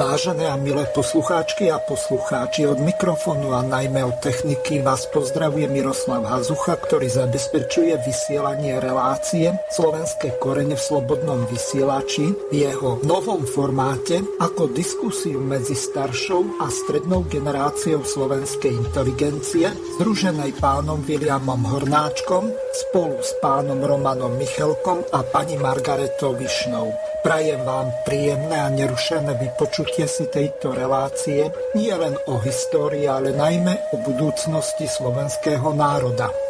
Vážené a milé poslucháčky a poslucháči, od mikrofónu a najmä od techniky vás pozdravuje Miroslav Hazucha, ktorý zabezpečuje vysielanie relácie Slovenské korene v slobodnom vysielači v jeho novom formáte ako diskusiu medzi staršou a strednou generáciou slovenskej inteligencie, združenej pánom Williamom Hornáčkom spolu s pánom Romanom Michelkom a pani Margaretou Višnou. Prajem vám príjemné a nerušené vypočutie si tejto relácie nie len o histórii, ale najmä o budúcnosti slovenského národa.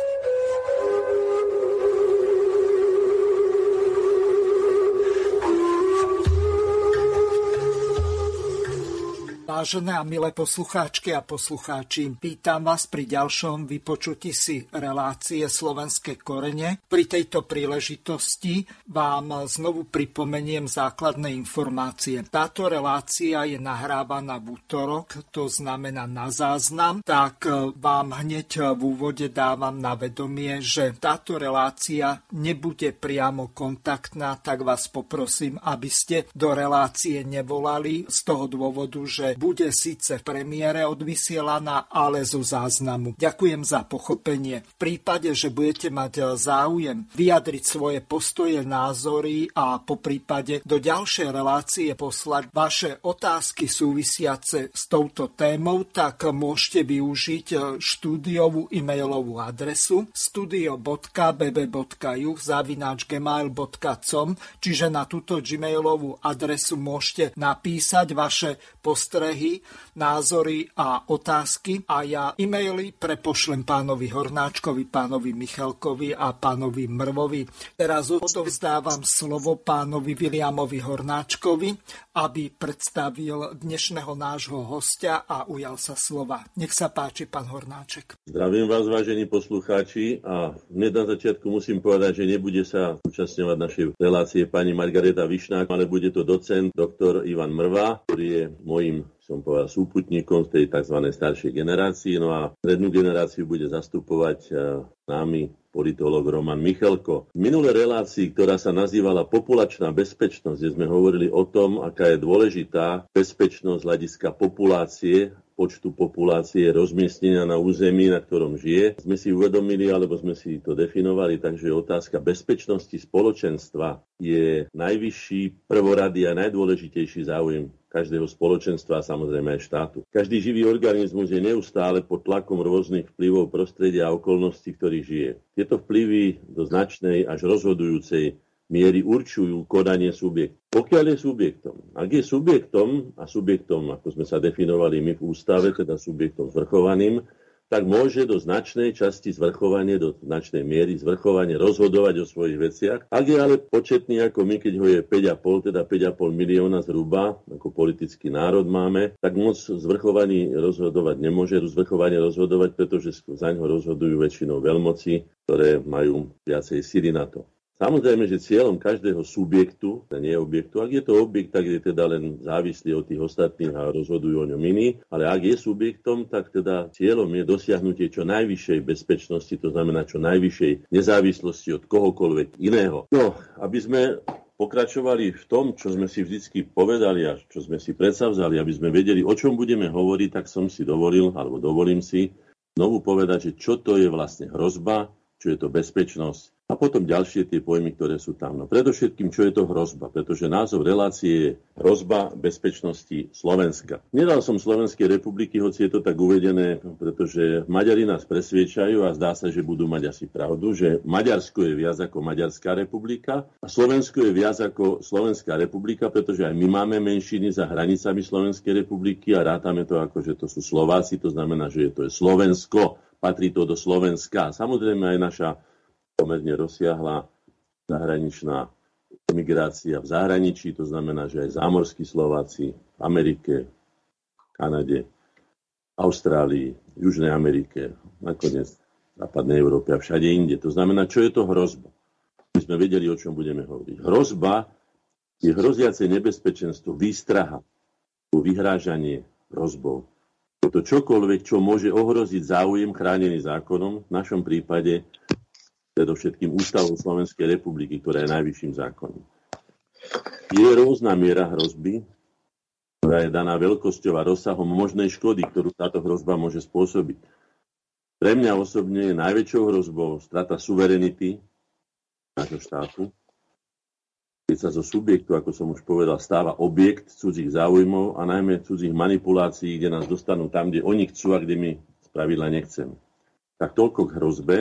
Vážené a milé poslucháčky a poslucháči, pýtam vás pri ďalšom vypočutí si relácie Slovenské korene. Pri tejto príležitosti vám znovu pripomeniem základné informácie. Táto relácia je nahrávaná v útorok, to znamená na záznam, tak vám hneď v úvode dávam na vedomie, že táto relácia nebude priamo kontaktná, tak vás poprosím, aby ste do relácie nevolali z toho dôvodu, že bude síce v premiére odvysielaná, ale zo záznamu. Ďakujem za pochopenie. V prípade, že budete mať záujem vyjadriť svoje postoje, názory a po prípade do ďalšej relácie poslať vaše otázky súvisiace s touto témou, tak môžete využiť štúdiovú e-mailovú adresu studio.bb.ju zavináč gmail.com čiže na túto gmailovú adresu môžete napísať vaše postrehy he názory a otázky a ja e-maily prepošlem pánovi Hornáčkovi, pánovi Michalkovi a pánovi Mrvovi. Teraz odovzdávam slovo pánovi Viliamovi Hornáčkovi, aby predstavil dnešného nášho hostia a ujal sa slova. Nech sa páči, pán Hornáček. Zdravím vás, vážení poslucháči a hneď na začiatku musím povedať, že nebude sa účastňovať našej relácie pani Margareta Višnák, ale bude to docent doktor Ivan Mrva, ktorý je môjim som povedal, súputníkom v tej tzv. staršej generácii. No a strednú generáciu bude zastupovať námi politolog Roman Michalko. V minulej relácii, ktorá sa nazývala Populačná bezpečnosť, kde sme hovorili o tom, aká je dôležitá bezpečnosť hľadiska populácie počtu populácie rozmiestnenia na území, na ktorom žije, sme si uvedomili, alebo sme si to definovali, takže otázka bezpečnosti spoločenstva je najvyšší, prvorady a najdôležitejší záujem každého spoločenstva a samozrejme aj štátu. Každý živý organizmus je neustále pod tlakom rôznych vplyvov prostredia a okolností, ktorých žije. Tieto vplyvy do značnej až rozhodujúcej miery určujú konanie subjektu. Pokiaľ je subjektom, ak je subjektom a subjektom, ako sme sa definovali my v ústave, teda subjektom zvrchovaným, tak môže do značnej časti zvrchovanie, do značnej miery zvrchovanie rozhodovať o svojich veciach. Ak je ale početný ako my, keď ho je 5,5, teda 5,5 milióna zhruba, ako politický národ máme, tak moc zvrchovaný rozhodovať nemôže, zvrchovanie rozhodovať, pretože za ňo rozhodujú väčšinou veľmoci, ktoré majú viacej síly na to. Samozrejme, že cieľom každého subjektu, nie objektu, ak je to objekt, tak je teda len závislý od tých ostatných a rozhodujú o ňom iní, ale ak je subjektom, tak teda cieľom je dosiahnutie čo najvyššej bezpečnosti, to znamená čo najvyššej nezávislosti od kohokoľvek iného. No, aby sme pokračovali v tom, čo sme si vždycky povedali a čo sme si predsavzali, aby sme vedeli, o čom budeme hovoriť, tak som si dovolil, alebo dovolím si, znovu povedať, že čo to je vlastne hrozba, čo je to bezpečnosť, a potom ďalšie tie pojmy, ktoré sú tam. No predovšetkým, čo je to hrozba, pretože názov relácie je hrozba bezpečnosti Slovenska. Nedal som Slovenskej republiky, hoci je to tak uvedené, pretože Maďari nás presviečajú a zdá sa, že budú mať asi pravdu, že Maďarsko je viac ako Maďarská republika a Slovensko je viac ako Slovenská republika, pretože aj my máme menšiny za hranicami Slovenskej republiky a rátame to ako, že to sú Slováci, to znamená, že to je Slovensko, patrí to do Slovenska. Samozrejme aj naša pomerne rozsiahla zahraničná emigrácia v zahraničí, to znamená, že aj zámorskí Slováci v Amerike, Kanade, Austrálii, Južnej Amerike, nakoniec západnej Európe a všade inde. To znamená, čo je to hrozba? My sme vedeli, o čom budeme hovoriť. Hrozba je hroziace nebezpečenstvo, výstraha, vyhrážanie hrozbou. Je to čokoľvek, čo môže ohroziť záujem chránený zákonom, v našom prípade predovšetkým Ústavom Slovenskej republiky, ktorá je najvyšším zákonom. Je rôzna miera hrozby ktorá je daná veľkosťou a rozsahom možnej škody, ktorú táto hrozba môže spôsobiť. Pre mňa osobne je najväčšou hrozbou strata suverenity nášho štátu, keď sa zo subjektu, ako som už povedal, stáva objekt cudzích záujmov a najmä cudzích manipulácií, kde nás dostanú tam, kde oni chcú a kde my spravidla nechceme. Tak toľko k hrozbe.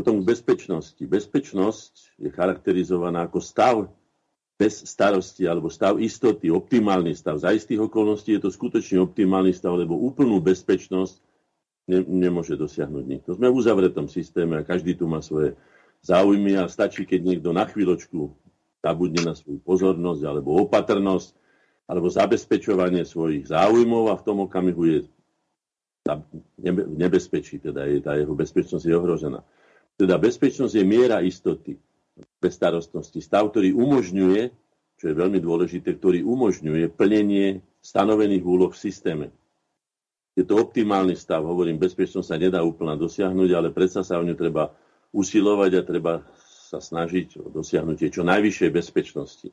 Potom k bezpečnosti. Bezpečnosť je charakterizovaná ako stav bez starosti alebo stav istoty, optimálny stav. Za istých okolností je to skutočne optimálny stav, lebo úplnú bezpečnosť ne, nemôže dosiahnuť nikto. Sme v uzavretom systéme a každý tu má svoje záujmy a stačí, keď niekto na chvíľočku zabudne na svoju pozornosť alebo opatrnosť alebo zabezpečovanie svojich záujmov a v tom okamihu je nebezpečí, teda je, tá jeho bezpečnosť je ohrozená. Teda bezpečnosť je miera istoty bezstarostnosti. Stav, ktorý umožňuje, čo je veľmi dôležité, ktorý umožňuje plnenie stanovených úloh v systéme. Je to optimálny stav, hovorím, bezpečnosť sa nedá úplne dosiahnuť, ale predsa sa o ňu treba usilovať a treba sa snažiť o dosiahnutie čo najvyššej bezpečnosti.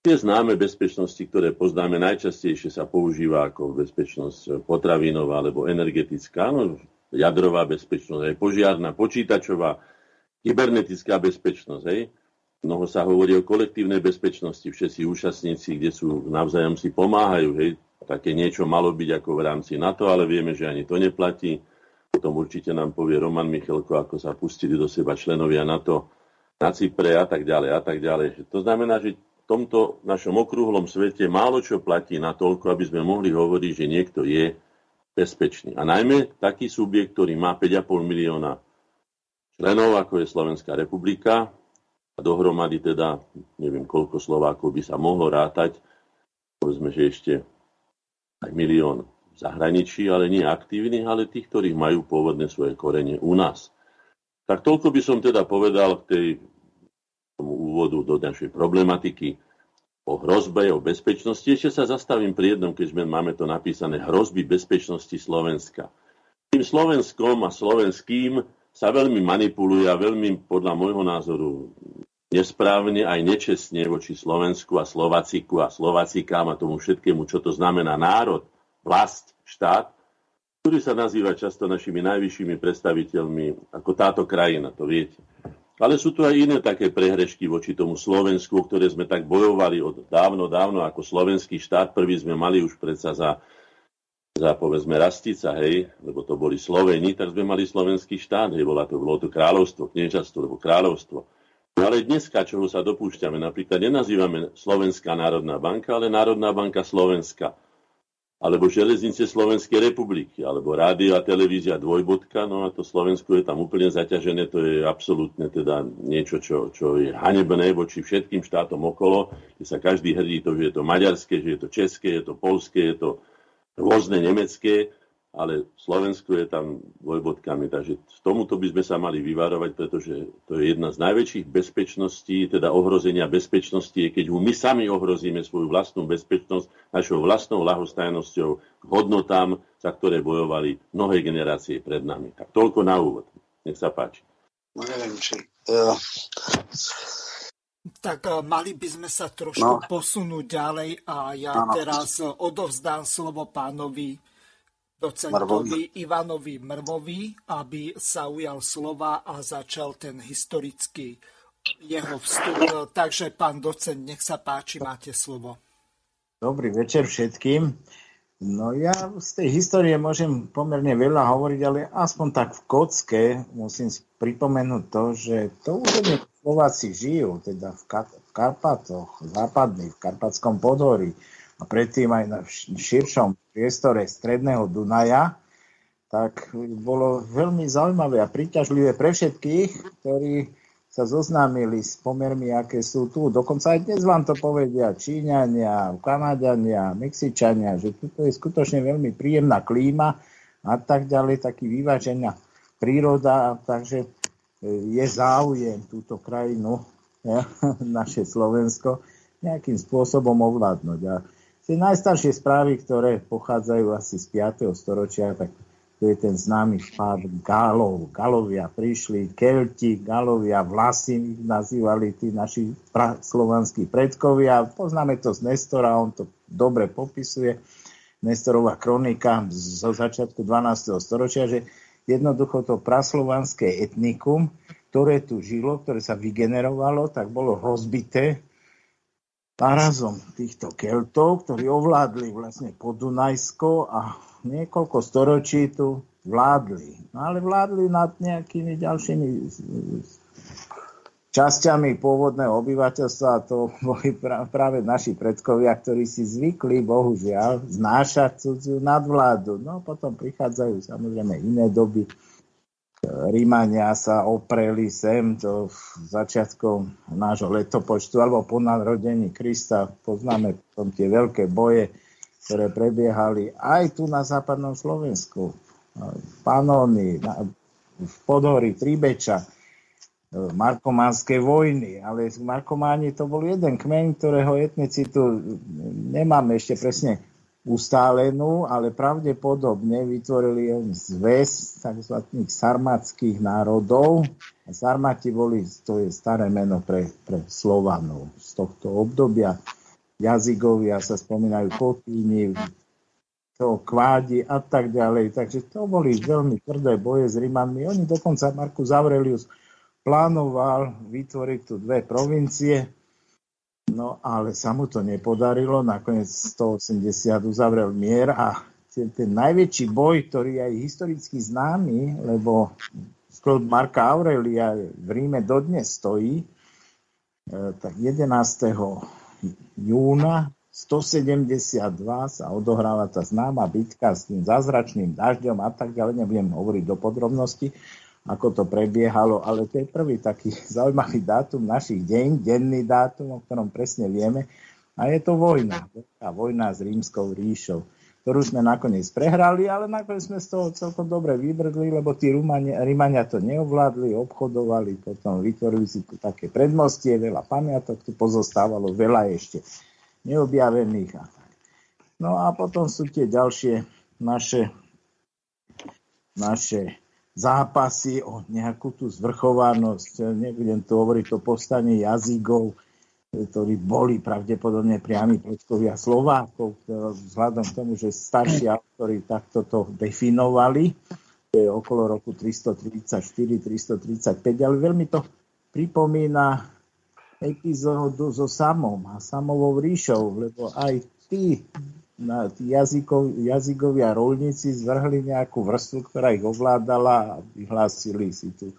Tie známe bezpečnosti, ktoré poznáme, najčastejšie sa používa ako bezpečnosť potravinová alebo energetická, no, jadrová bezpečnosť, aj požiarná, počítačová, Kybernetická bezpečnosť, hej. Mnoho sa hovorí o kolektívnej bezpečnosti, všetci účastníci, kde sú navzájom si pomáhajú, hej. Také niečo malo byť ako v rámci NATO, ale vieme, že ani to neplatí. Potom určite nám povie Roman Michelko, ako sa pustili do seba členovia NATO na Cypre a tak ďalej a tak ďalej. To znamená, že v tomto našom okrúhlom svete málo čo platí na toľko, aby sme mohli hovoriť, že niekto je bezpečný. A najmä taký subjekt, ktorý má 5,5 milióna členov, ako je Slovenská republika. A dohromady teda, neviem koľko Slovákov by sa mohlo rátať, povedzme, že ešte aj milión v zahraničí, ale nie aktívnych, ale tých, ktorí majú pôvodné svoje korene u nás. Tak toľko by som teda povedal k tej tomu úvodu do našej problematiky o hrozbe, o bezpečnosti. Ešte sa zastavím pri jednom, keď sme, máme to napísané hrozby bezpečnosti Slovenska. Tým Slovenskom a slovenským sa veľmi manipuluje a veľmi podľa môjho názoru nesprávne aj nečestne voči Slovensku a Slovaciku a Slovacikám a tomu všetkému, čo to znamená národ, vlast, štát, ktorý sa nazýva často našimi najvyššími predstaviteľmi ako táto krajina, to viete. Ale sú tu aj iné také prehrešky voči tomu Slovensku, ktoré sme tak bojovali od dávno, dávno ako slovenský štát. Prvý sme mali už predsa za za povedzme Rastica, hej, lebo to boli Sloveni, tak sme mali slovenský štát, hej, bola to, bolo to kráľovstvo, kniežastvo, alebo kráľovstvo. No ale dneska, čoho sa dopúšťame, napríklad nenazývame Slovenská národná banka, ale Národná banka Slovenska. Alebo železnice Slovenskej republiky, alebo rádio a televízia dvojbodka, no a to Slovensko je tam úplne zaťažené, to je absolútne teda niečo, čo, čo je hanebné voči všetkým štátom okolo, kde sa každý hrdí to, že je to maďarské, že je to české, je to polské, je to rôzne nemecké, ale Slovensko je tam dvojbodkami. Takže tomuto by sme sa mali vyvarovať, pretože to je jedna z najväčších bezpečností, teda ohrozenia bezpečnosti, je keď my sami ohrozíme svoju vlastnú bezpečnosť našou vlastnou lahostajnosťou k hodnotám, za ktoré bojovali mnohé generácie pred nami. Tak toľko na úvod. Nech sa páči. No neviem, či... Uh, tak eh, mali by sme sa trošku no. posunúť ďalej a ja no, teraz odovzdám slovo pánovi docentovi Mrvovi. Ivanovi Mrvovi, aby sa ujal slova a začal ten historický jeho vstup. Takže pán docent, nech sa páči, máte slovo. Dobrý večer všetkým. No ja z tej histórie môžem pomerne veľa hovoriť, ale aspoň tak v kocke musím pripomenúť to, že to územie Slováci žijú, teda v, Kar- v Karpatoch, západných, v Karpatskom podhorí a predtým aj na širšom priestore stredného Dunaja, tak bolo veľmi zaujímavé a príťažlivé pre všetkých, ktorí sa zoznámili s pomermi, aké sú tu. Dokonca aj dnes vám to povedia Číňania, Kanadiania, Mexičania, že tu je skutočne veľmi príjemná klíma a tak ďalej, taký vyvážená príroda, takže je záujem túto krajinu, naše Slovensko, nejakým spôsobom ovládnuť. A tie najstaršie správy, ktoré pochádzajú asi z 5. storočia, tak to je ten známy vpád Gálov. Galovia prišli, Kelti, Galovia, Vlasy nazývali tí naši pra- slovanskí predkovia. Poznáme to z Nestora, on to dobre popisuje Nestorová kronika zo začiatku 12. storočia, že jednoducho to praslovanské etnikum, ktoré tu žilo, ktoré sa vygenerovalo, tak bolo rozbité parazom týchto Keltov, ktorí ovládli vlastne Podunajsko a niekoľko storočí tu vládli. No ale vládli nad nejakými ďalšími časťami pôvodného obyvateľstva a to boli práve naši predkovia, ktorí si zvykli, bohužiaľ, znášať cudziu nadvládu. No potom prichádzajú samozrejme iné doby. Rímania sa opreli sem do začiatkom nášho letopočtu alebo po narodení Krista. Poznáme potom tie veľké boje, ktoré prebiehali aj tu na západnom Slovensku. Panóny, v Podhorí, Tribeča markománskej vojny, ale markománi to bol jeden kmeň, ktorého etnicitu nemáme ešte presne ustálenú, ale pravdepodobne vytvorili zväz tzv. sarmatských národov. A Sarmati boli, to je staré meno pre, pre Slovanov z tohto obdobia. Jazygovia sa spomínajú Potíni, to kvádi a tak ďalej. Takže to boli veľmi tvrdé boje s Rimanmi. Oni dokonca Markus Aurelius plánoval vytvoriť tu dve provincie, no ale sa mu to nepodarilo, nakoniec 180 uzavrel mier a ten, ten najväčší boj, ktorý je aj historicky známy, lebo sklad Marka Aurelia v Ríme dodnes stojí, e, tak 11. júna 172 sa odohráva tá známa bitka s tým zázračným dažďom a tak ďalej, nebudem hovoriť do podrobnosti, ako to prebiehalo, ale to je prvý taký zaujímavý dátum našich deň, denný dátum, o ktorom presne vieme. A je to vojna. Tá vojna s rímskou ríšou, ktorú sme nakoniec prehrali, ale nakoniec sme z toho celkom dobre vybrdli, lebo tí Rímania, Rímania to neovládli, obchodovali, potom vytvorili si tu také predmostie, veľa pamiatok tu pozostávalo, veľa ešte neobjavených a tak. No a potom sú tie ďalšie naše, naše zápasy o nejakú tú zvrchovanosť. Nebudem tu hovoriť o povstanie jazykov, ktorí boli pravdepodobne priami predkovia Slovákov, vzhľadom k tomu, že starší autori takto to definovali, to je okolo roku 334-335, ale veľmi to pripomína epizódu so Samom a Samovou ríšou, lebo aj tí na jazykov, jazykovia rolníci zvrhli nejakú vrstvu, ktorá ich ovládala a vyhlásili si tu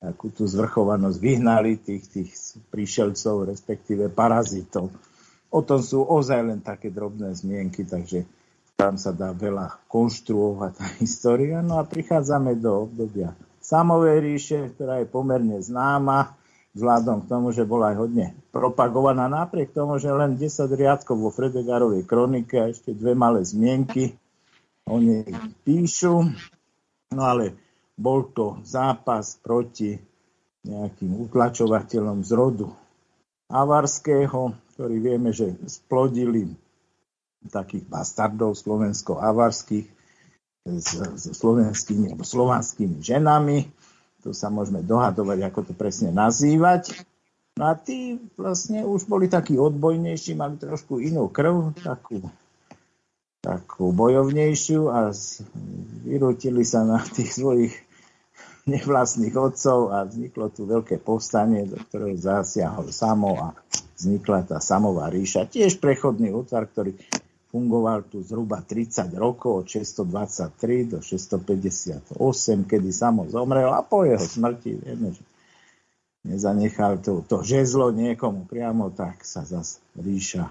takú tú zvrchovanosť, vyhnali tých, tých príšelcov, respektíve parazitov. O tom sú ozaj len také drobné zmienky, takže tam sa dá veľa konštruovať tá história. No a prichádzame do obdobia Samovej ríše, ktorá je pomerne známa vzhľadom k tomu, že bola aj hodne propagovaná, napriek tomu, že len 10 riadkov vo Fredegarovej kronike a ešte dve malé zmienky oni píšu, no ale bol to zápas proti nejakým utlačovateľom z rodu avarského, ktorí vieme, že splodili takých bastardov slovensko-avarských s, s slovenskými alebo slovanskými ženami tu sa môžeme dohadovať, ako to presne nazývať. No a tí vlastne už boli takí odbojnejší, mali trošku inú krv, takú, takú bojovnejšiu a vyrútili sa na tých svojich nevlastných otcov a vzniklo tu veľké povstanie, do ktorého zasiahol Samo a vznikla tá Samová ríša. Tiež prechodný útvar, ktorý fungoval tu zhruba 30 rokov, od 623 do 658, kedy samo zomrel a po jeho smrti, vieme, že nezanechal to, to žezlo niekomu priamo, tak sa zase ríša,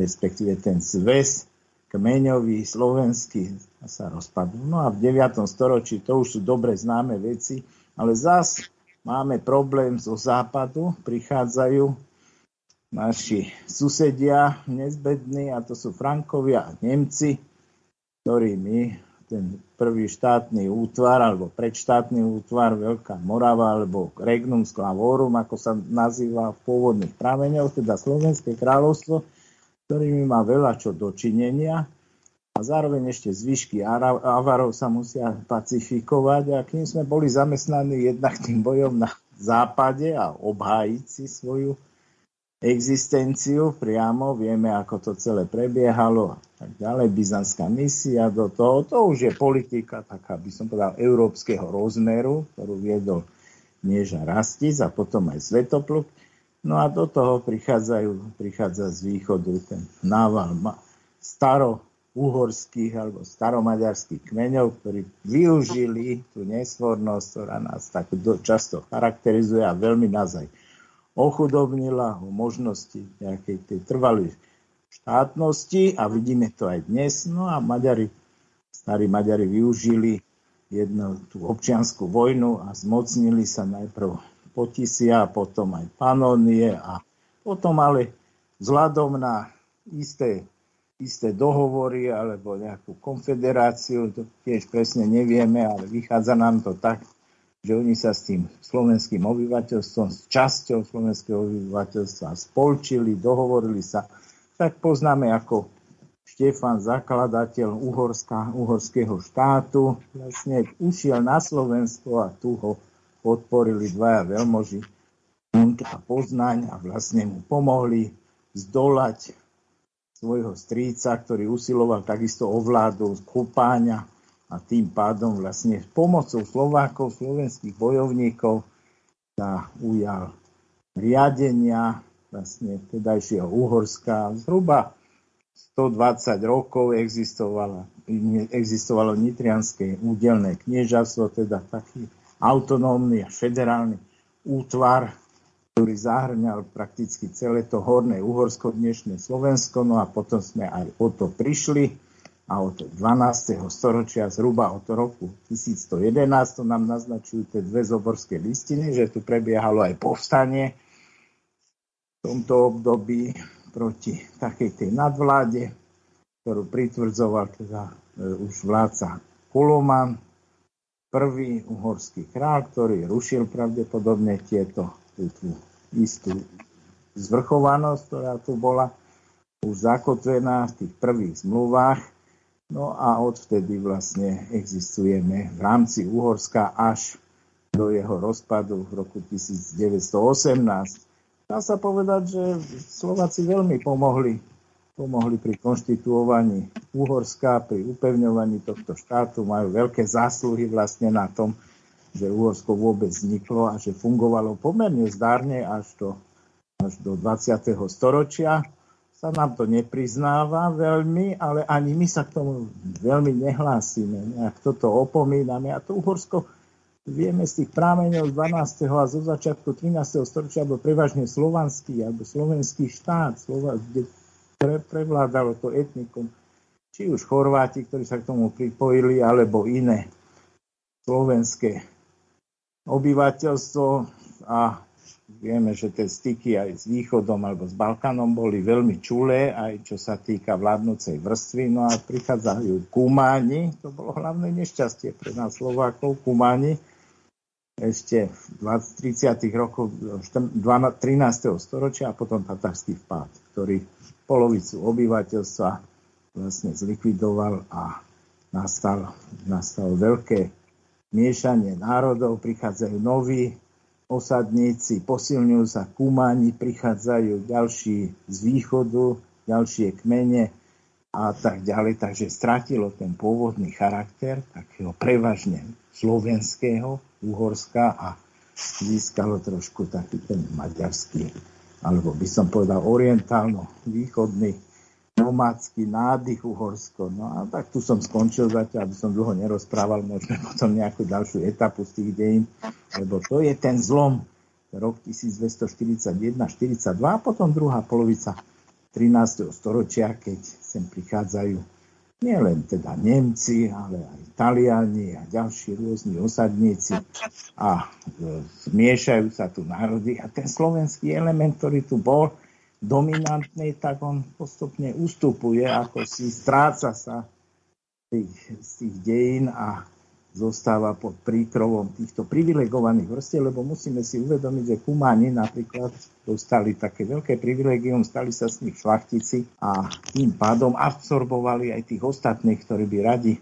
respektíve ten zväz kmeňový, slovenský sa rozpadol. No a v 9. storočí to už sú dobre známe veci, ale zas máme problém zo západu, prichádzajú naši susedia nezbední, a to sú Frankovia a Nemci, ktorými ten prvý štátny útvar, alebo predštátny útvar, Veľká Morava, alebo Regnum Sklavorum, ako sa nazýva v pôvodných prameňoch, teda Slovenské kráľovstvo, ktorými má veľa čo dočinenia. A zároveň ešte zvyšky Avarov sa musia pacifikovať. A kým sme boli zamestnaní jednak tým bojom na západe a obhájiť si svoju existenciu priamo, vieme, ako to celé prebiehalo a tak ďalej, byzantská misia do toho, to už je politika, taká by som povedal, európskeho rozmeru, ktorú viedol Knieža Rastic a potom aj Svetopluk. No a do toho prichádzajú, prichádza z východu ten nával staro uhorských alebo staromaďarských kmeňov, ktorí využili tú nesvornosť, ktorá nás tak často charakterizuje a veľmi nás aj ochudobnila o možnosti nejakej tej trvalej štátnosti a vidíme to aj dnes. No a Maďari, starí Maďari využili jednu tú občianskú vojnu a zmocnili sa najprv Potisia, potom aj Panonie a potom ale vzhľadom na isté, isté dohovory alebo nejakú konfederáciu, to tiež presne nevieme, ale vychádza nám to tak, že oni sa s tým slovenským obyvateľstvom, s časťou slovenského obyvateľstva spolčili, dohovorili sa, tak poznáme ako Štefan, zakladateľ Uhorska, uhorského štátu, vlastne ušiel na Slovensko a tu ho podporili dvaja veľmoži, Hunt a Poznaň a vlastne mu pomohli zdolať svojho stríca, ktorý usiloval takisto o vládu Kupáňa a tým pádom vlastne s pomocou Slovákov, slovenských bojovníkov sa ujal riadenia vlastne tedajšieho Uhorska. Zhruba 120 rokov existovalo, existovalo nitrianské údelné kniežastvo, teda taký autonómny a federálny útvar, ktorý zahrňal prakticky celé to horné Uhorsko, dnešné Slovensko, no a potom sme aj o to prišli a od 12. storočia, zhruba od roku 1111, to nám naznačujú tie dve zoborské listiny, že tu prebiehalo aj povstanie, v tomto období proti takej tej nadvláde, ktorú pritvrdzoval teda e, už vládca Kuloman, prvý uhorský král, ktorý rušil pravdepodobne tieto, tú, tú istú zvrchovanosť, ktorá tu bola už zakotvená v tých prvých zmluvách. No a odvtedy vlastne existujeme v rámci Uhorska až do jeho rozpadu v roku 1918 dá sa povedať, že Slováci veľmi pomohli, pomohli pri konštituovaní Uhorska, pri upevňovaní tohto štátu, majú veľké zásluhy vlastne na tom, že Uhorsko vôbec vzniklo a že fungovalo pomerne zdárne až do, až do 20. storočia. Sa nám to nepriznáva veľmi, ale ani my sa k tomu veľmi nehlásime. Nejak toto opomíname a to Uhorsko vieme z tých prámeňov z 12. a zo začiatku 13. storočia bol prevažne slovanský alebo slovenský štát, Slova, kde pre, prevládalo to etnikum, či už Chorváti, ktorí sa k tomu pripojili, alebo iné slovenské obyvateľstvo a vieme, že tie styky aj s východom alebo s Balkánom boli veľmi čulé, aj čo sa týka vládnúcej vrstvy. No a prichádzajú Kumáni, to bolo hlavné nešťastie pre nás Slovákov, Kumáni, ešte v 30. rokoch 13. storočia a potom tatarský vpád, ktorý polovicu obyvateľstva vlastne zlikvidoval a nastal, nastalo veľké miešanie národov, prichádzajú noví osadníci, posilňujú sa kúmani, prichádzajú ďalší z východu, ďalšie kmene a tak ďalej. Takže stratilo ten pôvodný charakter takého prevažne slovenského Uhorska a získalo trošku taký ten maďarský, alebo by som povedal orientálno-východný nomádsky nádych Uhorsko. No a tak tu som skončil zatiaľ, aby som dlho nerozprával, možno potom nejakú ďalšiu etapu z tých dejín, lebo to je ten zlom, rok 1241-42 a potom druhá polovica 13. storočia, keď sem prichádzajú nie len teda Nemci, ale aj Taliani a ďalší rôzni osadníci a e, zmiešajú sa tu národy a ten slovenský element, ktorý tu bol dominantný, tak on postupne ustupuje, ako si stráca sa tých, z tých dejín a zostáva pod príkrovom týchto privilegovaných vrstiev, lebo musíme si uvedomiť, že Kumáni napríklad dostali také veľké privilegium, stali sa s nich šlachtici a tým pádom absorbovali aj tých ostatných, ktorí by radi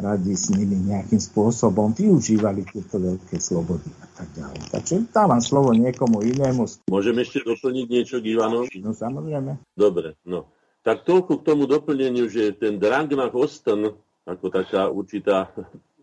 radi s nimi nejakým spôsobom využívali tieto veľké slobody a tak ďalej. Takže dávam slovo niekomu inému. Môžem ešte doplniť niečo k Ivanovi? No samozrejme. Dobre, no. Tak toľko k tomu doplneniu, že ten Drang nach Osten, ako taká určitá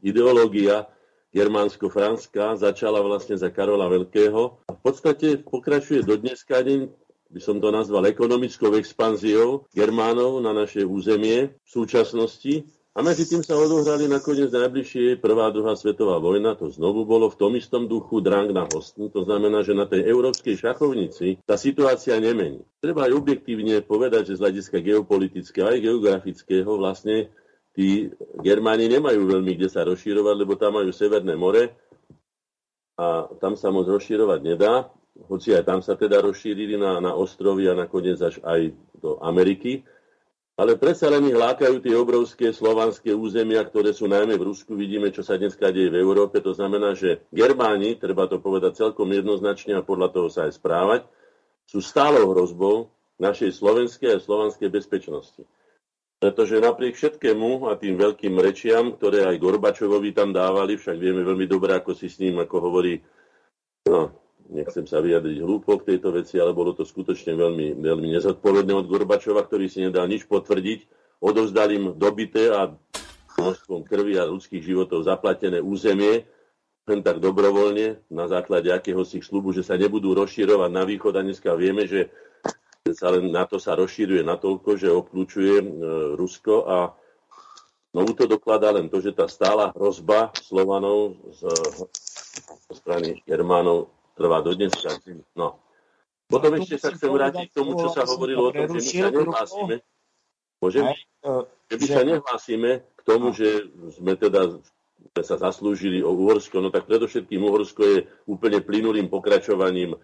ideológia germánsko-franská, začala vlastne za Karola Veľkého a v podstate pokračuje do dneska deň by som to nazval ekonomickou expanziou Germánov na naše územie v súčasnosti a medzi tým sa odohrali nakoniec najbližšie prvá, druhá svetová vojna. To znovu bolo v tom istom duchu drang na hostni. To znamená, že na tej európskej šachovnici tá situácia nemení. Treba aj objektívne povedať, že z hľadiska geopolitického aj geografického vlastne tí Germáni nemajú veľmi kde sa rozširovať, lebo tam majú Severné more a tam sa moc rozširovať nedá. Hoci aj tam sa teda rozšírili na, na ostrovy a nakoniec až aj do Ameriky ale predsa len ich lákajú tie obrovské slovanské územia, ktoré sú najmä v Rusku. Vidíme, čo sa dneska deje v Európe. To znamená, že Germáni, treba to povedať celkom jednoznačne a podľa toho sa aj správať, sú stálou hrozbou našej slovenskej a slovanskej bezpečnosti. Pretože napriek všetkému a tým veľkým rečiam, ktoré aj Gorbačovovi tam dávali, však vieme veľmi dobre, ako si s ním, ako hovorí no, nechcem sa vyjadriť hlúpo k tejto veci, ale bolo to skutočne veľmi, veľmi nezodpovedné od Gorbačova, ktorý si nedal nič potvrdiť. Odovzdal im dobité a množstvom krvi a ľudských životov zaplatené územie, len tak dobrovoľne, na základe akéhosi slubu, že sa nebudú rozširovať na východ a dneska vieme, že sa len na to sa rozšíruje natoľko, že obklúčuje e, Rusko a znovu to dokladá len to, že tá stála hrozba Slovanov z, z strany Germánov trvá do dneska. No. Potom no, ešte sa chcem vrátiť k tomu, čo sa hovorilo o tom, že my sa nehlásime. Môžem? Keby sa nehlásime k tomu, že sme teda sme sa zaslúžili o Uhorsko, no tak predovšetkým Uhorsko je úplne plynulým pokračovaním e,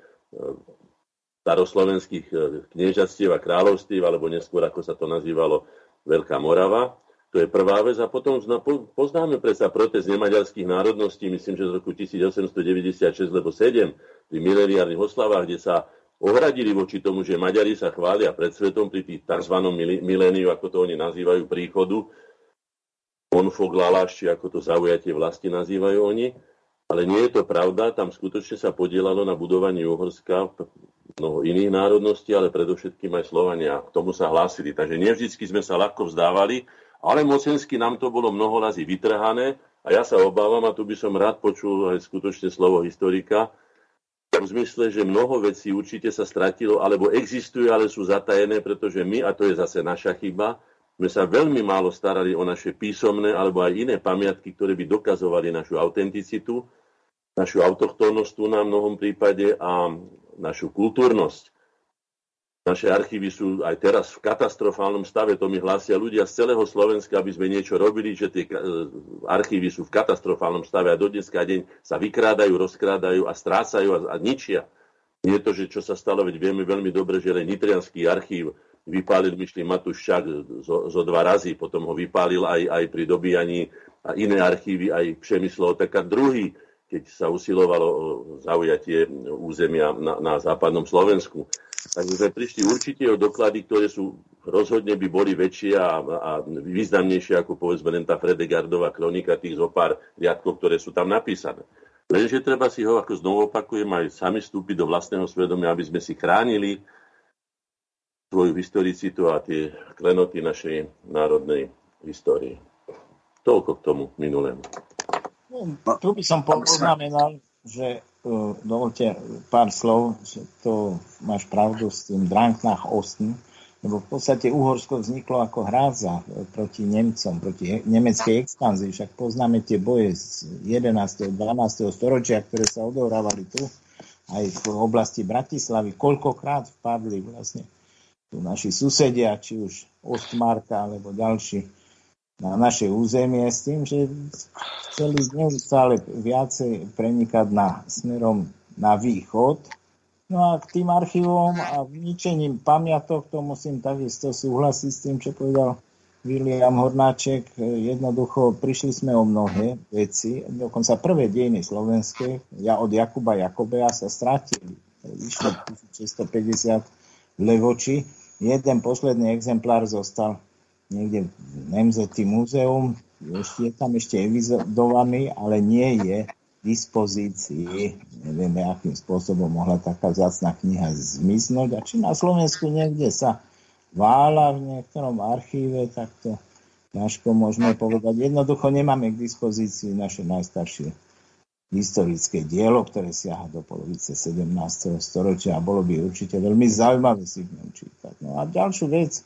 staroslovenských e, kniežatstiev a kráľovstiev, alebo neskôr, ako sa to nazývalo, Veľká Morava. To je prvá vec. A potom poznáme predsa protest nemaďarských národností, myslím, že z roku 1896 lebo 7 pri mileniárnych oslavách, kde sa ohradili voči tomu, že Maďari sa chvália pred svetom pri tých tzv. miléniu, ako to oni nazývajú, príchodu. Onfog Lalaš, či ako to zaujatie vlasti nazývajú oni. Ale nie je to pravda, tam skutočne sa podielalo na budovaní Uhorska mnoho iných národností, ale predovšetkým aj Slovania. K tomu sa hlásili. Takže nevždycky sme sa ľahko vzdávali, ale mocensky nám to bolo mnoho razy vytrhané a ja sa obávam, a tu by som rád počul aj skutočne slovo historika, v zmysle, že mnoho vecí určite sa stratilo, alebo existuje, ale sú zatajené, pretože my, a to je zase naša chyba, sme sa veľmi málo starali o naše písomné alebo aj iné pamiatky, ktoré by dokazovali našu autenticitu, našu autochtónnosť tu na mnohom prípade a našu kultúrnosť. Naše archívy sú aj teraz v katastrofálnom stave, to mi hlásia ľudia z celého Slovenska, aby sme niečo robili, že tie e, archívy sú v katastrofálnom stave a do dneska deň sa vykrádajú, rozkrádajú a strácajú a, a ničia. Nie to, že čo sa stalo, veď vieme veľmi dobre, že len Nitrianský archív vypálil, myšli Matuščák zo, zo dva razy, potom ho vypálil aj, aj pri dobíjaní a iné archívy, aj Přemyslo tak druhý, keď sa usilovalo o zaujatie územia na, na západnom Slovensku. Takže sme prišli určite o doklady, ktoré sú rozhodne by boli väčšie a, a významnejšie ako povedzme len tá Fredegardová kronika tých zo pár riadkov, ktoré sú tam napísané. Lenže treba si ho, ako znovu opakujem, aj sami vstúpiť do vlastného svedomia, aby sme si chránili svoju historicitu a tie klenoty našej národnej histórie. Toľko k tomu minulému. No, tu by som poznamenal, že uh, dovolte pár slov, že to máš pravdu s tým Dranknach Osten, lebo v podstate Uhorsko vzniklo ako hrádza proti Nemcom, proti nemeckej expanzii. Však poznáme tie boje z 11. 12. storočia, ktoré sa odohrávali tu, aj v oblasti Bratislavy. Koľkokrát vpadli vlastne tu naši susedia, či už Ostmarka alebo ďalší na naše územie s tým, že chceli neustále viacej prenikať na, smerom na východ. No a k tým archívom a ničením pamiatok, to musím takisto súhlasiť s tým, čo povedal William Hornáček. Jednoducho prišli sme o mnohé veci, dokonca prvé dejiny slovenské, ja od Jakuba Jakobea sa stratili. Vyšlo 1650 levoči. Jeden posledný exemplár zostal niekde v Nemzeti múzeum, ešte, je tam ešte evidovaný, ale nie je dispozícii. Nevieme, akým spôsobom mohla taká vzácna kniha zmiznúť a či na Slovensku niekde sa vála v niektorom archíve, tak to ťažko môžeme povedať. Jednoducho nemáme k dispozícii naše najstaršie historické dielo, ktoré siaha do polovice 17. storočia a bolo by určite veľmi zaujímavé si v ňom čítať. No a ďalšiu vec,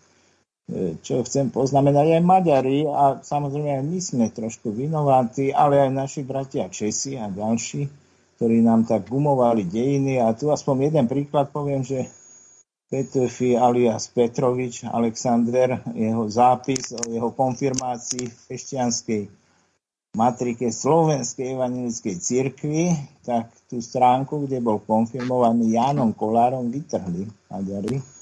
čo chcem poznamenať aj Maďari a samozrejme aj my sme trošku vinováti, ale aj naši bratia Česi a ďalší, ktorí nám tak gumovali dejiny. A tu aspoň jeden príklad poviem, že Petefi alias Petrovič Alexander, jeho zápis o jeho konfirmácii v kresťanskej matrike Slovenskej evangelickej cirkvi, tak tú stránku, kde bol konfirmovaný Jánom Kolárom, vytrhli Maďari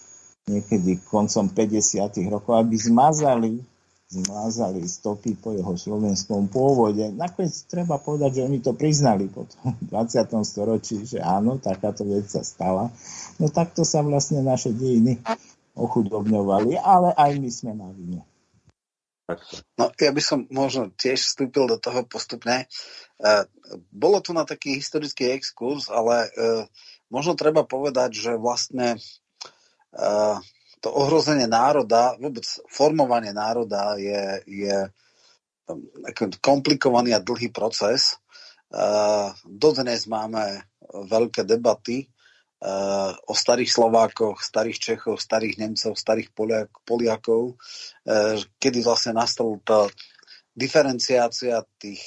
niekedy koncom 50. rokov, aby zmazali, zmazali stopy po jeho slovenskom pôvode. Nakoniec treba povedať, že oni to priznali po 20. storočí, že áno, takáto vec sa stala. No takto sa vlastne naše dejiny ochudobňovali, ale aj my sme na vine. No, ja by som možno tiež vstúpil do toho postupne. E, bolo tu na taký historický exkurs, ale e, možno treba povedať, že vlastne to ohrozenie národa, vôbec formovanie národa je, je komplikovaný a dlhý proces. Dodnes máme veľké debaty Eh, o starých Slovákoch, starých Čechov, starých Nemcov, starých Poliak, Poliakov, eh, kedy vlastne nastala tá diferenciácia tých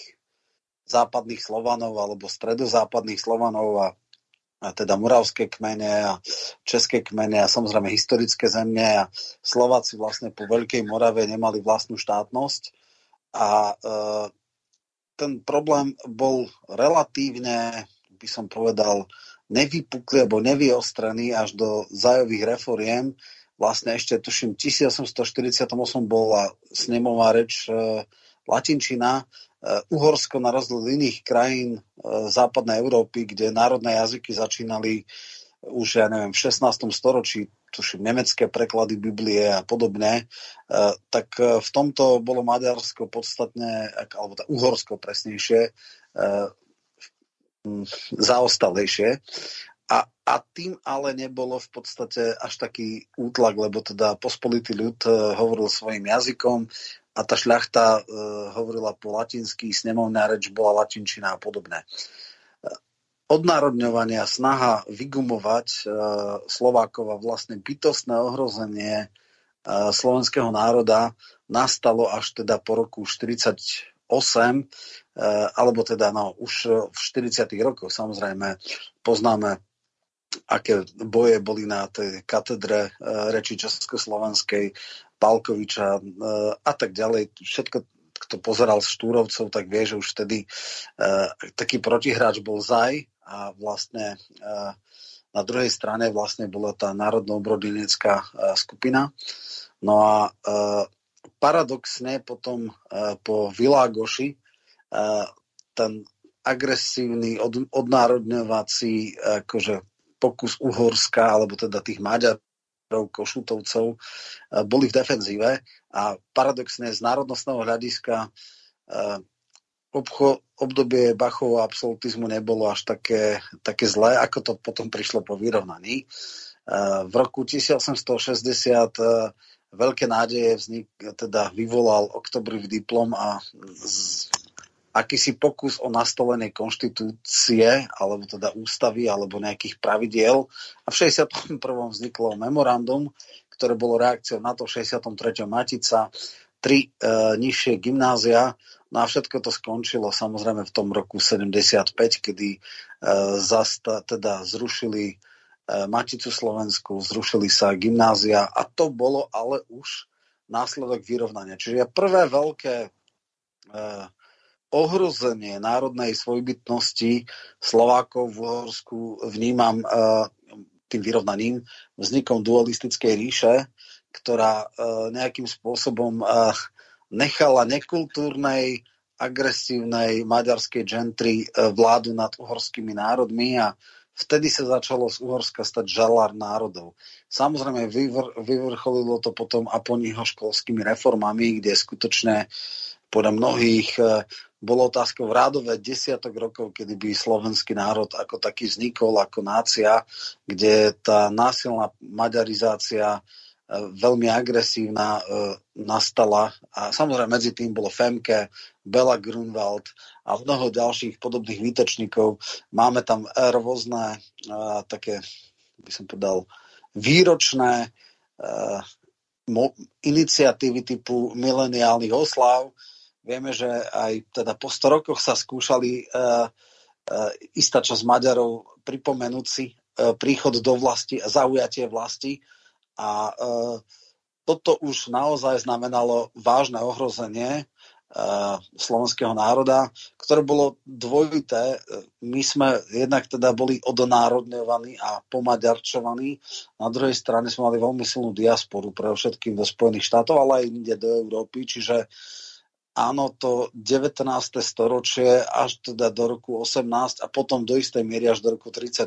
západných Slovanov alebo stredozápadných Slovanov a, a teda moravské kmene a české kmene a samozrejme historické zemne a Slováci vlastne po Veľkej Morave nemali vlastnú štátnosť a e, ten problém bol relatívne, by som povedal, nevypukli alebo nevyostrený až do zájových reforiem. Vlastne ešte, tuším, 1848 bola snemová reč e, latinčina, Uhorsko na rozdiel iných krajín e, západnej Európy, kde národné jazyky začínali už, ja neviem, v 16. storočí, tuším, nemecké preklady Biblie a podobne, e, tak e, v tomto bolo Maďarsko podstatne, alebo tá Uhorsko presnejšie, e, zaostalejšie. A, a tým ale nebolo v podstate až taký útlak, lebo teda pospolitý ľud hovoril svojim jazykom a tá šľachta uh, hovorila po latinsky, snemovná reč bola latinčina a podobné. Uh, odnárodňovanie a snaha vygumovať Slovákov a vlastne bytostné ohrozenie slovenského národa nastalo až teda po roku 40 8, eh, alebo teda no, už v 40. rokoch samozrejme poznáme, aké boje boli na tej katedre eh, reči Československej, Palkoviča eh, a tak ďalej. Všetko, kto pozeral z Štúrovcov, tak vie, že už vtedy taký protihráč bol Zaj a vlastne na druhej strane vlastne bola tá národno-obrodinecká skupina. No a paradoxne potom po Világoši ten agresívny od, odnárodňovací akože pokus Uhorska, alebo teda tých Košutovcov, uh, boli v defenzíve a paradoxne z národnostného hľadiska uh, obcho, obdobie Bachovho absolutizmu nebolo až také, také zlé, ako to potom prišlo po vyrovnaní. V roku 1860 veľké nádeje vznik, teda vyvolal oktobrový diplom a z, akýsi pokus o nastolenie konštitúcie, alebo teda ústavy, alebo nejakých pravidiel. A v 61. vzniklo memorandum, ktoré bolo reakciou na to v 63. Matica, tri e, nižšie gymnázia, no a všetko to skončilo samozrejme v tom roku 75, kedy e, zasta, teda zrušili E, Maticu Slovensku, zrušili sa gymnázia a to bolo ale už následok vyrovnania. Čiže prvé veľké eh, ohrozenie národnej svojbytnosti Slovákov v Uhorsku vnímam eh, tým vyrovnaním vznikom dualistickej ríše, ktorá eh, nejakým spôsobom eh, nechala nekultúrnej, agresívnej maďarskej gentry vládu nad uhorskými národmi a Vtedy sa začalo z Uhorska stať žalár národov. Samozrejme, vyvr, vyvrcholilo to potom Aponiho školskými reformami, kde skutočne podľa mnohých e, bolo otázkou rádové desiatok rokov, kedy by slovenský národ ako taký vznikol, ako nácia, kde tá násilná maďarizácia e, veľmi agresívna e, nastala a samozrejme medzi tým bolo Femke, Bela Grunwald a mnoho ďalších podobných výtečníkov. Máme tam rôzne také, by som povedal, výročné iniciatívy typu mileniálnych oslav, Vieme, že aj teda po 100 rokoch sa skúšali uh, uh, istá časť Maďarov pripomenúť si uh, príchod do vlasti a zaujatie vlasti. A uh, toto už naozaj znamenalo vážne ohrozenie slovenského národa, ktoré bolo dvojité. My sme jednak teda boli odonárodňovaní a pomaďarčovaní. Na druhej strane sme mali veľmi silnú diasporu, pre všetkým do Spojených štátov, ale aj inde do Európy. Čiže uh, áno, to 19. storočie až teda do roku 18 a potom do istej miery až do roku 38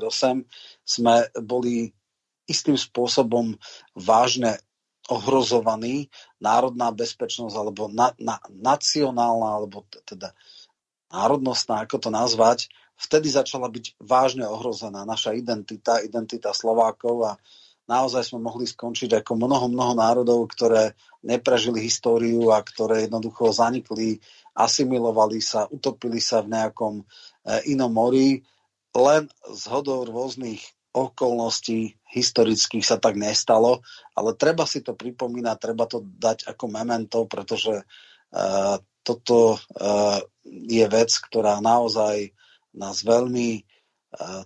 sme boli istým spôsobom vážne ohrozovaní národná bezpečnosť alebo na, na, nacionálna alebo teda národnostná, ako to nazvať, vtedy začala byť vážne ohrozená naša identita, identita Slovákov a naozaj sme mohli skončiť ako mnoho, mnoho národov, ktoré neprežili históriu a ktoré jednoducho zanikli, asimilovali sa, utopili sa v nejakom e, inom mori. Len z hodou rôznych okolností historických sa tak nestalo, ale treba si to pripomínať, treba to dať ako memento, pretože uh, toto uh, je vec, ktorá naozaj nás veľmi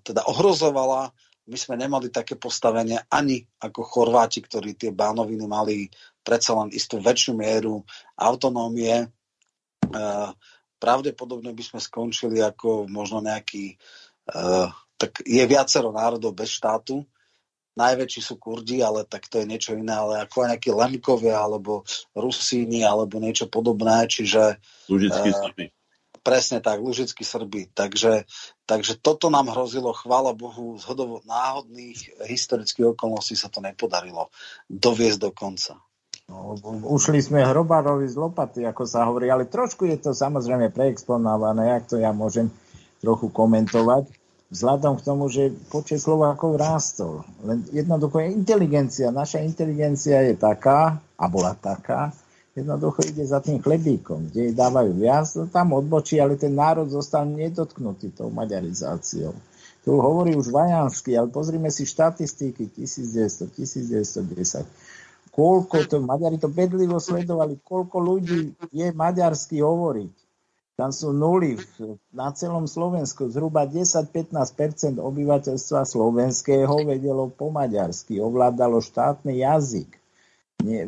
teda ohrozovala my sme nemali také postavenie ani ako Chorváti, ktorí tie bánoviny mali predsa len istú väčšiu mieru autonómie. E, pravdepodobne by sme skončili ako možno nejaký, e, tak je viacero národov bez štátu, najväčší sú Kurdi, ale tak to je niečo iné, ale ako aj nejakí Lemkovia, alebo Rusíni, alebo niečo podobné, čiže... Lužický uh, Presne tak, Lužickí Srby. Takže, takže toto nám hrozilo, chvála Bohu, z hodovo náhodných historických okolností sa to nepodarilo doviesť do konca. No, ušli sme hrobárovi z lopaty, ako sa hovorí, ale trošku je to samozrejme preexponované, ak to ja môžem trochu komentovať, vzhľadom k tomu, že počet Slovákov rástol. Len jednoducho je inteligencia, naša inteligencia je taká, a bola taká, jednoducho ide za tým chlebíkom, kde jej dávajú viac, to tam odbočí, ale ten národ zostal nedotknutý tou maďarizáciou. Tu hovorí už Vajansky, ale pozrime si štatistiky 1900, 1910. Koľko to, Maďari to bedlivo sledovali, koľko ľudí je maďarsky hovoriť. Tam sú nuly na celom Slovensku. Zhruba 10-15% obyvateľstva slovenského vedelo po maďarsky, ovládalo štátny jazyk nie,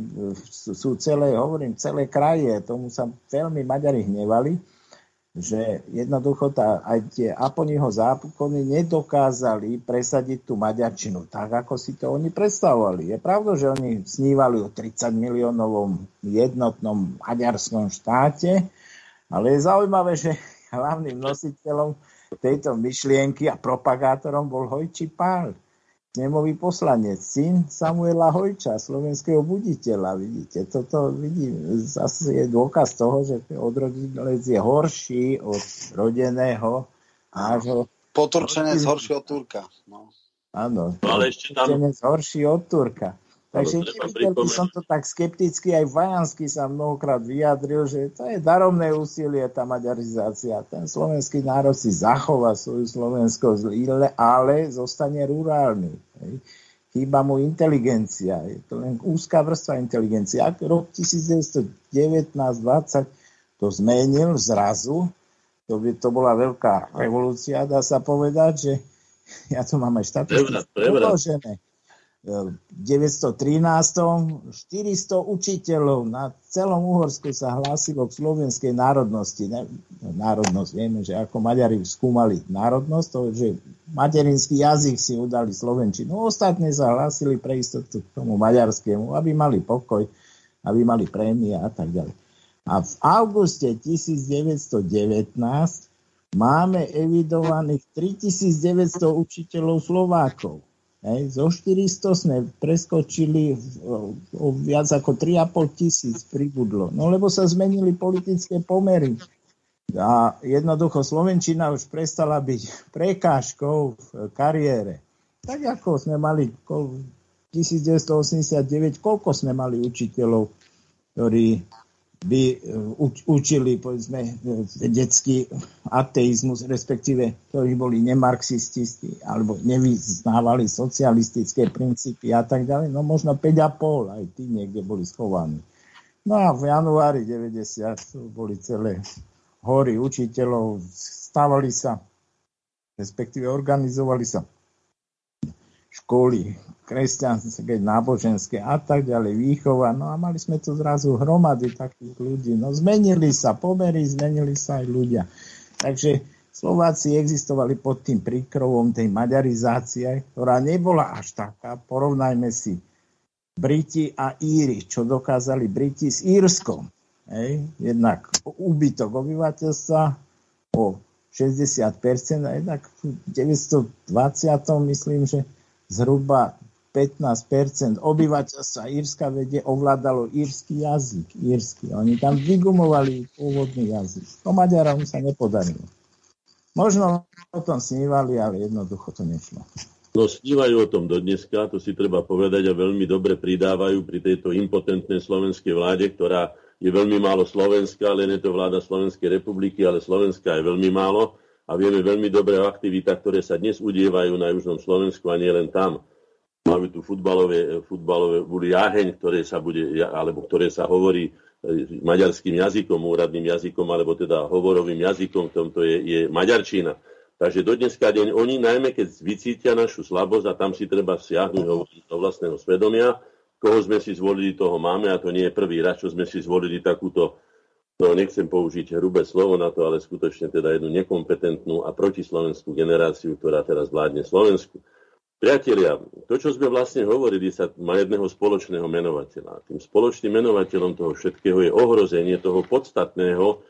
sú celé, hovorím, celé kraje, tomu sa veľmi Maďari hnevali, že jednoducho tá, aj tie Aponiho zákony nedokázali presadiť tú maďarčinu tak, ako si to oni predstavovali. Je pravda, že oni snívali o 30 miliónovom jednotnom maďarskom štáte, ale je zaujímavé, že hlavným nositeľom tejto myšlienky a propagátorom bol Hojči Pál snemový poslanec, syn Samuela Hojča, slovenského buditeľa. Vidíte, toto vidím, zase je dôkaz toho, že odrodinec je horší od rodeného nášho... Poturčenec horší od Turka. No. Áno, no, ale ešte tam... horší od Turka. Takže by som to tak skepticky, aj Vajansky sa mnohokrát vyjadril, že to je daromné úsilie, tá maďarizácia. Ten slovenský národ si zachová svoju slovenskosť, ale zostane rurálny. Hej. Chýba mu inteligencia. Je to len úzká vrstva inteligencie. Ak rok 1919-20 to zmenil zrazu, to by to bola veľká revolúcia, dá sa povedať, že ja tu mám aj štatistiky v 913. 400 učiteľov na celom Uhorsku sa hlásilo k slovenskej národnosti. Ne, národnosť, vieme, že ako Maďari skúmali národnosť, to, že materinský jazyk si udali slovenčinu. Ostatne sa hlásili pre istotu k tomu maďarskému, aby mali pokoj, aby mali prémie a tak ďalej. A v auguste 1919 máme evidovaných 3900 učiteľov Slovákov Hej, zo 400 sme preskočili o, viac ako 3,5 tisíc pribudlo. No lebo sa zmenili politické pomery. A jednoducho Slovenčina už prestala byť prekážkou v kariére. Tak ako sme mali 1989, koľko sme mali učiteľov, ktorí by e, učili povedzme e, detský ateizmus, respektíve ktorí boli nemarxististi alebo nevyznávali socialistické princípy a tak ďalej. No možno 5,5 aj tí niekde boli schovaní. No a v januári 90 boli celé hory učiteľov, stávali sa, respektíve organizovali sa školy kresťanské, náboženské a tak ďalej, výchova. No a mali sme tu zrazu hromady takých ľudí. No zmenili sa pomery, zmenili sa aj ľudia. Takže Slováci existovali pod tým príkrovom tej maďarizácie, ktorá nebola až taká. Porovnajme si Briti a Íri, čo dokázali Briti s Írskom. Hej. Jednak úbytok obyvateľstva o 60% a jednak v 920. myslím, že zhruba 15% obyvateľstva Írska vede ovládalo írsky jazyk. Írsky. Oni tam vygumovali pôvodný jazyk. To Maďarom sa nepodarilo. Možno o tom snívali, ale jednoducho to nešlo. No snívajú o tom do to si treba povedať a veľmi dobre pridávajú pri tejto impotentnej slovenskej vláde, ktorá je veľmi málo slovenská, len je to vláda Slovenskej republiky, ale Slovenska je veľmi málo a vieme veľmi dobre o aktivitách, ktoré sa dnes udievajú na južnom Slovensku a nie len tam. Máme tu futbalové, futbalové jaheň, ktoré sa bude, alebo ktoré sa hovorí e, maďarským jazykom, úradným jazykom, alebo teda hovorovým jazykom, v tomto je, je maďarčina. Takže do dneska deň oni, najmä keď vycítia našu slabosť a tam si treba siahnuť do vlastného svedomia, koho sme si zvolili, toho máme a to nie je prvý raz, čo sme si zvolili takúto, no nechcem použiť hrubé slovo na to, ale skutočne teda jednu nekompetentnú a protislovenskú generáciu, ktorá teraz vládne Slovensku. Priatelia, to, čo sme vlastne hovorili, sa má jedného spoločného menovateľa. Tým spoločným menovateľom toho všetkého je ohrozenie toho podstatného,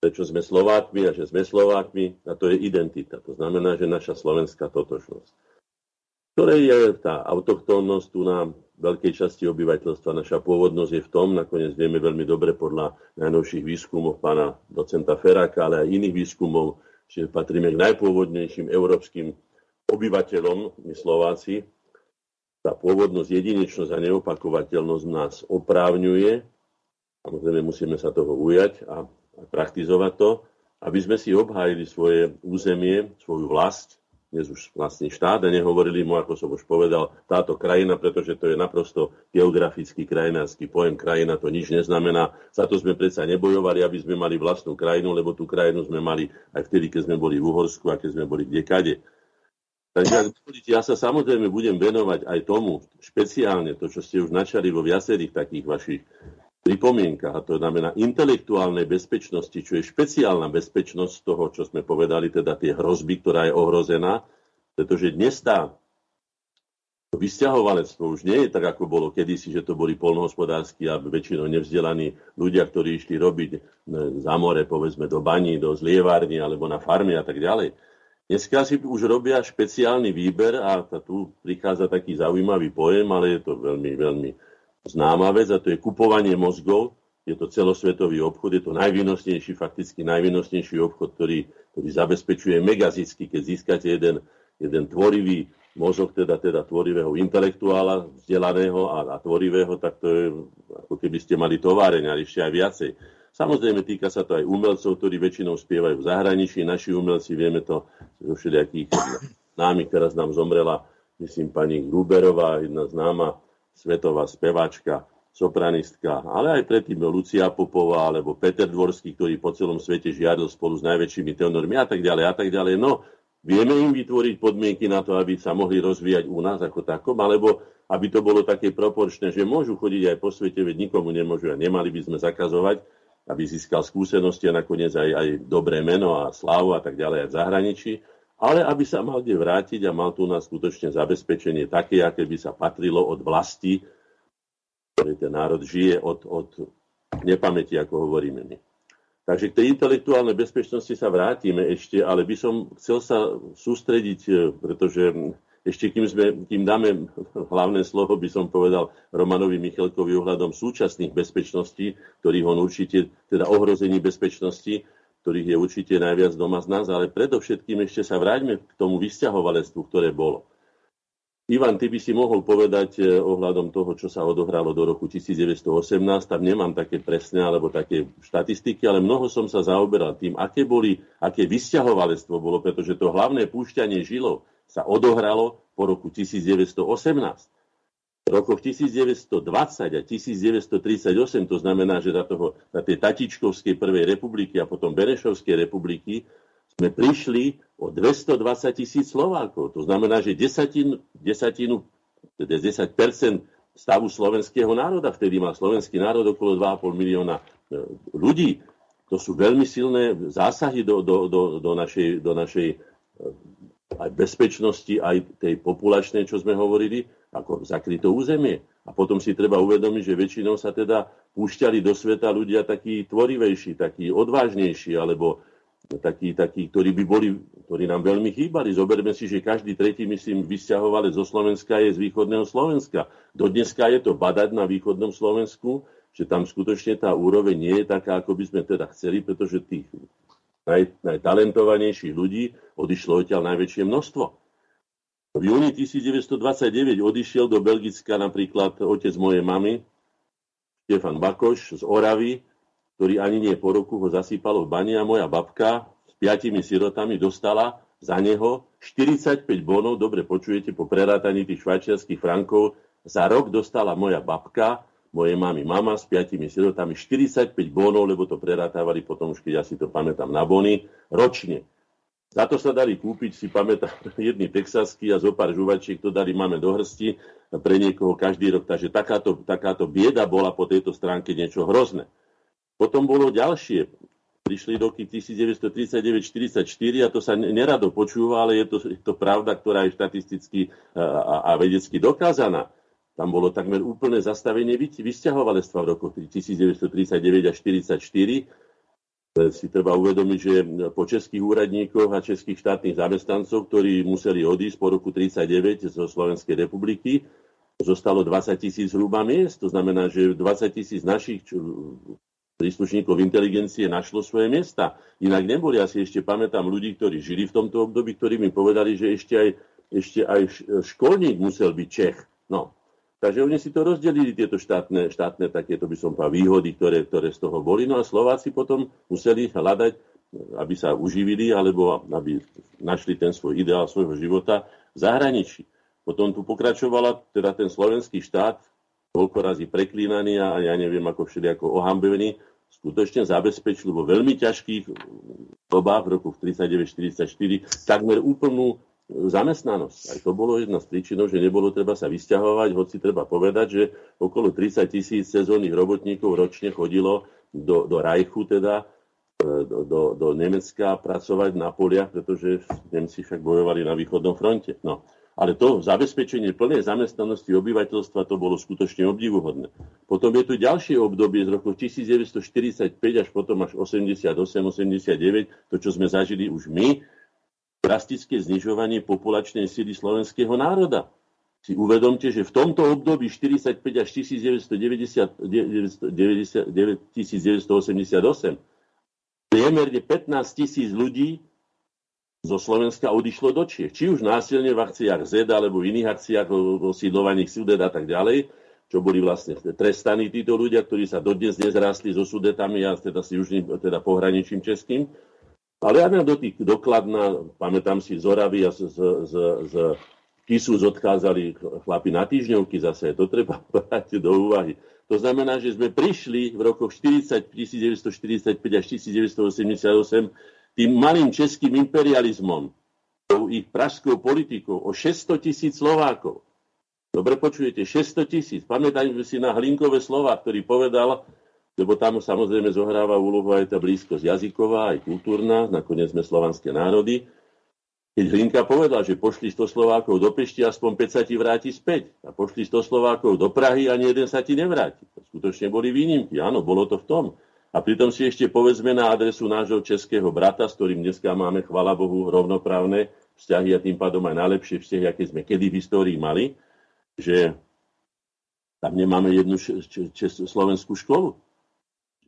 prečo sme Slovákmi a že sme Slovákmi, a to je identita. To znamená, že naša slovenská totožnosť. Ktoré je tá autochtónnosť tu na veľkej časti obyvateľstva. Naša pôvodnosť je v tom, nakoniec vieme veľmi dobre podľa najnovších výskumov pána docenta Feráka, ale aj iných výskumov, že patríme k najpôvodnejším európskym obyvateľom, my Slováci, tá pôvodnosť, jedinečnosť a neopakovateľnosť nás oprávňuje, samozrejme musíme sa toho ujať a, a praktizovať to, aby sme si obhájili svoje územie, svoju vlast, dnes už vlastný štát a nehovorili mu, ako som už povedal, táto krajina, pretože to je naprosto geografický krajinársky pojem. Krajina to nič neznamená. Za to sme predsa nebojovali, aby sme mali vlastnú krajinu, lebo tú krajinu sme mali aj vtedy, keď sme boli v Uhorsku a keď sme boli kdekade. Takže ak ja sa samozrejme budem venovať aj tomu, špeciálne to, čo ste už načali vo viacerých takých vašich pripomienkach, a to znamená intelektuálnej bezpečnosti, čo je špeciálna bezpečnosť toho, čo sme povedali, teda tie hrozby, ktorá je ohrozená, pretože dnes tá vysťahovalectvo už nie je tak, ako bolo kedysi, že to boli polnohospodársky a väčšinou nevzdelaní ľudia, ktorí išli robiť za more, povedzme do baní, do zlievárny alebo na farmy a tak ďalej. Dneska si už robia špeciálny výber a tu prichádza taký zaujímavý pojem, ale je to veľmi, veľmi známa vec a to je kupovanie mozgov. Je to celosvetový obchod, je to najvýnosnejší, fakticky najvýnosnejší obchod, ktorý, ktorý zabezpečuje megazisky, keď získate jeden, jeden tvorivý mozog, teda, teda tvorivého intelektuála, vzdelaného a, a tvorivého, tak to je ako keby ste mali továreň, ale ešte aj viacej. Samozrejme, týka sa to aj umelcov, ktorí väčšinou spievajú v zahraničí. Naši umelci, vieme to zo všelijakých známych, teraz nám zomrela, myslím, pani Gruberová, jedna známa svetová speváčka, sopranistka, ale aj predtým Lucia Popová alebo Peter Dvorský, ktorý po celom svete žiadol spolu s najväčšími tenormi a tak ďalej a tak ďalej. No, vieme im vytvoriť podmienky na to, aby sa mohli rozvíjať u nás ako takom, alebo aby to bolo také proporčné, že môžu chodiť aj po svete, veď nikomu nemôžu a nemali by sme zakazovať, aby získal skúsenosti a nakoniec aj, aj dobré meno a slávu a tak ďalej aj v zahraničí, ale aby sa mal kde vrátiť a mal tu na skutočne zabezpečenie také, aké by sa patrilo od vlasti, ktorý ten národ žije od, od nepamäti, ako hovoríme my. Takže k tej intelektuálnej bezpečnosti sa vrátime ešte, ale by som chcel sa sústrediť, pretože ešte kým, sme, kým dáme hlavné slovo, by som povedal Romanovi Michalkovi ohľadom súčasných bezpečností, ktorých on určite, teda ohrození bezpečnosti, ktorých je určite najviac doma z nás, ale predovšetkým ešte sa vráťme k tomu vysťahovalectvu, ktoré bolo. Ivan, ty by si mohol povedať eh, ohľadom toho, čo sa odohralo do roku 1918. Tam nemám také presné alebo také štatistiky, ale mnoho som sa zaoberal tým, aké, boli, aké vysťahovalectvo bolo, pretože to hlavné púšťanie žilov sa odohralo po roku 1918. Rokoch 1920 a 1938, to znamená, že za, toho, za tej Tatičkovskej prvej republiky a potom Benešovskej republiky sme prišli o 220 tisíc Slovákov. To znamená, že desatinu, desatinu teda 10 stavu slovenského národa, vtedy má slovenský národ okolo 2,5 milióna e, ľudí. To sú veľmi silné zásahy do, do, do, do našej, do našej e, aj bezpečnosti, aj tej populačnej, čo sme hovorili, ako zakryté územie. A potom si treba uvedomiť, že väčšinou sa teda púšťali do sveta ľudia takí tvorivejší, takí odvážnejší, alebo takí, takí ktorí by boli, ktorí nám veľmi chýbali. Zoberme si, že každý tretí, myslím, vysťahovali zo Slovenska je z východného Slovenska. Do dneska je to badať na východnom Slovensku, že tam skutočne tá úroveň nie je taká, ako by sme teda chceli, pretože tých naj, najtalentovanejších ľudí odišlo odtiaľ najväčšie množstvo. V júni 1929 odišiel do Belgicka napríklad otec mojej mamy, Štefan Bakoš z Oravy, ktorý ani nie po roku ho zasýpalo v bani a moja babka s piatimi sirotami dostala za neho 45 bonov, dobre počujete, po prerátaní tých švajčiarských frankov, za rok dostala moja babka mojej mamy mama s piatimi sirotami 45 bónov, lebo to prerátávali potom už, keď ja si to pamätám, na bony, ročne. Za to sa dali kúpiť, si pamätám, jedný texaský a zo pár žuvačiek to dali máme do hrsti pre niekoho každý rok. Takže takáto, takáto bieda bola po tejto stránke niečo hrozné. Potom bolo ďalšie. Prišli roky 1939-44 a to sa nerado počúva, ale je to, je to pravda, ktorá je štatisticky a, a vedecky dokázaná tam bolo takmer úplné zastavenie vysťahovalestva v roku 1939 až 1944. Si treba uvedomiť, že po českých úradníkoch a českých štátnych zamestnancov, ktorí museli odísť po roku 1939 zo Slovenskej republiky, zostalo 20 tisíc hruba miest. To znamená, že 20 tisíc našich príslušníkov inteligencie našlo svoje miesta. Inak neboli, asi ešte pamätám ľudí, ktorí žili v tomto období, ktorí mi povedali, že ešte aj, ešte aj školník musel byť Čech. No, Takže oni si to rozdelili, tieto štátne, štátne takéto by som povedal, výhody, ktoré, ktoré z toho boli. No a Slováci potom museli hľadať, aby sa uživili, alebo aby našli ten svoj ideál svojho života v zahraničí. Potom tu pokračovala teda ten slovenský štát, toľko razy preklínaný a ja neviem, ako všelijako ohambený, skutočne zabezpečil vo veľmi ťažkých dobách v roku 39-44 takmer úplnú zamestnanosť. Aj to bolo jedna z príčinov, že nebolo treba sa vysťahovať, hoci treba povedať, že okolo 30 tisíc sezónnych robotníkov ročne chodilo do, do Rajchu, teda e, do, do, do Nemecka pracovať na poliach, pretože Nemci však bojovali na východnom fronte. No. Ale to zabezpečenie plnej zamestnanosti obyvateľstva to bolo skutočne obdivuhodné. Potom je tu ďalšie obdobie z roku 1945 až potom až 88-89, to, čo sme zažili už my, drastické znižovanie populačnej síly slovenského národa. Si uvedomte, že v tomto období 45 až 1990, 1988 priemerne 15 tisíc ľudí zo Slovenska odišlo do Čiech. Či už násilne v akciách Z alebo v iných akciách o sídlovaní Sudet a tak ďalej, čo boli vlastne trestaní títo ľudia, ktorí sa dodnes nezrastli so Sudetami a teda si už teda pohraničím českým. Ale ja do tých dokladná, pamätám si z a z, z, z, z Kisu odkázali chlapi na týždňovky zase, to treba brať do úvahy. To znamená, že sme prišli v rokoch 40, 1945 až 1988 tým malým českým imperializmom, tou ich pražskou politikou o 600 tisíc Slovákov. Dobre počujete, 600 tisíc. Pamätajme si na Hlinkové slova, ktorý povedal, lebo tam samozrejme zohráva úlohu aj tá blízkosť jazyková, aj kultúrna, nakoniec sme slovanské národy. Keď Hlinka povedal, že pošli 100 Slovákov do Pešti, aspoň 5 sa ti vráti späť. A pošli 100 Slovákov do Prahy, ani jeden sa ti nevráti. To skutočne boli výnimky, áno, bolo to v tom. A pritom si ešte povedzme na adresu nášho českého brata, s ktorým dneska máme, chvala Bohu, rovnoprávne vzťahy a tým pádom aj najlepšie vzťahy, aké sme kedy v histórii mali, že tam nemáme jednu slovenskú školu.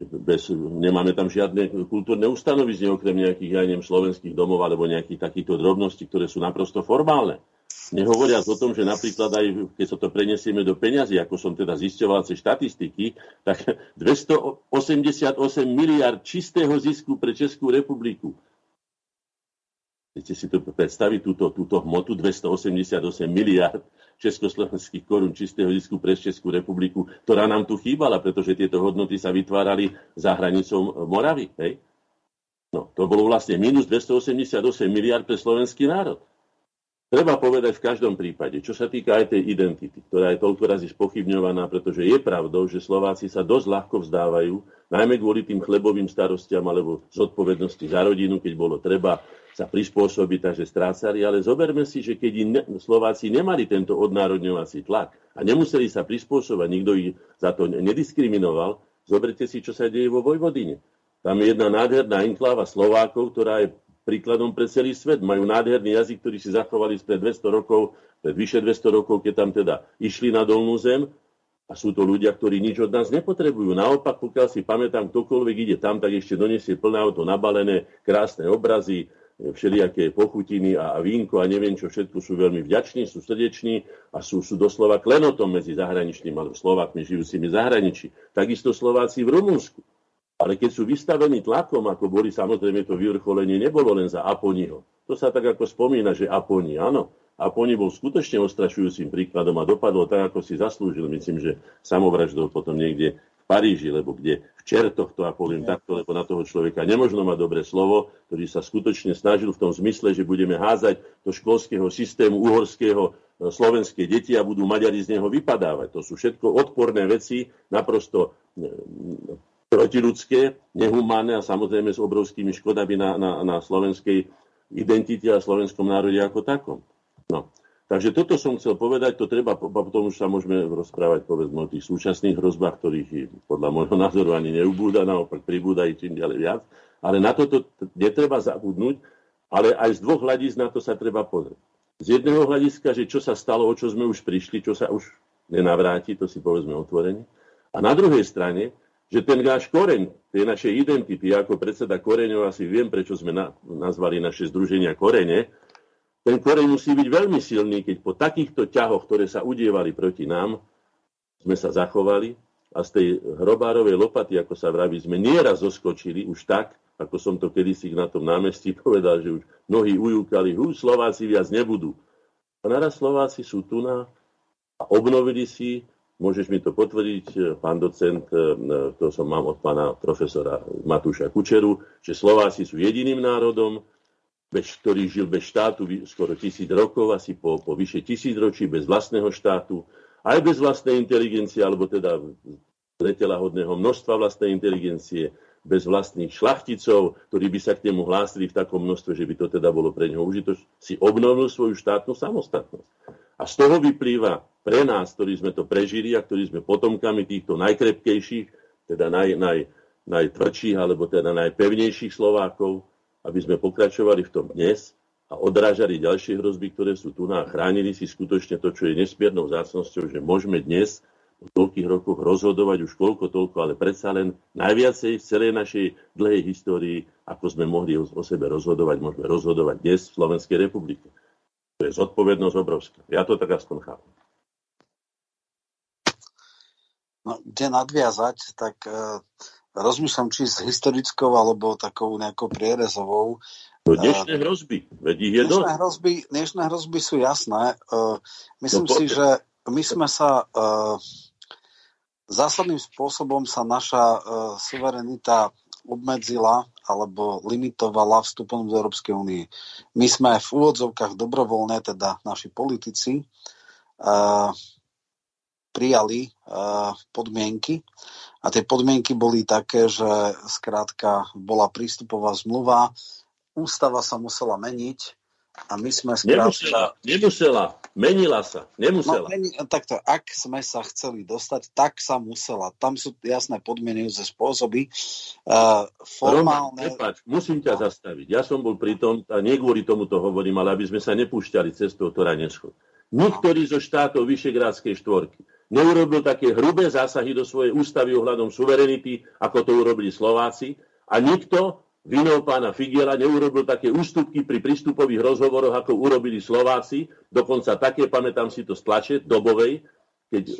Bez, nemáme tam žiadne kultúrne ustanovizne, okrem nejakých, ja neviem, slovenských domov alebo nejakých takýchto drobností, ktoré sú naprosto formálne. Nehovoriac o tom, že napríklad aj keď sa to prenesieme do peňazí, ako som teda zisťoval cez štatistiky, tak 288 miliard čistého zisku pre Českú republiku. Viete si to predstaviť, túto, túto hmotu 288 miliard československých korún čistého zisku pre Českú republiku, ktorá nám tu chýbala, pretože tieto hodnoty sa vytvárali za hranicou Moravy. Hej? No, to bolo vlastne minus 288 miliard pre slovenský národ. Treba povedať v každom prípade, čo sa týka aj tej identity, ktorá je toľko razy spochybňovaná, pretože je pravdou, že Slováci sa dosť ľahko vzdávajú, najmä kvôli tým chlebovým starostiam alebo zodpovednosti za rodinu, keď bolo treba sa prispôsobiť, takže strácali. Ale zoberme si, že keď Slováci nemali tento odnárodňovací tlak a nemuseli sa prispôsobať, nikto ich za to nediskriminoval, zoberte si, čo sa deje vo Vojvodine. Tam je jedna nádherná enkláva Slovákov, ktorá je príkladom pre celý svet. Majú nádherný jazyk, ktorý si zachovali pred 200 rokov, pred vyše 200 rokov, keď tam teda išli na dolnú zem. A sú to ľudia, ktorí nič od nás nepotrebujú. Naopak, pokiaľ si pamätám, ktokoľvek ide tam, tak ešte donesie plné auto nabalené, krásne obrazy, všelijaké pochutiny a, vínko a neviem čo všetko sú veľmi vďační, sú srdeční a sú, sú doslova klenotom medzi zahraničným alebo Slovákmi žijúcimi zahraničí. Takisto Slováci v Rumunsku. Ale keď sú vystavení tlakom, ako boli samozrejme to vyvrcholenie, nebolo len za Aponiho. To sa tak ako spomína, že Aponi, áno. Aponi bol skutočne ostrašujúcim príkladom a dopadlo tak, ako si zaslúžil. Myslím, že samovraždou potom niekde v Paríži, lebo kde v čertoch to a poviem takto, lebo na toho človeka nemožno mať dobré slovo, ktorý sa skutočne snažil v tom zmysle, že budeme házať do školského systému uhorského e, slovenské deti a budú Maďari z neho vypadávať. To sú všetko odporné veci, naprosto e, protiludské, nehumánne a samozrejme s obrovskými škodami na, na, na slovenskej identite a slovenskom národe ako takom. No. Takže toto som chcel povedať, to treba, potom už sa môžeme rozprávať povedzme o tých súčasných hrozbách, ktorých podľa môjho názoru ani neubúda, naopak pribúda i čím ďalej viac. Ale na toto netreba zabudnúť, ale aj z dvoch hľadíc na to sa treba pozrieť. Z jedného hľadiska, že čo sa stalo, o čo sme už prišli, čo sa už nenavráti, to si povedzme otvorene. A na druhej strane, že ten náš koreň, tej našej identity, ako predseda koreňov asi viem, prečo sme na, nazvali naše združenia korene, ten koreň musí byť veľmi silný, keď po takýchto ťahoch, ktoré sa udievali proti nám, sme sa zachovali a z tej hrobárovej lopaty, ako sa vraví, sme nieraz zoskočili už tak, ako som to kedysi na tom námestí povedal, že už mnohí ujúkali, hú, Slováci viac nebudú. A naraz Slováci sú tu na a obnovili si Môžeš mi to potvrdiť, e, pán docent, e, to som mám od pána profesora Matúša Kučeru, že Slováci sú jediným národom, bez, ktorý žil bez štátu skoro tisíc rokov, asi po, po vyše tisíc ročí, bez vlastného štátu, aj bez vlastnej inteligencie, alebo teda zretela hodného množstva vlastnej inteligencie, bez vlastných šlachticov, ktorí by sa k nemu hlásili v takom množstve, že by to teda bolo pre neho užitoč, si obnovil svoju štátnu samostatnosť. A z toho vyplýva pre nás, ktorí sme to prežili a ktorí sme potomkami týchto najkrepkejších, teda naj, naj, najtvrdších alebo teda najpevnejších Slovákov, aby sme pokračovali v tom dnes a odrážali ďalšie hrozby, ktoré sú tu a chránili si skutočne to, čo je nesmiernou zácnosťou, že môžeme dnes po toľkých rokoch rozhodovať už koľko toľko, ale predsa len najviacej v celej našej dlhej histórii, ako sme mohli o sebe rozhodovať, môžeme rozhodovať dnes v Slovenskej republike. To je zodpovednosť obrovská. Ja to tak aspoň chápem. No, kde nadviazať, tak uh, rozmýšľam, či s historickou alebo takou nejakou prierezovou. No dnešné uh, hrozby, veď ich je dnešné hrozby, dnešné hrozby sú jasné. Uh, myslím no, si, že my sme sa uh, zásadným spôsobom sa naša uh, suverenita obmedzila alebo limitovala vstupom do Európskej únie. My sme v úvodzovkách dobrovoľné, teda naši politici, uh, prijali uh, podmienky a tie podmienky boli také, že skrátka bola prístupová zmluva, ústava sa musela meniť A my sme Nemusela, nemusela, menila sa, nemusela. No, meni, takto, ak sme sa chceli dostať, tak sa musela. Tam sú jasné podmienujúce spôsoby. Uh, formálne... Roman, prepáč, musím ťa no. zastaviť. Ja som bol pri tom, a nie kvôli tomu to hovorím, ale aby sme sa nepúšťali cestou, ktorá neschod. Niektorý zo štátov Vyšegrádskej štvorky neurobil také hrubé zásahy do svojej ústavy ohľadom suverenity, ako to urobili Slováci, a nikto vinou pána Figiela neurobil také ústupky pri prístupových rozhovoroch, ako urobili Slováci, dokonca také, pamätám si to z tlače dobovej, keď e,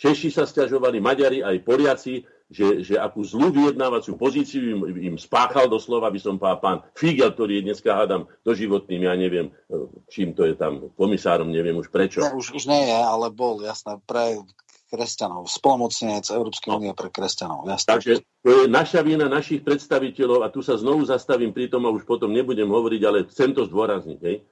Češi sa stiažovali, Maďari aj Poliaci, že, že akú zlú vyjednávaciu pozíciu im, im spáchal doslova, by som povedal pán Figel, ktorý je dneska, hádam, doživotným, ja neviem, e, čím to je tam, komisárom, neviem už prečo. Ne, už, už nie je, ale bol, jasné, pre kresťanov, spolomocnenec Európskej únie pre kresťanov. Jasne. Takže to je naša vina našich predstaviteľov a tu sa znovu zastavím pri tom a už potom nebudem hovoriť, ale chcem to zdôrazniť. Hej.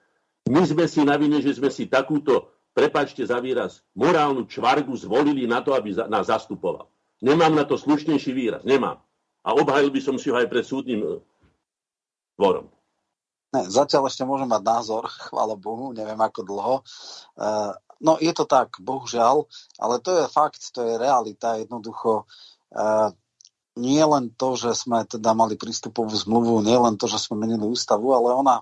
My sme si na vine, že sme si takúto, prepačte za výraz, morálnu čvargu zvolili na to, aby nás zastupoval. Nemám na to slušnejší výraz, nemám. A obhajil by som si ho aj pred súdnym e, dvorom. Ne, zatiaľ ešte môžem mať názor, chvála Bohu, neviem ako dlho. E, No je to tak, bohužiaľ, ale to je fakt, to je realita. Jednoducho uh, nie len to, že sme teda mali prístupovú zmluvu, nie len to, že sme menili ústavu, ale ona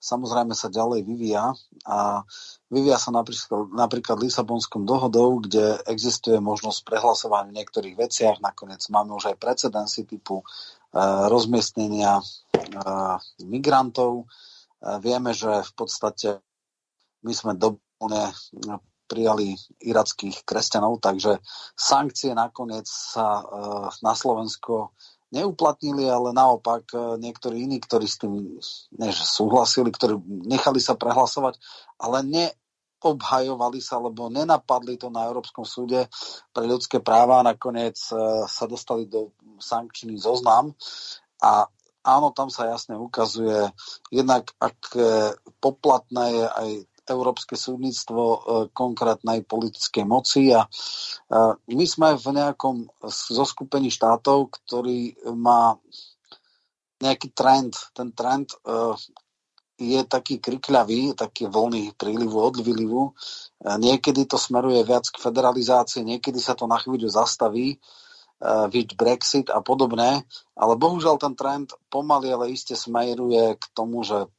samozrejme sa ďalej vyvíja a vyvíja sa napríklad, napríklad Lisabonskom dohodou, kde existuje možnosť prehlasovania v niektorých veciach. Nakoniec máme už aj precedensy typu uh, rozmiestnenia uh, migrantov. Uh, vieme, že v podstate my sme do, prijali irackých kresťanov, takže sankcie nakoniec sa e, na Slovensko neuplatnili, ale naopak e, niektorí iní, ktorí s tým než súhlasili, ktorí nechali sa prehlasovať, ale neobhajovali sa, lebo nenapadli to na Európskom súde pre ľudské práva a nakoniec sa dostali do sankčný zoznam. A áno, tam sa jasne ukazuje, jednak ak poplatné je aj európske súdnictvo e, konkrétnej politickej moci a e, my sme v nejakom zoskupení štátov, ktorý má nejaký trend. Ten trend e, je taký krikľavý, taký voľný prílivu, odvilivu. Niekedy to smeruje viac k federalizácii, niekedy sa to na chvíľu zastaví, vid Brexit a podobné, ale bohužiaľ ten trend pomaly, ale iste smeruje k tomu, že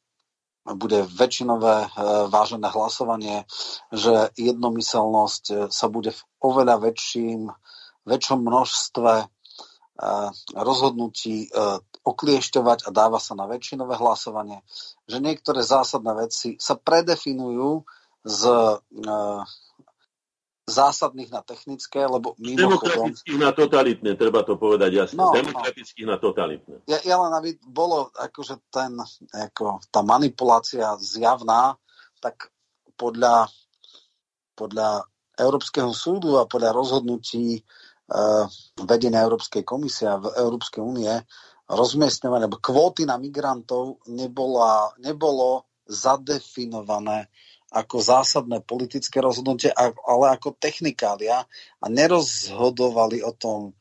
bude väčšinové e, vážené hlasovanie, že jednomyselnosť e, sa bude v oveľa väčším, väčšom množstve e, rozhodnutí okliešťovať a dáva sa na väčšinové hlasovanie, že niektoré zásadné veci sa predefinujú z zásadných na technické, lebo mimochodom... Demokratických na totalitné, treba to povedať jasne. No, Demokratických no. na totalitné. Ja, ja len aby bolo akože ten, ako, tá manipulácia zjavná, tak podľa, podľa Európskeho súdu a podľa rozhodnutí uh, vedenia Európskej komisie a Európskej únie rozmiestňovanie, alebo kvóty na migrantov nebola, nebolo zadefinované ako zásadné politické rozhodnutie, ale ako technikália a nerozhodovali o tom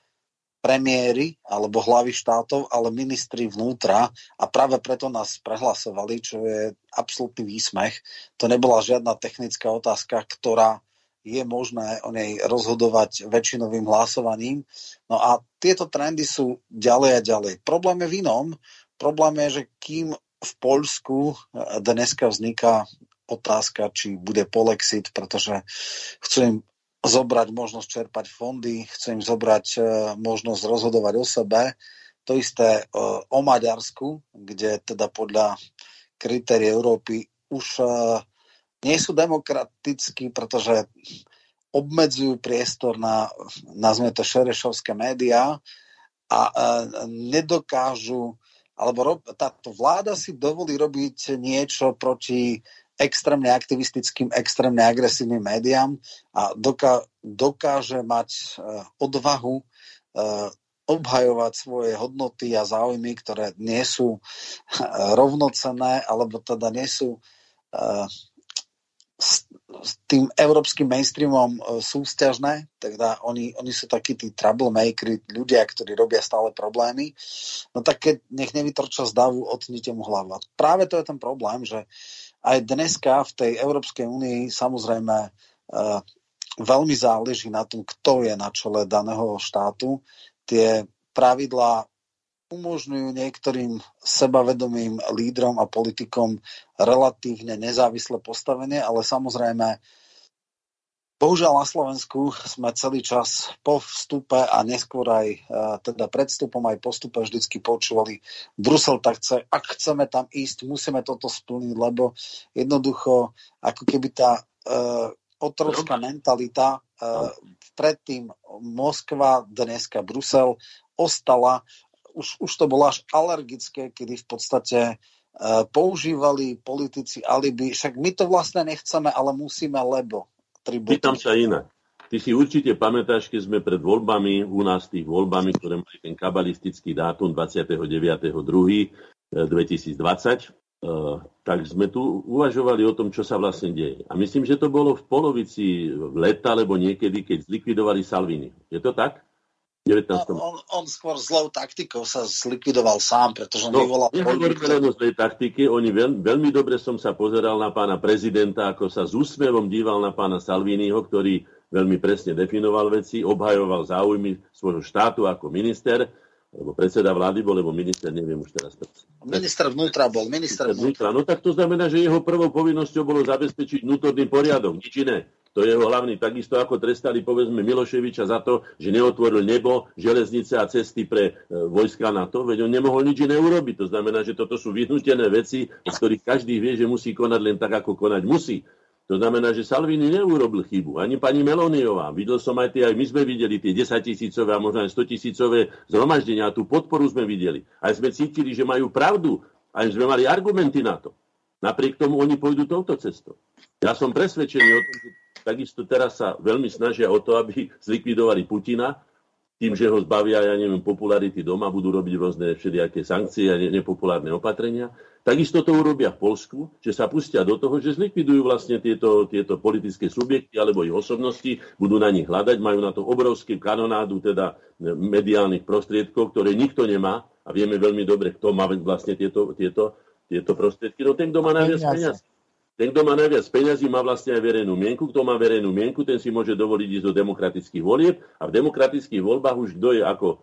premiéry alebo hlavy štátov, ale ministri vnútra a práve preto nás prehlasovali, čo je absolútny výsmech. To nebola žiadna technická otázka, ktorá je možné o nej rozhodovať väčšinovým hlasovaním. No a tieto trendy sú ďalej a ďalej. Problém je v inom. Problém je, že kým v Poľsku dneska vzniká otázka, či bude polexit, pretože chcú im zobrať možnosť čerpať fondy, chcú im zobrať e, možnosť rozhodovať o sebe. To isté e, o Maďarsku, kde teda podľa kritérií Európy už e, nie sú demokratickí, pretože obmedzujú priestor na, nazvime to, šerešovské médiá a nedokážu, alebo táto vláda si dovolí robiť niečo proti extrémne aktivistickým, extrémne agresívnym médiám a doká, dokáže mať uh, odvahu uh, obhajovať svoje hodnoty a záujmy, ktoré nie sú uh, rovnocenné, alebo teda nie sú uh, s, tým európskym mainstreamom uh, súťažné, teda oni, oni sú takí tí troublemakery, ľudia, ktorí robia stále problémy, no tak keď nech nevytrča z davu, otnite mu hlavu. A práve to je ten problém, že aj dneska v tej Európskej únii samozrejme uh, veľmi záleží na tom, kto je na čele daného štátu. Tie pravidlá umožňujú niektorým sebavedomým lídrom a politikom relatívne nezávislé postavenie, ale samozrejme Bohužiaľ na Slovensku sme celý čas po vstupe a neskôr aj e, teda pred vstupom aj postupe vždycky počúvali Brusel tak chce, ak chceme tam ísť, musíme toto splniť, lebo jednoducho ako keby tá uh, otrocká mentalita uh, predtým Moskva, dneska Brusel ostala, už, už to bolo až alergické, kedy v podstate uh, používali politici alibi, však my to vlastne nechceme, ale musíme, lebo tributy. Pýtam sa inak. Ty si určite pamätáš, keď sme pred voľbami, u nás tých voľbami, ktoré mali ten kabalistický dátum 29.2.2020, eh, tak sme tu uvažovali o tom, čo sa vlastne deje. A myslím, že to bolo v polovici leta, alebo niekedy, keď zlikvidovali Salvini. Je to tak? 19. No, on, on skôr zlou taktikou sa zlikvidoval sám, pretože no, nevolal... Nehovoríme len o zlej taktike, oni veľ, veľmi dobre som sa pozeral na pána prezidenta, ako sa s úsmevom díval na pána Salviniho, ktorý veľmi presne definoval veci, obhajoval záujmy svojho štátu ako minister, alebo predseda vlády bol, lebo minister, neviem už teraz. Minister vnútra bol, minister vnútra. No tak to znamená, že jeho prvou povinnosťou bolo zabezpečiť vnútorný poriadok, nič iné. To je jeho hlavný. Takisto ako trestali povedzme Miloševiča za to, že neotvoril nebo, železnice a cesty pre e, vojska na to, veď on nemohol nič iné urobiť. To znamená, že toto sú vyhnutené veci, z ktorých každý vie, že musí konať len tak, ako konať musí. To znamená, že Salvini neurobil chybu, ani pani Meloniová. Videl som aj tie, aj my sme videli tie 10 tisícové a možno aj 100 tisícové zhromaždenia a tú podporu sme videli. Aj sme cítili, že majú pravdu, aj sme mali argumenty na to. Napriek tomu oni pôjdu touto cestou. Ja som presvedčený o tom, že takisto teraz sa veľmi snažia o to, aby zlikvidovali Putina, tým, že ho zbavia, ja neviem, popularity doma, budú robiť rôzne všelijaké sankcie a nepopulárne opatrenia. Takisto to urobia v Polsku, že sa pustia do toho, že zlikvidujú vlastne tieto, tieto politické subjekty alebo ich osobnosti, budú na nich hľadať, majú na to obrovský kanonádu teda mediálnych prostriedkov, ktoré nikto nemá a vieme veľmi dobre, kto má vlastne tieto, tieto, tieto prostriedky. No ten, kto má najviac peniazí. Ten, kto má najviac peňazí, má vlastne aj verejnú mienku. Kto má verejnú mienku, ten si môže dovoliť ísť do demokratických volieb a v demokratických voľbách už kto je ako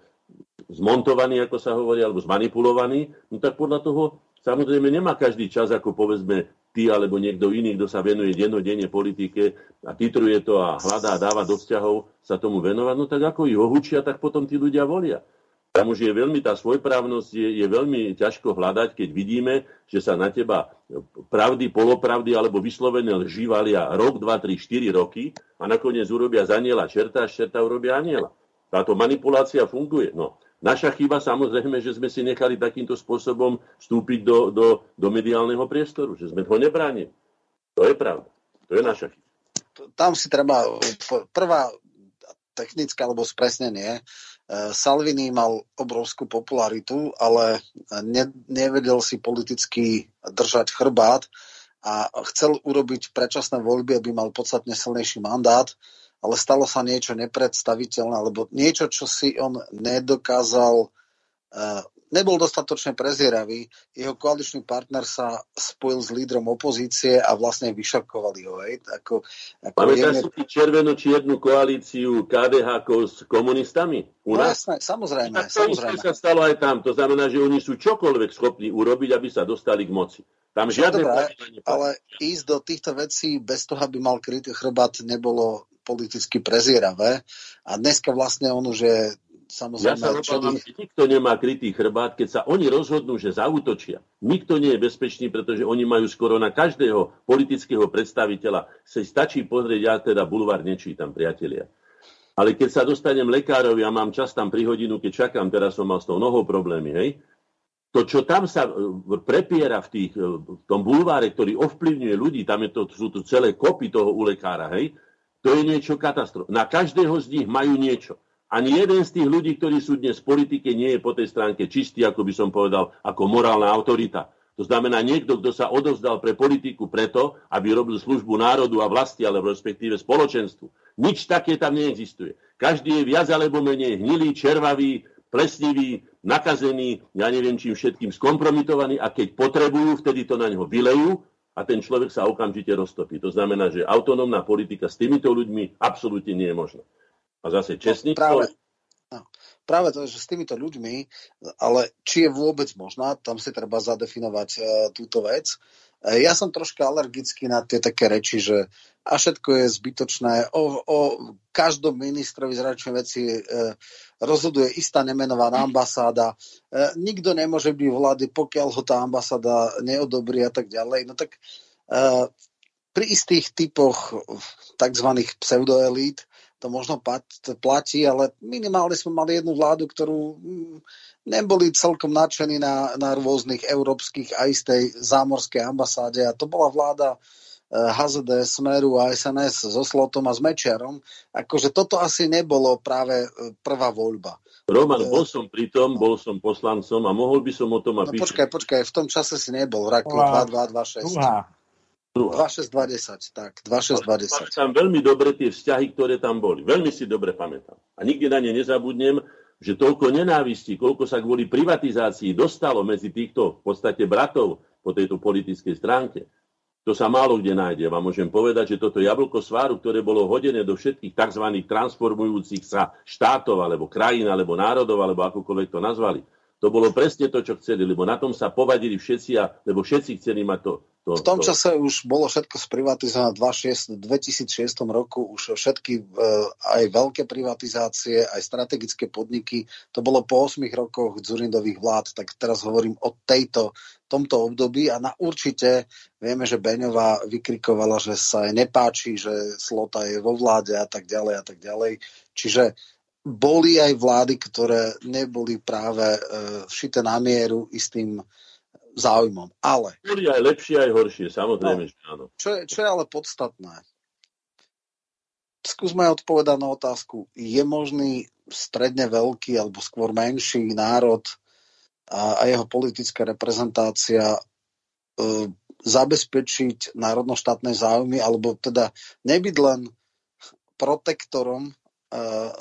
zmontovaný, ako sa hovorí, alebo zmanipulovaný, no tak podľa toho samozrejme nemá každý čas, ako povedzme ty alebo niekto iný, kto sa venuje dennodenne politike a titruje to a hľadá a dáva do vzťahov sa tomu venovať, no tak ako ich ohučia, tak potom tí ľudia volia. Tam už je veľmi, tá svojprávnosť je, je veľmi ťažko hľadať, keď vidíme, že sa na teba pravdy, polopravdy alebo vyslovené lži rok, dva, tri, štyri roky a nakoniec urobia z aniela čerta a čerta urobia aniela. Táto manipulácia funguje. No, naša chyba samozrejme, že sme si nechali takýmto spôsobom vstúpiť do, do, do mediálneho priestoru, že sme ho nebránili. To je pravda. To je naša chyba. Tam si treba prvá technická alebo spresnenie Salvini mal obrovskú popularitu, ale ne, nevedel si politicky držať chrbát a chcel urobiť predčasné voľby, aby mal podstatne silnejší mandát, ale stalo sa niečo nepredstaviteľné, alebo niečo, čo si on nedokázal uh, nebol dostatočne prezieravý. Jeho koaličný partner sa spojil s lídrom opozície a vlastne vyšakovali ho. Hej. Ako, ako Pamätáš jemne... si červeno-čiernu koalíciu KDH s komunistami? U no, nás? Jasné, samozrejme. Tak to samozrejme. sa stalo aj tam. To znamená, že oni sú čokoľvek schopní urobiť, aby sa dostali k moci. Tam žiadne dobré, ale ísť do týchto vecí bez toho, aby mal krytý chrbát, nebolo politicky prezieravé. A dneska vlastne on už je Samozrejme, ja sa obávam, že nikto nemá krytý chrbát, keď sa oni rozhodnú, že zautočia. Nikto nie je bezpečný, pretože oni majú skoro na každého politického predstaviteľa. Se stačí pozrieť, ja teda bulvár nečítam, priatelia. Ale keď sa dostanem lekárovi a mám čas tam pri hodinu, keď čakám, teraz som mal s tou nohou problémy, hej, to, čo tam sa e, prepiera v, tých, e, v tom bulváre, ktorý ovplyvňuje ľudí, tam je to, sú tu celé kopy toho u lekára, hej, to je niečo katastrof. Na každého z nich majú niečo. Ani jeden z tých ľudí, ktorí sú dnes v politike, nie je po tej stránke čistý, ako by som povedal, ako morálna autorita. To znamená niekto, kto sa odovzdal pre politiku preto, aby robil službu národu a vlasti, alebo respektíve spoločenstvu. Nič také tam neexistuje. Každý je viac alebo menej hnilý, červavý, plesnivý, nakazený, ja neviem čím všetkým skompromitovaný a keď potrebujú, vtedy to na neho vylejú a ten človek sa okamžite roztopí. To znamená, že autonómna politika s týmito ľuďmi absolútne nie je možná. A zase čestný no, práve, no, práve to, že s týmito ľuďmi, ale či je vôbec možná, tam si treba zadefinovať uh, túto vec. Uh, ja som troška alergický na tie také reči, že a všetko je zbytočné. O, o každom ministrovi zračnej veci uh, rozhoduje istá nemenovaná ambasáda. Uh, nikto nemôže byť vlády, pokiaľ ho tá ambasáda neodobrí a tak ďalej. No tak uh, pri istých typoch tzv. pseudoelít to možno platí, ale minimálne sme mali jednu vládu, ktorú mm, neboli celkom nadšení na, na rôznych európskych a istej zámorskej ambasáde a to bola vláda HZD, eh, Smeru a SNS so Slotom a s Mečiarom. Akože toto asi nebolo práve eh, prvá voľba. Roman, eh, bol som pri tom, bol som poslancom a mohol by som o tom no, Počkaj, počkaj, v tom čase si nebol, Rakli 2226. 2620, tak, 2620. Tam veľmi dobre tie vzťahy, ktoré tam boli. Veľmi si dobre pamätám. A nikdy na ne nezabudnem, že toľko nenávistí, koľko sa kvôli privatizácii dostalo medzi týchto v podstate bratov po tejto politickej stránke. To sa málo kde nájde. Vám môžem povedať, že toto jablko sváru, ktoré bolo hodené do všetkých tzv. transformujúcich sa štátov, alebo krajín, alebo národov, alebo akokoľvek to nazvali, to bolo presne to, čo chceli, lebo na tom sa povadili všetci, a, lebo všetci chceli mať to, to, v tom to... čase už bolo všetko sprivatizované. V 2006 roku, už všetky e, aj veľké privatizácie, aj strategické podniky, to bolo po 8 rokoch Dzurindových vlád, tak teraz hovorím o tejto, tomto období a na určite vieme, že Beňová vykrikovala, že sa jej nepáči, že Slota je vo vláde a tak ďalej a tak ďalej. Čiže boli aj vlády, ktoré neboli práve e, šité na mieru istým záujmom. Ale... Boli aj lepšie, aj horšie, samozrejme, no, že áno. Čo je, čo je ale podstatné? Skúsme odpovedať na otázku. Je možný stredne veľký alebo skôr menší národ a, a jeho politická reprezentácia e, zabezpečiť národno-štátne záujmy alebo teda nebyť len protektorom e,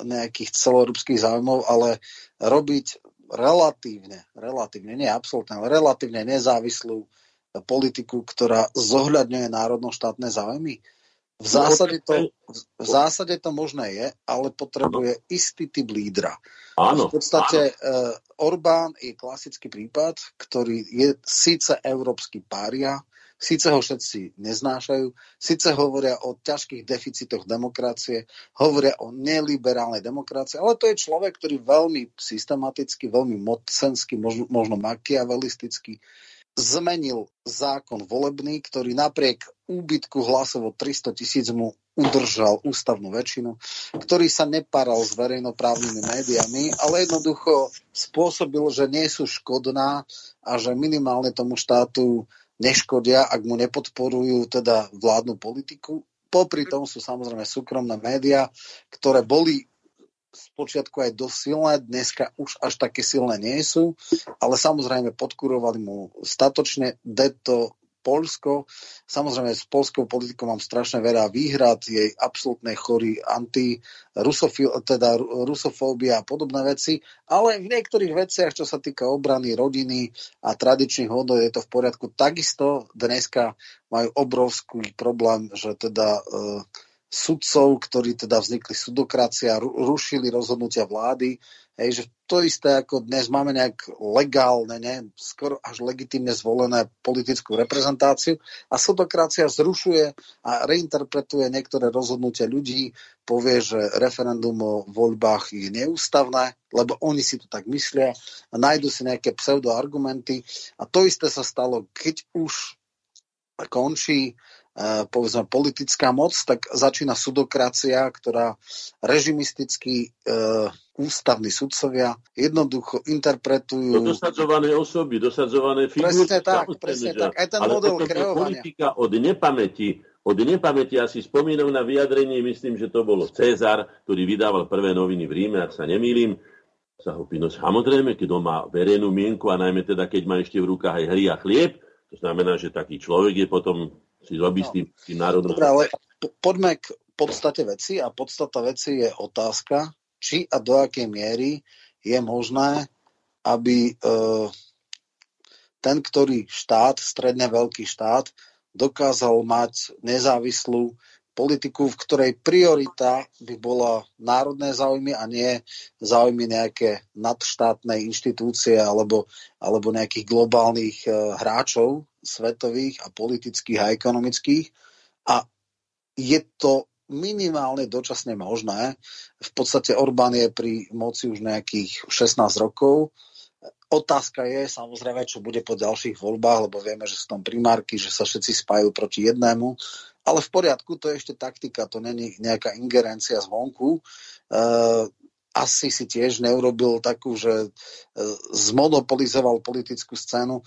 nejakých celoeurópskych záujmov, ale robiť relatívne, relatívne, nie absolútne, ale relatívne nezávislú politiku, ktorá zohľadňuje národno-štátne záujmy? V zásade, to, v zásade to možné je, ale potrebuje istý typ lídra. Áno, v podstate áno. Orbán je klasický prípad, ktorý je síce európsky pária, Síce ho všetci neznášajú, síce hovoria o ťažkých deficitoch demokracie, hovoria o neliberálnej demokracii, ale to je človek, ktorý veľmi systematicky, veľmi mocensky, možno, možno makiavelisticky zmenil zákon volebný, ktorý napriek úbytku hlasov o 300 tisíc mu udržal ústavnú väčšinu, ktorý sa nepáral s verejnoprávnymi médiami, ale jednoducho spôsobil, že nie sú škodná a že minimálne tomu štátu neškodia, ak mu nepodporujú teda vládnu politiku. Popri tom sú samozrejme súkromné médiá, ktoré boli spočiatku aj dosť silné, dneska už až také silné nie sú, ale samozrejme podkurovali mu statočne, deto Polsko. Samozrejme, s polskou politikou mám strašne veľa výhrad, jej absolútne chorí anti teda rusofóbia a podobné veci, ale v niektorých veciach, čo sa týka obrany rodiny a tradičných hodnot, je to v poriadku. Takisto dneska majú obrovský problém, že teda e, sudcov, ktorí teda vznikli sudokracia, rušili rozhodnutia vlády, Hej, že to isté ako dnes máme nejak legálne, ne, skoro až legitimne zvolené politickú reprezentáciu a sudokracia zrušuje a reinterpretuje niektoré rozhodnutia ľudí, povie, že referendum o voľbách je neústavné, lebo oni si to tak myslia a nájdu si nejaké pseudoargumenty. A to isté sa stalo, keď už končí povedzme politická moc, tak začína sudokracia, ktorá režimistickí e, ústavní sudcovia jednoducho interpretujú... To dosadzované osoby, dosadzované figúry. Presne tak, presne tak. Aj ten Ale model kreovania. politika od nepamäti, od nepamäti, ja si spomínam na vyjadrenie, myslím, že to bolo Cezar, ktorý vydával prvé noviny v Ríme, ak sa nemýlim, sa ho pýtal, samozrejme, keď on má verejnú mienku a najmä teda, keď má ešte v rukách aj hry a chlieb, to znamená, že taký človek je potom si robí no. s tým, tým národom. Dobre, ale poďme k podstate veci a podstata veci je otázka, či a do akej miery je možné, aby e, ten, ktorý štát, stredne veľký štát, dokázal mať nezávislú politiku, v ktorej priorita by bola národné záujmy a nie záujmy nejaké nadštátne inštitúcie alebo, alebo nejakých globálnych e, hráčov svetových a politických a ekonomických. A je to minimálne dočasne možné. V podstate Orbán je pri moci už nejakých 16 rokov. Otázka je samozrejme, čo bude po ďalších voľbách, lebo vieme, že sú tam primárky, že sa všetci spájajú proti jednému. Ale v poriadku, to je ešte taktika, to není nejaká ingerencia zvonku. Uh, asi si tiež neurobil takú, že uh, zmonopolizoval politickú scénu.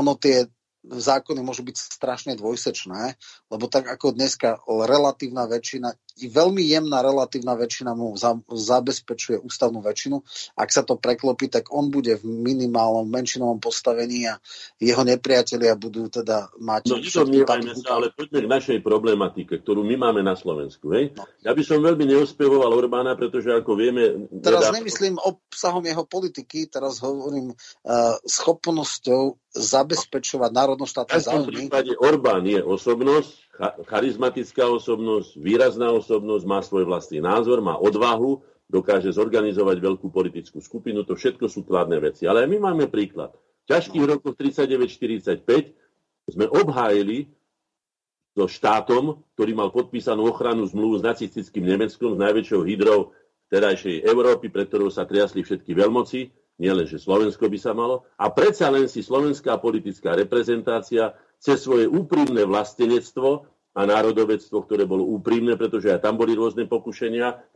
Ono tie zákony môžu byť strašne dvojsečné, lebo tak ako dneska relatívna väčšina, veľmi jemná relatívna väčšina mu za, zabezpečuje ústavnú väčšinu. Ak sa to preklopí, tak on bude v minimálnom menšinovom postavení a jeho nepriatelia budú teda mať... No nedomnievajme sa, ale poďme k našej problematike, ktorú my máme na Slovensku. Hej? No. Ja by som veľmi neospevoval Orbána, pretože ako vieme... Teraz nedá... nemyslím obsahom jeho politiky, teraz hovorím uh, schopnosťou zabezpečovať národnoštátne záujmy. V prípade Orbán je osobnosť, charizmatická osobnosť, výrazná osobnosť, má svoj vlastný názor, má odvahu, dokáže zorganizovať veľkú politickú skupinu, to všetko sú kladné veci. Ale aj my máme príklad. V ťažkých rokoch 39-45 sme obhájili so štátom, ktorý mal podpísanú ochranu zmluvu s nacistickým Nemeckom, s najväčšou hydrou terajšej Európy, pre ktorou sa triasli všetky veľmoci, nielen, že Slovensko by sa malo, a predsa len si slovenská politická reprezentácia cez svoje úprimné vlastenectvo a národovectvo, ktoré bolo úprimné, pretože aj tam boli rôzne pokušenia,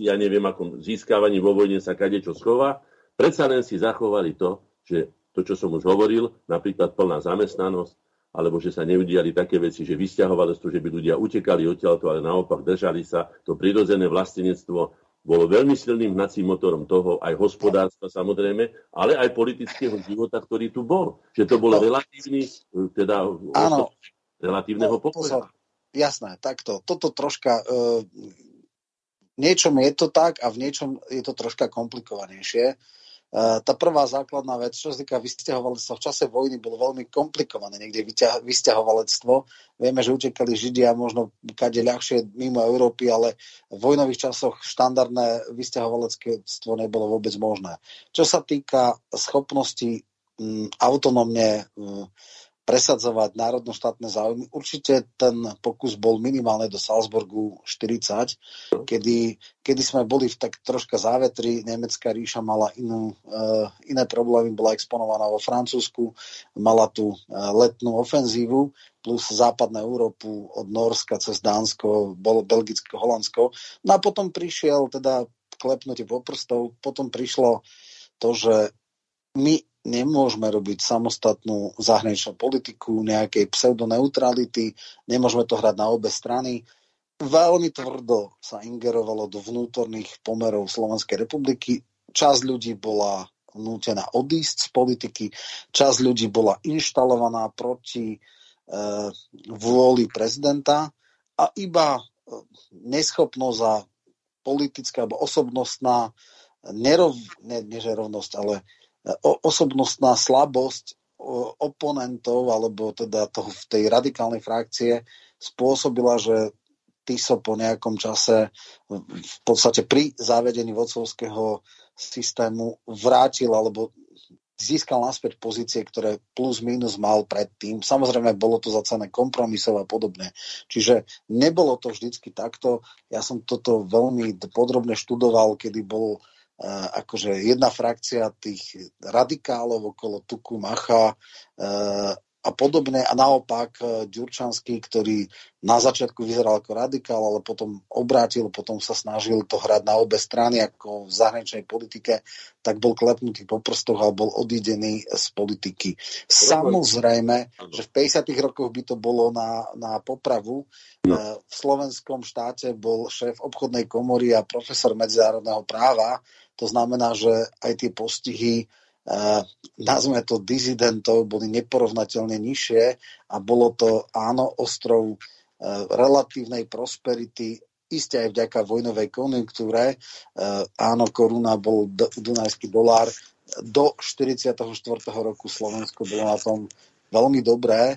ja neviem, akom získavaní vo vojne sa kadečo schová, predsa len si zachovali to, že to, čo som už hovoril, napríklad plná zamestnanosť, alebo že sa neudiali také veci, že vysťahovalectvo, že by ľudia utekali odtiaľto, ale naopak držali sa to prirodzené vlastenectvo bolo veľmi silným hnacím motorom toho aj hospodárstva samozrejme, ale aj politického života, ktorý tu bol. Že to bol no. relatívny, teda Áno. relatívneho no, pozor. Jasné, takto. Toto troška... Uh, niečom je to tak a v niečom je to troška komplikovanejšie. Eh, tá prvá základná vec, čo sa týka vysťahovalectva, v čase vojny bolo veľmi komplikované niekde vysťahovalectvo. Vieme, že utekali Židia možno kade ľahšie mimo Európy, ale v vojnových časoch štandardné vysťahovalectvo nebolo vôbec možné. Čo sa týka schopnosti mm, autonómne mm, presadzovať národno-štátne záujmy. Určite ten pokus bol minimálne do Salzburgu 40, kedy, kedy sme boli v tak troška závetri. Nemecká ríša mala inú, uh, iné problémy, bola exponovaná vo Francúzsku, mala tu uh, letnú ofenzívu plus západnú Európu od Norska cez Dánsko, bolo Belgicko, Holandsko. No a potom prišiel teda klepnutie po prstov, potom prišlo to, že my nemôžeme robiť samostatnú zahraničnú politiku, nejakej pseudoneutrality, nemôžeme to hrať na obe strany. Veľmi tvrdo sa ingerovalo do vnútorných pomerov Slovenskej republiky. Časť ľudí bola nútená odísť z politiky, časť ľudí bola inštalovaná proti e, vôli prezidenta a iba e, neschopnosť a politická alebo osobnostná nerov, ne, nežerovnosť, ale osobnostná slabosť oponentov alebo teda toho, v tej radikálnej frakcie spôsobila, že Tiso po nejakom čase v podstate pri zavedení vodcovského systému vrátil alebo získal naspäť pozície, ktoré plus minus mal predtým. Samozrejme, bolo to za cené kompromisov a podobne. Čiže nebolo to vždycky takto. Ja som toto veľmi podrobne študoval, kedy bol akože jedna frakcia tých radikálov okolo Tuku, Macha a podobné a naopak Ďurčanský, ktorý na začiatku vyzeral ako radikál, ale potom obrátil, potom sa snažil to hrať na obe strany ako v zahraničnej politike, tak bol klepnutý po prstoch a bol odídený z politiky. Samozrejme, že v 50. rokoch by to bolo na, na popravu. No. V slovenskom štáte bol šéf obchodnej komory a profesor medzinárodného práva, to znamená, že aj tie postihy nazvime to dizidentov, boli neporovnateľne nižšie a bolo to áno ostrov uh, relatívnej prosperity, iste aj vďaka vojnovej konjunktúre. Uh, áno, koruna bol dunajský dolár. Do 44. roku Slovensko bolo na tom veľmi dobré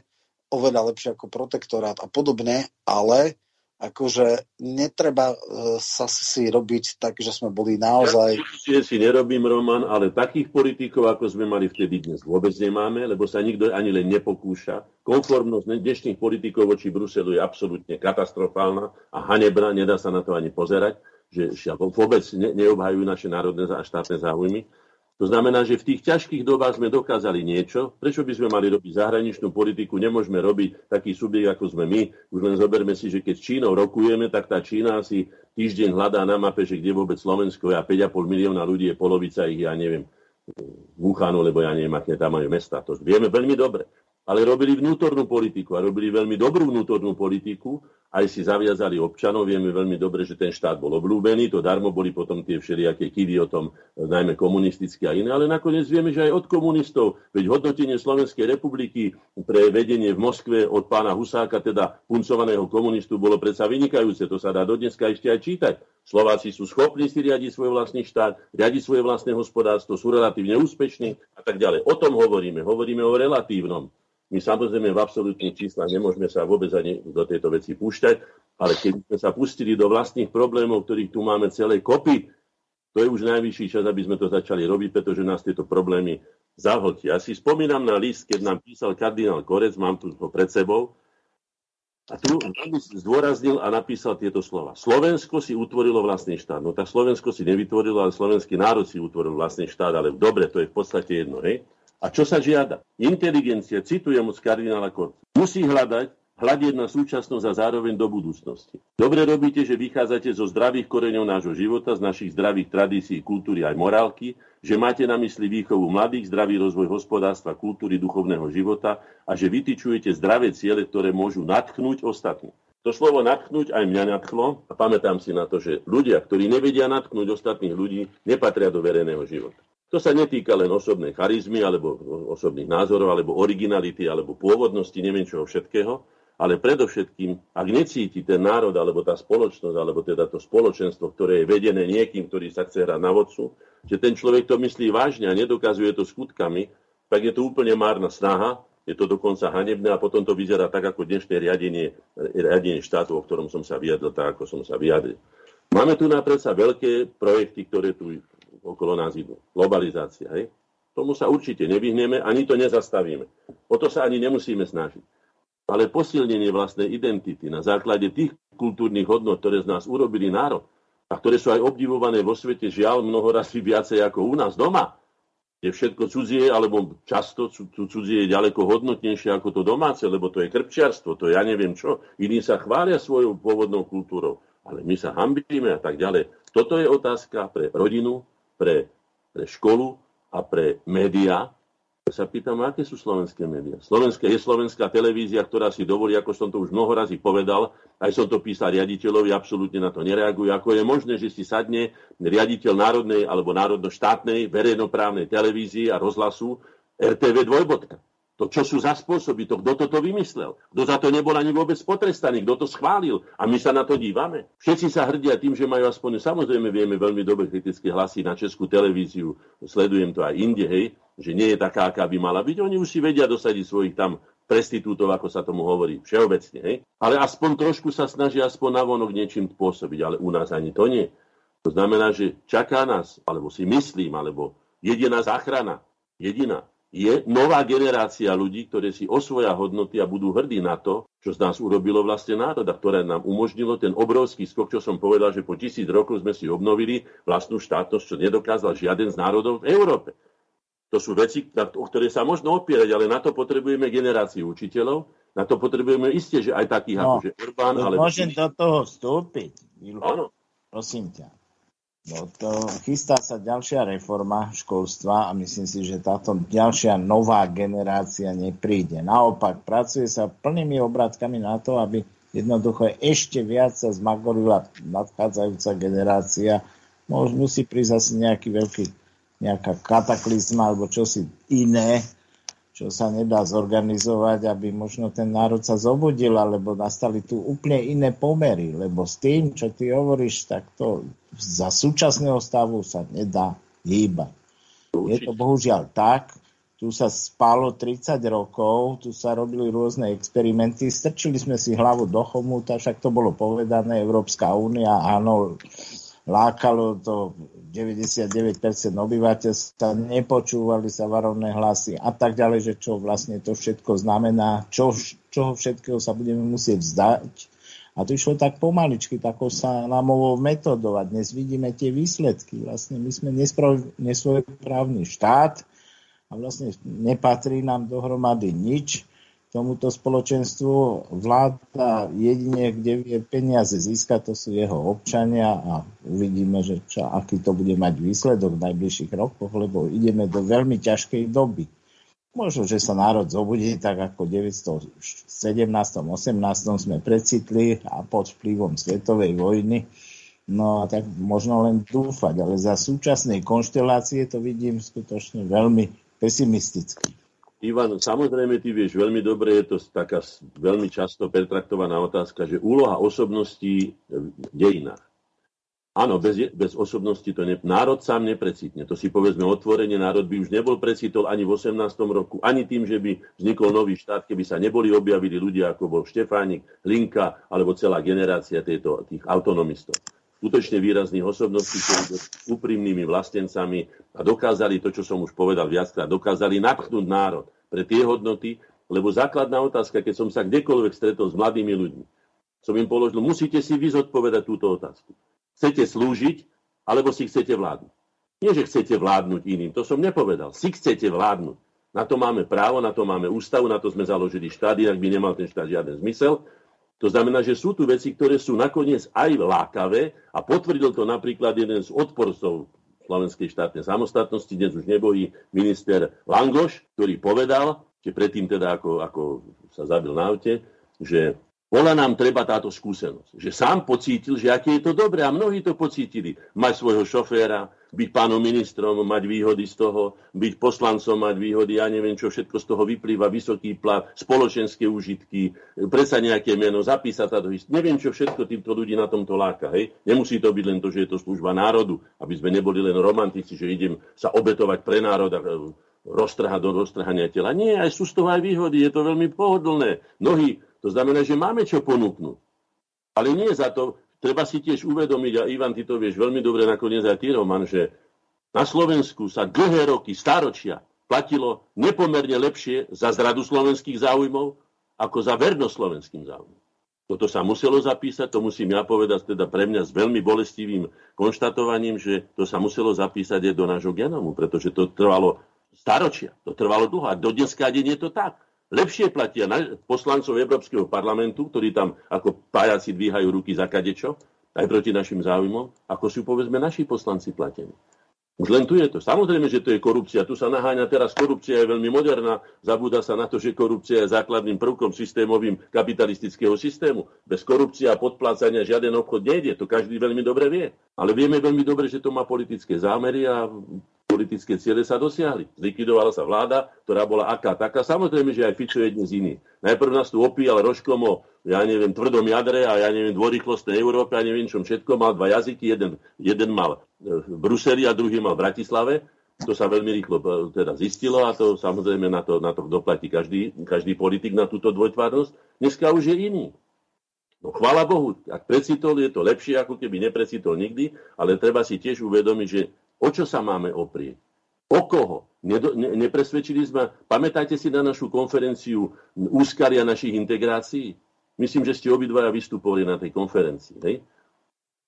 oveľa lepšie ako protektorát a podobne, ale akože netreba uh, sa si robiť tak, že sme boli naozaj... Ja si nerobím, Roman, ale takých politikov, ako sme mali vtedy dnes, vôbec nemáme, lebo sa nikto ani len nepokúša. Konformnosť dnešných politikov voči Bruselu je absolútne katastrofálna a hanebná, nedá sa na to ani pozerať, že vôbec ne, neobhajujú naše národné a štátne záujmy. To znamená, že v tých ťažkých dobách sme dokázali niečo. Prečo by sme mali robiť zahraničnú politiku? Nemôžeme robiť taký subjekt, ako sme my. Už len zoberme si, že keď s Čínou rokujeme, tak tá Čína si týždeň hľadá na mape, že kde vôbec Slovensko je a 5,5 milióna ľudí je polovica ich, ja neviem, Wuhanu, lebo ja neviem, aké tam majú mesta. To vieme veľmi dobre ale robili vnútornú politiku a robili veľmi dobrú vnútornú politiku, aj si zaviazali občanov. Vieme veľmi dobre, že ten štát bol obľúbený, to darmo boli potom tie všelijaké kidy o tom, e, najmä komunistické a iné, ale nakoniec vieme, že aj od komunistov, veď hodnotenie Slovenskej republiky pre vedenie v Moskve od pána Husáka, teda puncovaného komunistu, bolo predsa vynikajúce, to sa dá do dneska ešte aj čítať. Slováci sú schopní si riadiť svoj vlastný štát, riadiť svoje vlastné hospodárstvo, sú relatívne úspešní a tak ďalej. O tom hovoríme. Hovoríme o relatívnom. My samozrejme v absolútnych číslach nemôžeme sa vôbec ani do tejto veci púšťať, ale keď sme sa pustili do vlastných problémov, ktorých tu máme celé kopy, to je už najvyšší čas, aby sme to začali robiť, pretože nás tieto problémy zahltia. Ja si spomínam na list, keď nám písal kardinál Korec, mám tu to pred sebou, a tu zdôraznil a napísal tieto slova. Slovensko si utvorilo vlastný štát. No tak Slovensko si nevytvorilo, ale slovenský národ si utvoril vlastný štát, ale dobre, to je v podstate jedno. Hej? A čo sa žiada? Inteligencia, citujem od kardinála Korca, musí hľadať, hľadiť na súčasnosť a zároveň do budúcnosti. Dobre robíte, že vychádzate zo zdravých koreňov nášho života, z našich zdravých tradícií, kultúry aj morálky, že máte na mysli výchovu mladých, zdravý rozvoj hospodárstva, kultúry, duchovného života a že vytyčujete zdravé ciele, ktoré môžu natchnúť ostatných. To slovo natchnúť aj mňa natchlo a pamätám si na to, že ľudia, ktorí nevedia natchnúť ostatných ľudí, nepatria do verejného života. To sa netýka len osobnej charizmy, alebo osobných názorov, alebo originality, alebo pôvodnosti, neviem čoho všetkého, ale predovšetkým, ak necíti ten národ, alebo tá spoločnosť, alebo teda to spoločenstvo, ktoré je vedené niekým, ktorý sa chce hrať na vodcu, že ten človek to myslí vážne a nedokazuje to skutkami, tak je to úplne márna snaha, je to dokonca hanebné a potom to vyzerá tak, ako dnešné riadenie, riadenie štátu, o ktorom som sa vyjadril, tak ako som sa vyjadril. Máme tu napred sa veľké projekty, ktoré tu okolo nás idú. Globalizácia. Hej? Tomu sa určite nevyhneme, ani to nezastavíme. O to sa ani nemusíme snažiť. Ale posilnenie vlastnej identity na základe tých kultúrnych hodnot, ktoré z nás urobili národ a ktoré sú aj obdivované vo svete, žiaľ mnoho razy viacej ako u nás doma, je všetko cudzie, alebo často cudzie je ďaleko hodnotnejšie ako to domáce, lebo to je krpčiarstvo, to ja neviem čo. Iní sa chvália svojou pôvodnou kultúrou, ale my sa hambíme a tak ďalej. Toto je otázka pre rodinu, pre, pre školu a pre médiá. Sa pýtam, aké sú slovenské médiá. Slovenské je slovenská televízia, ktorá si dovolí, ako som to už mnoho razy povedal, aj som to písal riaditeľovi, absolútne na to nereagujú. Ako je možné, že si sadne riaditeľ národnej alebo národno-štátnej verejnoprávnej televízii a rozhlasu RTV dvojbodka. To čo sú za spôsoby, to kto toto vymyslel? Kto za to nebol ani vôbec potrestaný? Kto to schválil? A my sa na to dívame. Všetci sa hrdia tým, že majú aspoň, samozrejme vieme veľmi dobre kritické hlasy na českú televíziu, sledujem to aj inde, hej, že nie je taká, aká by mala byť. Oni už si vedia dosadiť svojich tam prestitútov, ako sa tomu hovorí, všeobecne. Hej? Ale aspoň trošku sa snažia aspoň navonok niečím pôsobiť, ale u nás ani to nie. To znamená, že čaká nás, alebo si myslím, alebo jediná záchrana, jediná, je nová generácia ľudí, ktoré si osvoja hodnoty a budú hrdí na to, čo z nás urobilo vlastne národ a ktoré nám umožnilo ten obrovský skok, čo som povedal, že po tisíc rokov sme si obnovili vlastnú štátnosť, čo nedokázal žiaden z národov v Európe. To sú veci, o ktoré sa možno opierať, ale na to potrebujeme generáciu učiteľov, na to potrebujeme isté, že aj takých no, ako že Urbán, ale... Môžem do toho vstúpiť? Áno. Prosím ťa. No to chystá sa ďalšia reforma školstva a myslím si, že táto ďalšia nová generácia nepríde. Naopak, pracuje sa plnými obratkami na to, aby jednoducho ešte viac sa zmagorila nadchádzajúca generácia. Musí prísť asi nejaký veľký, nejaká kataklizma alebo čosi iné, čo sa nedá zorganizovať, aby možno ten národ sa zobudil, alebo nastali tu úplne iné pomery, lebo s tým, čo ty hovoríš, tak to za súčasného stavu sa nedá hýbať. Je to bohužiaľ tak, tu sa spalo 30 rokov, tu sa robili rôzne experimenty, strčili sme si hlavu do chomúta, však to bolo povedané, Európska únia, áno, lákalo to 99% obyvateľstva, nepočúvali sa varovné hlasy a tak ďalej, že čo vlastne to všetko znamená, čo, čoho všetkého sa budeme musieť vzdať. A to išlo tak pomaličky, takou sa námovou metodou a dnes vidíme tie výsledky. Vlastne my sme nesvojprávny štát, a vlastne nepatrí nám dohromady nič tomuto spoločenstvu. Vláda jedine, kde vie peniaze získať, to sú jeho občania a uvidíme, že čo, aký to bude mať výsledok v najbližších rokoch, lebo ideme do veľmi ťažkej doby. Možno, že sa národ zobudí tak ako v 1917. 18. sme precitli a pod vplyvom svetovej vojny. No a tak možno len dúfať, ale za súčasnej konštelácie to vidím skutočne veľmi pesimistický. Ivan, samozrejme, ty vieš veľmi dobre, je to taká veľmi často pretraktovaná otázka, že úloha osobností v dejinách. Áno, bez, bez osobnosti to ne, národ sám neprecitne. To si povedzme otvorene, národ by už nebol precitol ani v 18. roku, ani tým, že by vznikol nový štát, keby sa neboli objavili ľudia, ako bol Štefánik, Linka, alebo celá generácia týchto, tých autonomistov skutočne výrazných osobností, ktorí boli úprimnými vlastencami a dokázali to, čo som už povedal viackrát, dokázali napchnúť národ pre tie hodnoty, lebo základná otázka, keď som sa kdekoľvek stretol s mladými ľuďmi, som im položil, musíte si vy zodpovedať túto otázku. Chcete slúžiť, alebo si chcete vládnuť? Nie, že chcete vládnuť iným, to som nepovedal. Si chcete vládnuť. Na to máme právo, na to máme ústavu, na to sme založili štát, inak by nemal ten štát žiaden zmysel. To znamená, že sú tu veci, ktoré sú nakoniec aj lákavé a potvrdil to napríklad jeden z odporcov slovenskej štátnej samostatnosti, dnes už nebojí minister Langoš, ktorý povedal, že predtým teda ako, ako sa zabil na aute, že bola nám treba táto skúsenosť. Že sám pocítil, že aké je to dobré a mnohí to pocítili. Mať svojho šoféra, byť pánom ministrom, mať výhody z toho, byť poslancom, mať výhody, ja neviem, čo všetko z toho vyplýva, vysoký plat, spoločenské užitky, predsa nejaké meno, zapísať sa do histórie. Neviem, čo všetko týmto ľudí na tomto láka. Hej? Nemusí to byť len to, že je to služba národu, aby sme neboli len romantici, že idem sa obetovať pre národ a e, roztrhať do roztrhania tela. Nie, aj sú z toho aj výhody, je to veľmi pohodlné. Mnohí to znamená, že máme čo ponúknuť. Ale nie za to, treba si tiež uvedomiť, a Ivan, ty to vieš veľmi dobre nakoniec aj ty, Roman, že na Slovensku sa dlhé roky, staročia platilo nepomerne lepšie za zradu slovenských záujmov, ako za vernosť slovenským záujmom. Toto sa muselo zapísať, to musím ja povedať teda pre mňa s veľmi bolestivým konštatovaním, že to sa muselo zapísať aj do nášho genomu, pretože to trvalo staročia, to trvalo dlho a do dneska deň je to tak lepšie platia poslancov Európskeho parlamentu, ktorí tam ako pajaci dvíhajú ruky za kadečo, aj proti našim záujmom, ako sú povedzme naši poslanci platení. Už len tu je to. Samozrejme, že to je korupcia. Tu sa naháňa teraz korupcia, je veľmi moderná. Zabúda sa na to, že korupcia je základným prvkom systémovým kapitalistického systému. Bez korupcia a podplácania žiaden obchod nejde. To každý veľmi dobre vie. Ale vieme veľmi dobre, že to má politické zámery a politické ciele sa dosiahli. Zlikvidovala sa vláda, ktorá bola aká taká. Samozrejme, že aj Fico je dnes iný. Najprv nás tu opíjal rožkom o, ja neviem, tvrdom jadre a ja neviem, dvorýchlostnej Európe a neviem čom všetko. Mal dva jazyky, jeden, jeden mal e, v Bruseli a druhý mal v Bratislave. To sa veľmi rýchlo e, teda zistilo a to samozrejme na to, na to doplatí každý, každý politik na túto dvojtvárnosť. Dneska už je iný. No chvála Bohu, ak precitol, je to lepšie, ako keby neprecitol nikdy, ale treba si tiež uvedomiť, že O čo sa máme oprieť? O koho? Nedo, ne, nepresvedčili sme, pamätajte si na našu konferenciu úskaria našich integrácií? Myslím, že ste obidvaja vystupovali na tej konferencii. Hej?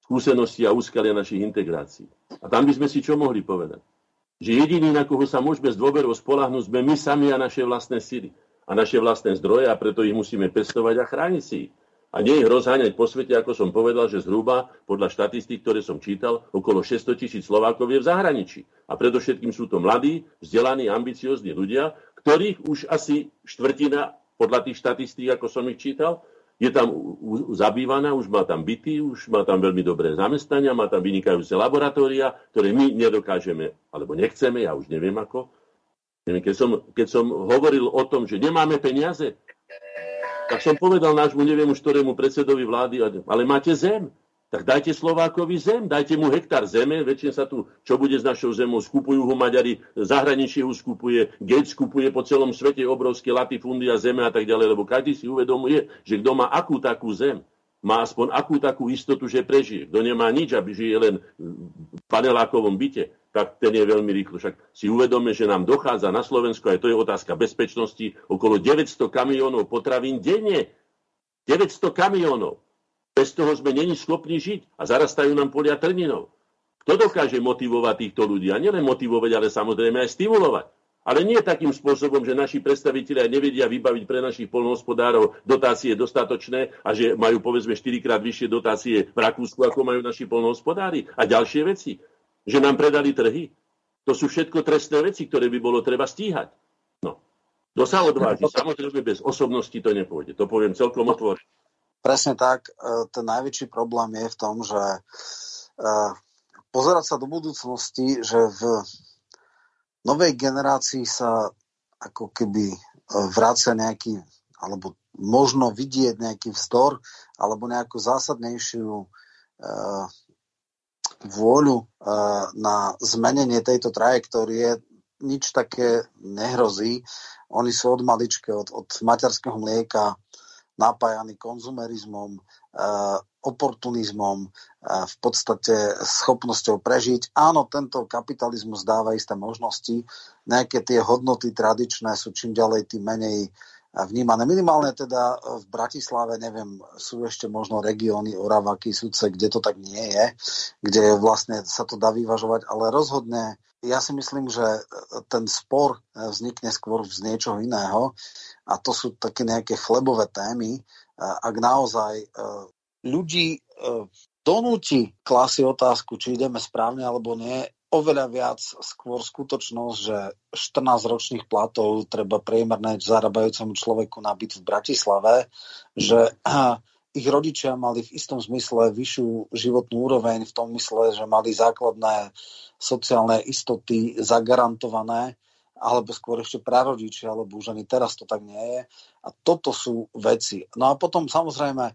Skúsenosti a úskalia našich integrácií. A tam by sme si čo mohli povedať? Že jediný, na koho sa môžeme s dôverou spolahnúť, sme my sami a naše vlastné síly a naše vlastné zdroje a preto ich musíme pestovať a chrániť si ich. A nie ich rozháňať po svete, ako som povedal, že zhruba podľa štatistík, ktoré som čítal, okolo 600 tisíc Slovákov je v zahraničí. A predovšetkým sú to mladí, vzdelaní, ambiciozni ľudia, ktorých už asi štvrtina podľa tých štatistík, ako som ich čítal, je tam zabývaná, už má tam byty, už má tam veľmi dobré zamestnania, má tam vynikajúce laboratória, ktoré my nedokážeme, alebo nechceme, ja už neviem ako. Keď som, keď som hovoril o tom, že nemáme peniaze, tak som povedal nášmu, neviem už ktorému predsedovi vlády, ale máte zem. tak dajte Slovákovi zem, dajte mu hektár zeme, väčšine sa tu, čo bude s našou zemou, skupujú ho Maďari, zahraničie ho skupuje, Gates skupuje po celom svete obrovské latifundy a zeme a tak ďalej, lebo každý si uvedomuje, že kto má akú takú zem, má aspoň akú takú istotu, že prežije. Kto nemá nič, aby žije len v panelákovom byte, tak ten je veľmi rýchlo. Však si uvedome, že nám dochádza na Slovensku, aj to je otázka bezpečnosti, okolo 900 kamionov potravín denne. 900 kamionov. Bez toho sme není schopní žiť a zarastajú nám polia trninov. Kto dokáže motivovať týchto ľudí? A nielen motivovať, ale samozrejme aj stimulovať. Ale nie takým spôsobom, že naši predstavitelia nevedia vybaviť pre našich polnohospodárov dotácie dostatočné a že majú povedzme 4 krát vyššie dotácie v Rakúsku, ako majú naši polnohospodári. A ďalšie veci. Že nám predali trhy. To sú všetko trestné veci, ktoré by bolo treba stíhať. No. Kto sa odváži? Samozrejme bez osobnosti to nepôjde. To poviem celkom otvorene. Presne tak. E, ten najväčší problém je v tom, že e, pozerať sa do budúcnosti, že v novej generácii sa ako keby e, vrácia nejaký, alebo možno vidieť nejaký vzdor, alebo nejakú zásadnejšiu vôľu na zmenenie tejto trajektórie, nič také nehrozí. Oni sú od maličke, od, od materského mlieka napájaný konzumerizmom, eh, oportunizmom, eh, v podstate schopnosťou prežiť. Áno, tento kapitalizmus dáva isté možnosti, nejaké tie hodnoty tradičné sú čím ďalej tým menej vnímané. Minimálne teda v Bratislave, neviem, sú ešte možno regióny Oravaky, Sudce, kde to tak nie je, kde vlastne sa to dá vyvažovať, ale rozhodne ja si myslím, že ten spor vznikne skôr z niečoho iného a to sú také nejaké chlebové témy. Ak naozaj e, ľudí e, donúti klasy otázku, či ideme správne alebo nie, oveľa viac skôr skutočnosť, že 14 ročných platov treba priemerné zarábajúcemu človeku na byt v Bratislave, že ich rodičia mali v istom zmysle vyššiu životnú úroveň, v tom mysle, že mali základné sociálne istoty zagarantované alebo skôr ešte prarodičia, alebo už ani teraz to tak nie je. A toto sú veci. No a potom samozrejme,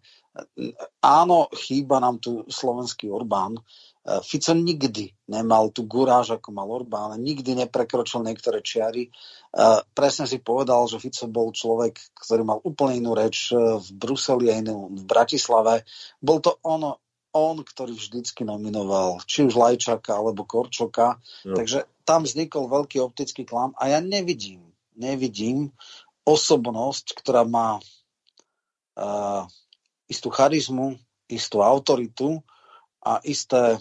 áno, chýba nám tu slovenský Orbán. E, Fico nikdy nemal tú guráž, ako mal Orbán, nikdy neprekročil niektoré čiary. E, presne si povedal, že Fico bol človek, ktorý mal úplne inú reč e, v Bruseli a inú v Bratislave. Bol to ono, on, ktorý vždycky nominoval či už Lajčaka alebo Korčoka. No. Takže tam vznikol veľký optický klam a ja nevidím, nevidím osobnosť, ktorá má uh, istú charizmu, istú autoritu a isté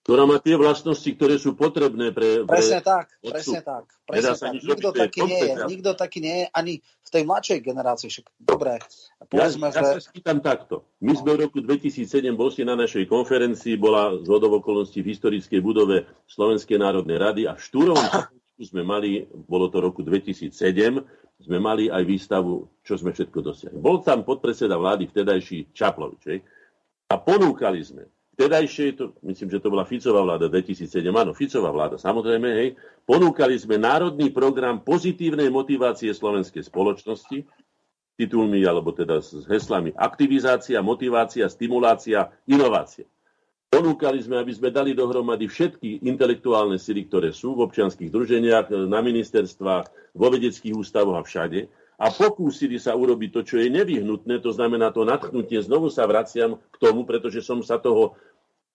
ktorá má tie vlastnosti, ktoré sú potrebné pre... pre presne tak, odstup. presne tak. Presne tak. Nikto taký, nie je, nikto taký nie je ani v tej mladšej generácii. Však, dobre, povedzme, ja, že... ja sa spýtam takto. My sme v roku 2007 boli na našej konferencii, bola z okolností v historickej budove Slovenskej národnej rady a v Štúrovom sme mali, bolo to roku 2007, sme mali aj výstavu, čo sme všetko dosiahli. Bol tam podpredseda vlády vtedajší Čaplovič. A ponúkali sme vtedajšej, to, myslím, že to bola Ficová vláda 2007, áno, Ficová vláda, samozrejme, hej, ponúkali sme národný program pozitívnej motivácie slovenskej spoločnosti, titulmi, alebo teda s heslami aktivizácia, motivácia, stimulácia, inovácia. Ponúkali sme, aby sme dali dohromady všetky intelektuálne sily, ktoré sú v občianských združeniach, na ministerstvách, vo vedeckých ústavoch a všade a pokúsili sa urobiť to, čo je nevyhnutné, to znamená to nadchnutie. Znovu sa vraciam k tomu, pretože som sa toho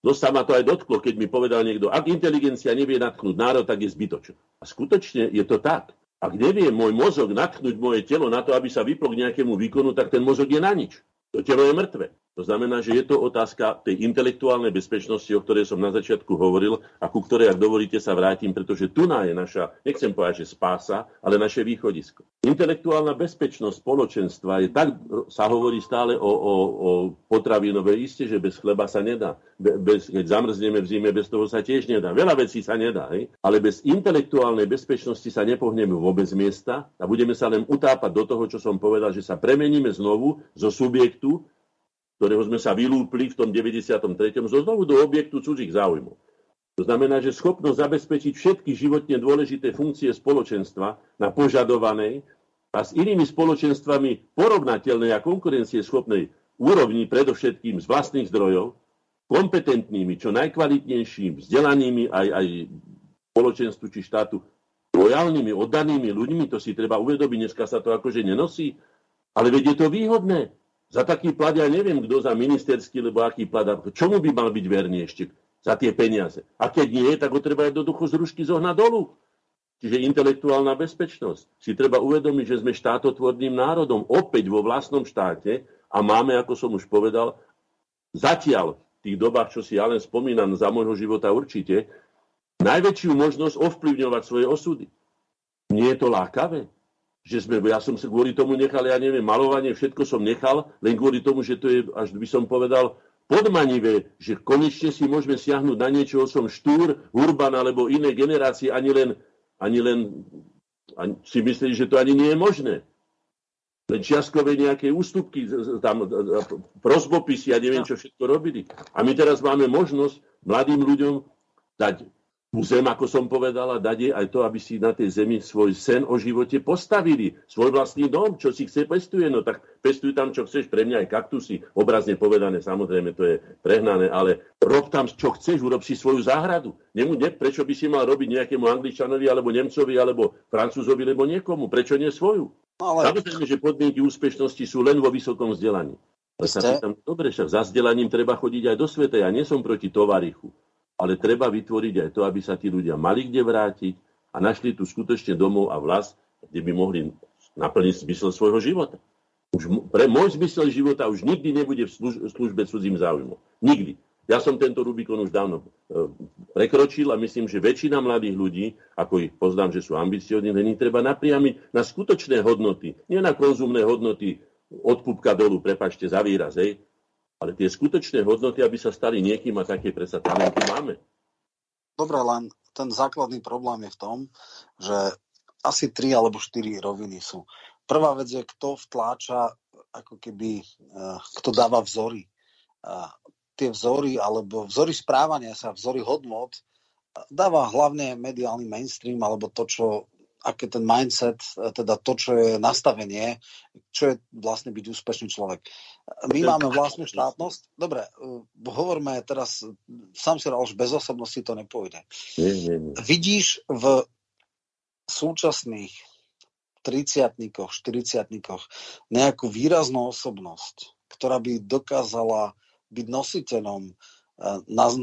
No sa ma to aj dotklo, keď mi povedal niekto, ak inteligencia nevie natchnúť národ, tak je zbytočná. A skutočne je to tak. Ak nevie môj mozog natchnúť moje telo na to, aby sa vyplo k nejakému výkonu, tak ten mozog je na nič. To telo je mŕtve. To znamená, že je to otázka tej intelektuálnej bezpečnosti, o ktorej som na začiatku hovoril a ku ktorej, ak dovolíte, sa vrátim, pretože tu je naša, nechcem povedať, že spása, ale naše východisko. Intelektuálna bezpečnosť spoločenstva je tak, sa hovorí stále o, o, o potravinovej iste, že bez chleba sa nedá. Be, bez, keď zamrzneme v zime, bez toho sa tiež nedá. Veľa vecí sa nedá, hej? ale bez intelektuálnej bezpečnosti sa nepohneme vôbec miesta a budeme sa len utápať do toho, čo som povedal, že sa premeníme znovu zo subjektu ktorého sme sa vylúpli v tom 93. zo znovu do objektu cudzích záujmov. To znamená, že schopnosť zabezpečiť všetky životne dôležité funkcie spoločenstva na požadovanej a s inými spoločenstvami porovnateľnej a konkurencieschopnej úrovni predovšetkým z vlastných zdrojov, kompetentnými, čo najkvalitnejším, vzdelanými aj, aj spoločenstvu či štátu, lojálnymi, oddanými ľuďmi, to si treba uvedomiť, dneska sa to akože nenosí, ale veď je to výhodné. Za taký plat ja neviem, kto za ministerský, lebo aký plat, čomu by mal byť verný ešte za tie peniaze. A keď nie, tak ho treba jednoducho z rušky zohnať dolu. Čiže intelektuálna bezpečnosť. Si treba uvedomiť, že sme štátotvorným národom opäť vo vlastnom štáte a máme, ako som už povedal, zatiaľ v tých dobách, čo si ja len spomínam za môjho života určite, najväčšiu možnosť ovplyvňovať svoje osudy. Nie je to lákavé? Že sme, ja som sa kvôli tomu nechal, ja neviem, malovanie, všetko som nechal, len kvôli tomu, že to je, až by som povedal, podmanivé, že konečne si môžeme siahnuť na niečo, som Štúr, Urban alebo iné generácie, ani len, ani len ani si mysleli, že to ani nie je možné. Len čiastkové nejaké ústupky, tam prosbopisy, ja neviem, čo všetko robili. A my teraz máme možnosť mladým ľuďom dať zem, ako som povedala, dať aj to, aby si na tej zemi svoj sen o živote postavili. Svoj vlastný dom, čo si chce, pestuje. No tak pestuj tam, čo chceš. Pre mňa aj kaktusy, obrazne povedané, samozrejme, to je prehnané, ale rob tam, čo chceš, urob si svoju záhradu. Nemu, ne, prečo by si mal robiť nejakému Angličanovi, alebo Nemcovi, alebo Francúzovi, alebo niekomu? Prečo nie svoju? No, ale... Samozrejme, že podmienky úspešnosti sú len vo vysokom vzdelaní. Ale sa pýtam, dobre, však za vzdelaním treba chodiť aj do sveta. Ja nie som proti tovarichu ale treba vytvoriť aj to, aby sa tí ľudia mali kde vrátiť a našli tu skutočne domov a vlast, kde by mohli naplniť zmysel svojho života. Už pre môj zmysel života už nikdy nebude v službe cudzím záujmom. Nikdy. Ja som tento Rubikon už dávno e, prekročil a myslím, že väčšina mladých ľudí, ako ich poznám, že sú ambiciozní, treba napriamiť na skutočné hodnoty, nie na konzumné hodnoty od pupka dolu, prepačte za výraz, hej, ale tie skutočné hodnoty, aby sa stali niekým a také predsa talenty máme. Dobre, len ten základný problém je v tom, že asi tri alebo štyri roviny sú. Prvá vec je, kto vtláča, ako keby, uh, kto dáva vzory. Tie vzory, alebo vzory správania sa, vzory hodnot, dáva hlavne mediálny mainstream, alebo to, čo aké ten mindset, teda to, čo je nastavenie, čo je vlastne byť úspešný človek. My máme vlastnú štátnosť. Dobre, uh, hovorme teraz, sám si už bez osobnosti to nepôjde. Nie, nie, nie. Vidíš v súčasných 30 40 nejakú výraznú osobnosť, ktorá by dokázala byť nositeľom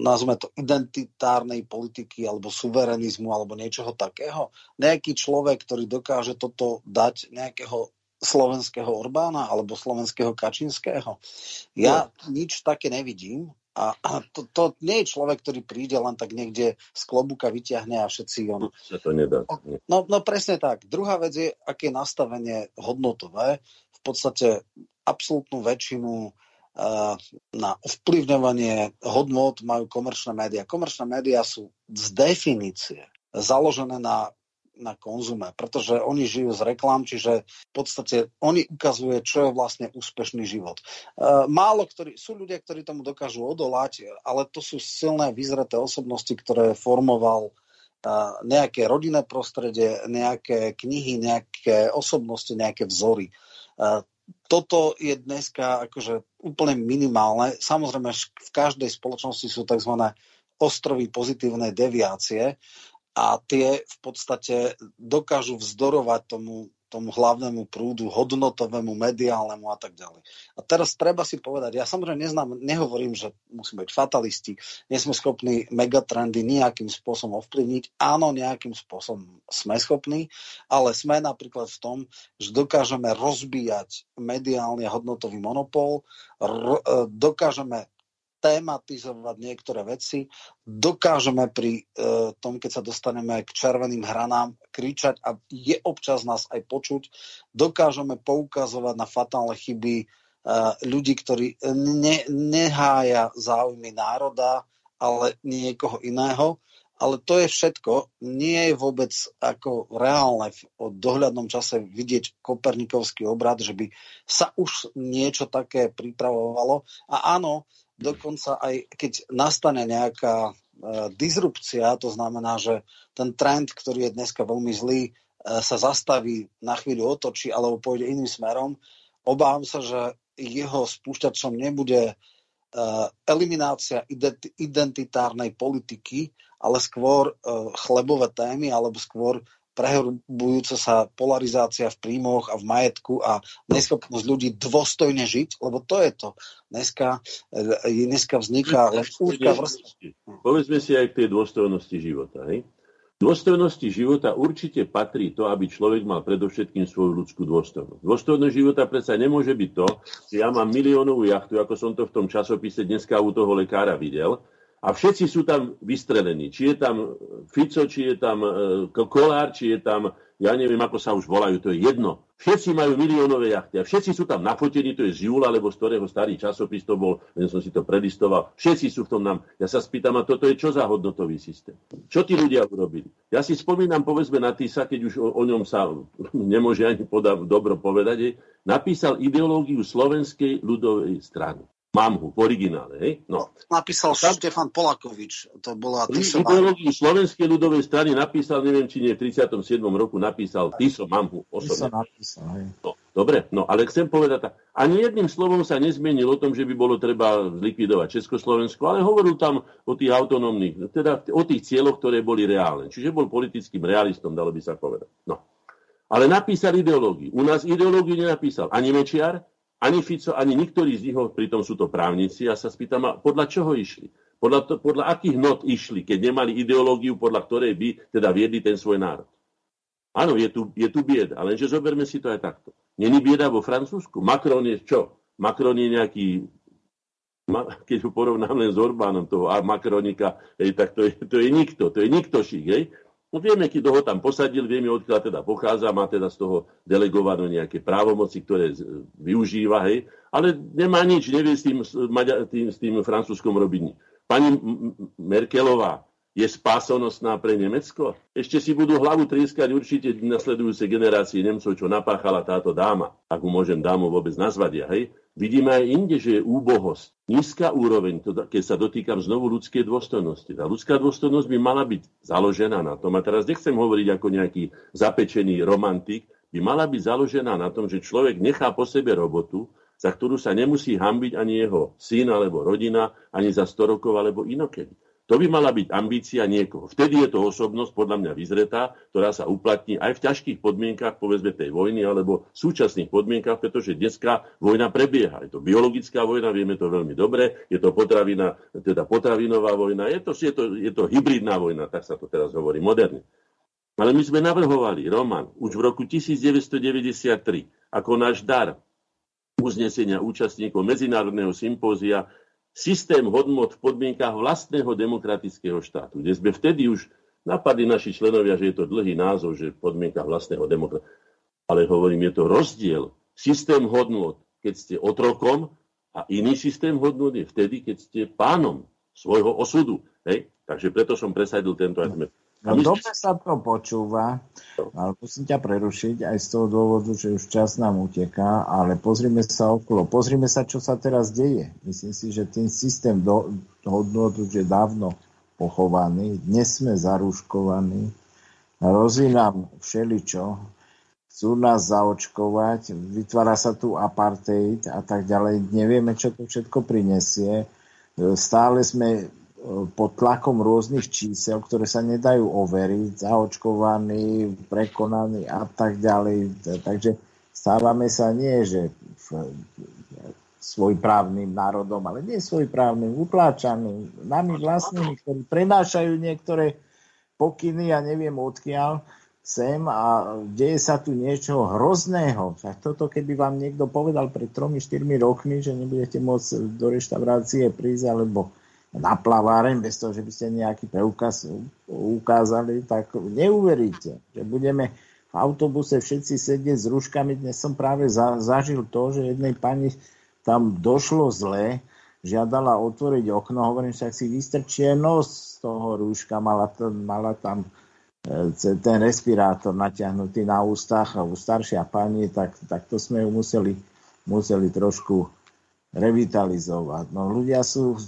nazveme to identitárnej politiky alebo suverenizmu alebo niečoho takého. Nejaký človek, ktorý dokáže toto dať nejakého slovenského Orbána alebo slovenského Kačinského. Ja no. nič také nevidím a, a to, to nie je človek, ktorý príde len tak niekde z klobuka vyťahne a všetci on... Sa to nedá. No, no presne tak. Druhá vec je, aké je nastavenie hodnotové. V podstate absolútnu väčšinu na ovplyvňovanie hodnot majú komerčné médiá. Komerčné médiá sú z definície založené na, na konzume, pretože oni žijú z reklám, čiže v podstate oni ukazuje, čo je vlastne úspešný život. Málo ktorí, sú ľudia, ktorí tomu dokážu odolať, ale to sú silné, vyzreté osobnosti, ktoré formoval nejaké rodinné prostredie, nejaké knihy, nejaké osobnosti, nejaké vzory toto je dneska akože úplne minimálne. Samozrejme, v každej spoločnosti sú tzv. ostrovy pozitívnej deviácie a tie v podstate dokážu vzdorovať tomu tomu hlavnému prúdu, hodnotovému, mediálnemu a tak ďalej. A teraz treba si povedať, ja samozrejme neznám, nehovorím, že musíme byť fatalisti, nie sme schopní megatrendy nejakým spôsobom ovplyvniť. Áno, nejakým spôsobom sme schopní, ale sme napríklad v tom, že dokážeme rozbíjať mediálny a hodnotový monopol, r- e, dokážeme tematizovať niektoré veci, dokážeme pri e, tom, keď sa dostaneme k červeným hranám, kričať a je občas nás aj počuť, dokážeme poukazovať na fatálne chyby e, ľudí, ktorí ne, nehája záujmy národa, ale niekoho iného. Ale to je všetko. Nie je vôbec ako reálne v dohľadnom čase vidieť kopernikovský obrad, že by sa už niečo také pripravovalo. A áno, dokonca aj keď nastane nejaká e, disrupcia, to znamená, že ten trend, ktorý je dneska veľmi zlý, e, sa zastaví, na chvíľu otočí alebo pôjde iným smerom, obávam sa, že jeho spúšťačom nebude eliminácia identitárnej politiky, ale skôr chlebové témy, alebo skôr prehlbujúca sa polarizácia v príjmoch a v majetku a neschopnosť ľudí dôstojne žiť, lebo to je to. Dneska, e, dneska vzniká len úzka vrstva. Povedzme si aj k tej dôstojnosti života. Hej? Dôstojnosti života určite patrí to, aby človek mal predovšetkým svoju ľudskú dôstojnosť. Dôstojnosť života predsa nemôže byť to, že ja mám miliónovú jachtu, ako som to v tom časopise dneska u toho lekára videl, a všetci sú tam vystrelení. Či je tam Fico, či je tam e, Kolár, či je tam, ja neviem, ako sa už volajú, to je jedno. Všetci majú miliónové jachty a všetci sú tam nafotení, to je z júla, lebo z ktorého starý časopis to bol, len som si to prelistoval. Všetci sú v tom nám. Ja sa spýtam, a toto je čo za hodnotový systém? Čo tí ľudia urobili? Ja si spomínam, povedzme na Tisa, keď už o, o ňom sa nemôže ani podám dobro povedať, napísal ideológiu slovenskej ľudovej strany. Mám ho v originále. Hej? No. Napísal tam, Štefan Polakovič. To bola ideológiu Slovenskej ľudovej strany napísal, neviem, či nie v 37. roku napísal Tiso Mamhu osobne. Napísal, hej. No, dobre, no ale chcem povedať tak. Ani jedným slovom sa nezmienil o tom, že by bolo treba zlikvidovať Československo, ale hovoril tam o tých autonómnych, teda o tých cieľoch, ktoré boli reálne. Čiže bol politickým realistom, dalo by sa povedať. No. Ale napísal ideológiu. U nás ideológiu nenapísal ani Mečiar, ani Fico, ani niektorí z nich, pritom sú to právnici, ja sa spýtam, a podľa čoho išli? Podľa, to, podľa akých not išli, keď nemali ideológiu, podľa ktorej by teda viedli ten svoj národ? Áno, je tu, je tu bieda, lenže zoberme si to aj takto. Není bieda vo Francúzsku? Macron je čo? Macron je nejaký keď ho porovnám len s Orbánom, toho Macronika, hej, tak to je, to je nikto, to je nikto šik, hej. No vieme, keď ho tam posadil, vieme, odkiaľ teda pochádza, má teda z toho delegované nejaké právomoci, ktoré využíva, hej, ale nemá nič, nevie s tým, tým, s tým francúzskom robiť nič. Pani Merkelová je spásonosná pre Nemecko? Ešte si budú hlavu trieskať určite nasledujúce generácie Nemcov, čo napáchala táto dáma, ak mu môžem dámu vôbec nazvať ja, hej. Vidíme aj inde, že je úbohosť, nízka úroveň, keď sa dotýkam znovu ľudskej dôstojnosti. Tá ľudská dôstojnosť by mala byť založená na tom, a teraz nechcem hovoriť ako nejaký zapečený romantik, by mala byť založená na tom, že človek nechá po sebe robotu, za ktorú sa nemusí hambiť ani jeho syn alebo rodina, ani za 100 rokov alebo inokedy. To by mala byť ambícia niekoho. Vtedy je to osobnosť, podľa mňa vyzretá, ktorá sa uplatní aj v ťažkých podmienkach, povedzme tej vojny, alebo v súčasných podmienkach, pretože dneska vojna prebieha. Je to biologická vojna, vieme to veľmi dobre, je to potravina, teda potravinová vojna, je to, je, to, je to hybridná vojna, tak sa to teraz hovorí moderne. Ale my sme navrhovali, Roman, už v roku 1993, ako náš dar uznesenia účastníkov Medzinárodného sympózia systém hodnot v podmienkach vlastného demokratického štátu, kde sme vtedy už napadli naši členovia, že je to dlhý názov, že v podmienkach vlastného demokrata. Ale hovorím, je to rozdiel. Systém hodnot, keď ste otrokom a iný systém hodnot je vtedy, keď ste pánom svojho osudu. Hej? Takže preto som presadil tento argument. No dobre sa to počúva, ale musím ťa prerušiť aj z toho dôvodu, že už čas nám uteká, ale pozrime sa okolo, pozrime sa, čo sa teraz deje. Myslím si, že ten systém do, hodnot už je dávno pochovaný, dnes sme zaruškovaní, hrozí nám všeličo, chcú nás zaočkovať, vytvára sa tu apartheid a tak ďalej. Nevieme, čo to všetko prinesie. Stále sme pod tlakom rôznych čísel, ktoré sa nedajú overiť, zaočkovaní, prekonaní a tak ďalej. Takže stávame sa nie, že svojprávnym národom, ale nie svojprávnym, utláčaným, nami vlastnými, ktorí prenášajú niektoré pokyny ja neviem odkiaľ sem a deje sa tu niečo hrozného. Tak toto keby vám niekto povedal pred 3-4 rokmi, že nebudete môcť do reštaurácie prísť alebo na plaváreň, bez toho, že by ste nejaký preukaz ukázali, tak neuveríte, že budeme v autobuse všetci sedieť s rúškami. Dnes som práve za, zažil to, že jednej pani tam došlo zle, žiadala otvoriť okno, hovorím, však si vystrčie nos z toho rúška, mala, to, mala tam e, ten respirátor natiahnutý na ústach a u staršia pani, tak, tak to sme ju museli, museli trošku revitalizovať. No ľudia sú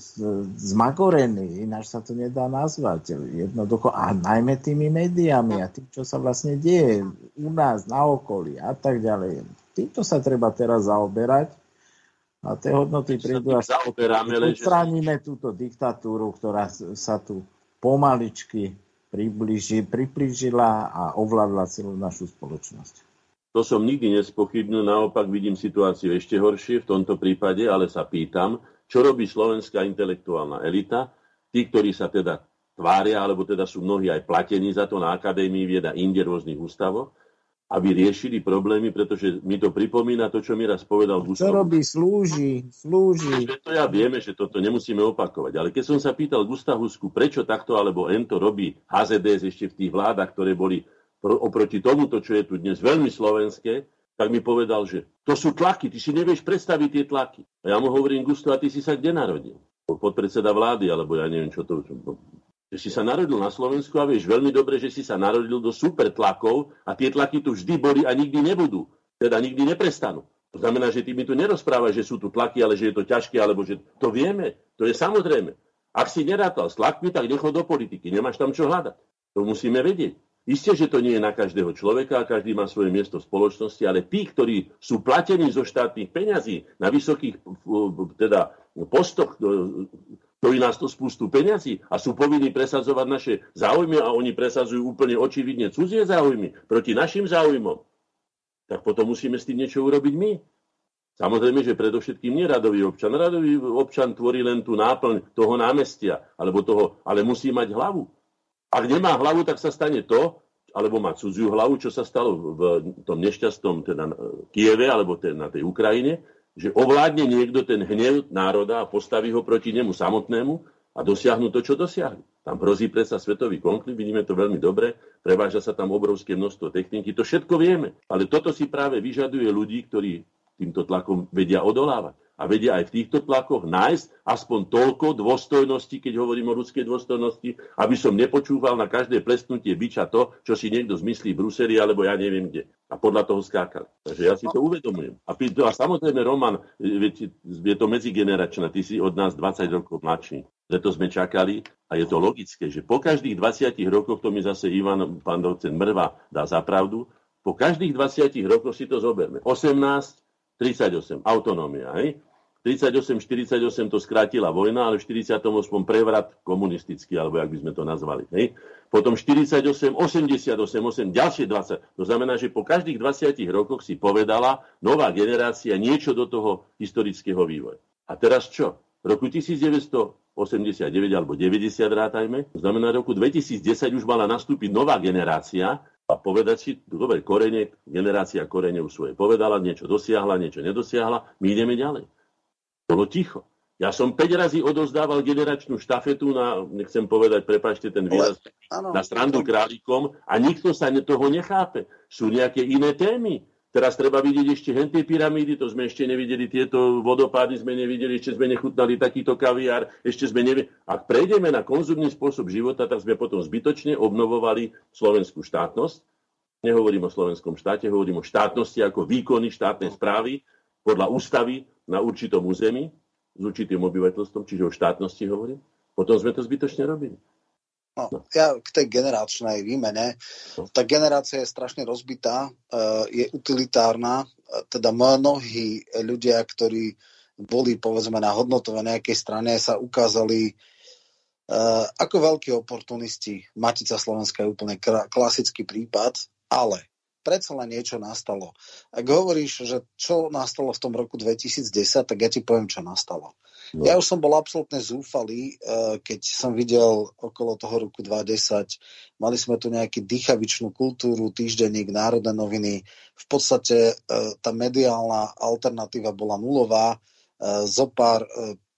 zmakorení, ináč sa to nedá nazvať. Jednoducho, a najmä tými médiami a tým, čo sa vlastne deje u nás, na okolí a tak ďalej. Týmto sa treba teraz zaoberať A tie hodnoty prídu až odstránime túto diktatúru, ktorá sa tu pomaličky približi, priblížila a ovládla celú našu spoločnosť. To som nikdy nespochybnil, naopak vidím situáciu ešte horšie v tomto prípade, ale sa pýtam, čo robí slovenská intelektuálna elita, tí, ktorí sa teda tvária, alebo teda sú mnohí aj platení za to na Akadémii vied a inde rôznych ústavoch, aby riešili problémy, pretože mi to pripomína to, čo mi raz povedal Gustav. Čo robí, slúži, slúži. To ja vieme, že toto nemusíme opakovať. Ale keď som sa pýtal Gustav Husku, prečo takto alebo ento robí HZDS ešte v tých vládach, ktoré boli oproti tomuto, čo je tu dnes veľmi slovenské, tak mi povedal, že to sú tlaky, ty si nevieš predstaviť tie tlaky. A ja mu hovorím, Gusto, a ty si sa kde narodil? Podpredseda vlády, alebo ja neviem, čo to... Že si sa narodil na Slovensku a vieš veľmi dobre, že si sa narodil do super tlakov a tie tlaky tu vždy boli a nikdy nebudú. Teda nikdy neprestanú. To znamená, že ty mi tu nerozprávaš, že sú tu tlaky, ale že je to ťažké, alebo že to vieme. To je samozrejme. Ak si nerátal s tlakmi, tak nechod do politiky. Nemáš tam čo hľadať. To musíme vedieť. Isté, že to nie je na každého človeka, každý má svoje miesto v spoločnosti, ale tí, ktorí sú platení zo štátnych peňazí na vysokých teda, postoch, ktorí nás to spústu peňazí a sú povinní presadzovať naše záujmy a oni presadzujú úplne očividne cudzie záujmy proti našim záujmom, tak potom musíme s tým niečo urobiť my. Samozrejme, že predovšetkým nie radový občan. Radový občan tvorí len tú náplň toho námestia, alebo toho, ale musí mať hlavu. Ak nemá hlavu, tak sa stane to, alebo má cudziu hlavu, čo sa stalo v tom nešťastnom teda Kieve alebo teda na tej Ukrajine, že ovládne niekto ten hnev národa a postaví ho proti nemu samotnému a dosiahnu to, čo dosiahli. Tam hrozí predsa svetový konflikt, vidíme to veľmi dobre, preváža sa tam obrovské množstvo techniky, to všetko vieme. Ale toto si práve vyžaduje ľudí, ktorí týmto tlakom vedia odolávať a vedia aj v týchto tlakoch nájsť aspoň toľko dôstojnosti, keď hovorím o ľudskej dôstojnosti, aby som nepočúval na každé plesnutie byča to, čo si niekto zmyslí v Bruseli alebo ja neviem kde. A podľa toho skákali. Takže ja si to uvedomujem. A, a samozrejme, Roman, je to medzigeneračné, ty si od nás 20 rokov mladší. Preto sme čakali a je to logické, že po každých 20 rokoch, to mi zase Ivan, pán docent Mrva dá za pravdu, po každých 20 rokoch si to zoberme. 18, 38, autonómia. Hej? 38, 48 to skrátila vojna, ale v 48 prevrat komunistický, alebo jak by sme to nazvali. Hej? Potom 48, 88, 8, ďalšie 20. To znamená, že po každých 20 rokoch si povedala nová generácia niečo do toho historického vývoja. A teraz čo? V roku 1989 alebo 90 rátajme, to znamená, v roku 2010 už mala nastúpiť nová generácia, a povedať si, dobre, korene, generácia korene už svoje povedala, niečo dosiahla, niečo nedosiahla, my ideme ďalej. Bolo ticho. Ja som 5 razy odozdával generačnú štafetu na, nechcem povedať, prepačte ten výraz, na strandu králikom a nikto sa toho nechápe. Sú nejaké iné témy. Teraz treba vidieť ešte hentie pyramídy, to sme ešte nevideli, tieto vodopády sme nevideli, ešte sme nechutnali takýto kaviár, ešte sme nevedeli. Ak prejdeme na konzumný spôsob života, tak sme potom zbytočne obnovovali slovenskú štátnosť. Nehovorím o slovenskom štáte, hovorím o štátnosti ako výkony štátnej správy podľa ústavy na určitom území s určitým obyvateľstvom, čiže o štátnosti hovorím. Potom sme to zbytočne robili. No, ja k tej generačnej výmene. Tá generácia je strašne rozbitá, eh, je utilitárna, eh, teda mnohí ľudia, ktorí boli povedzme na hodnotové nejakej strane, sa ukázali uh, ako veľkí oportunisti. Matica Slovenska je úplne klasický prípad, ale predsa len niečo nastalo. Ak hovoríš, že čo nastalo v tom roku 2010, tak ja ti poviem, čo nastalo. No. Ja už som bol absolútne zúfalý, eh, keď som videl okolo toho roku 2010, mali sme tu nejaký dýchavičnú kultúru, týždenník, národné noviny. V podstate eh, tá mediálna alternatíva bola nulová. Eh, zopár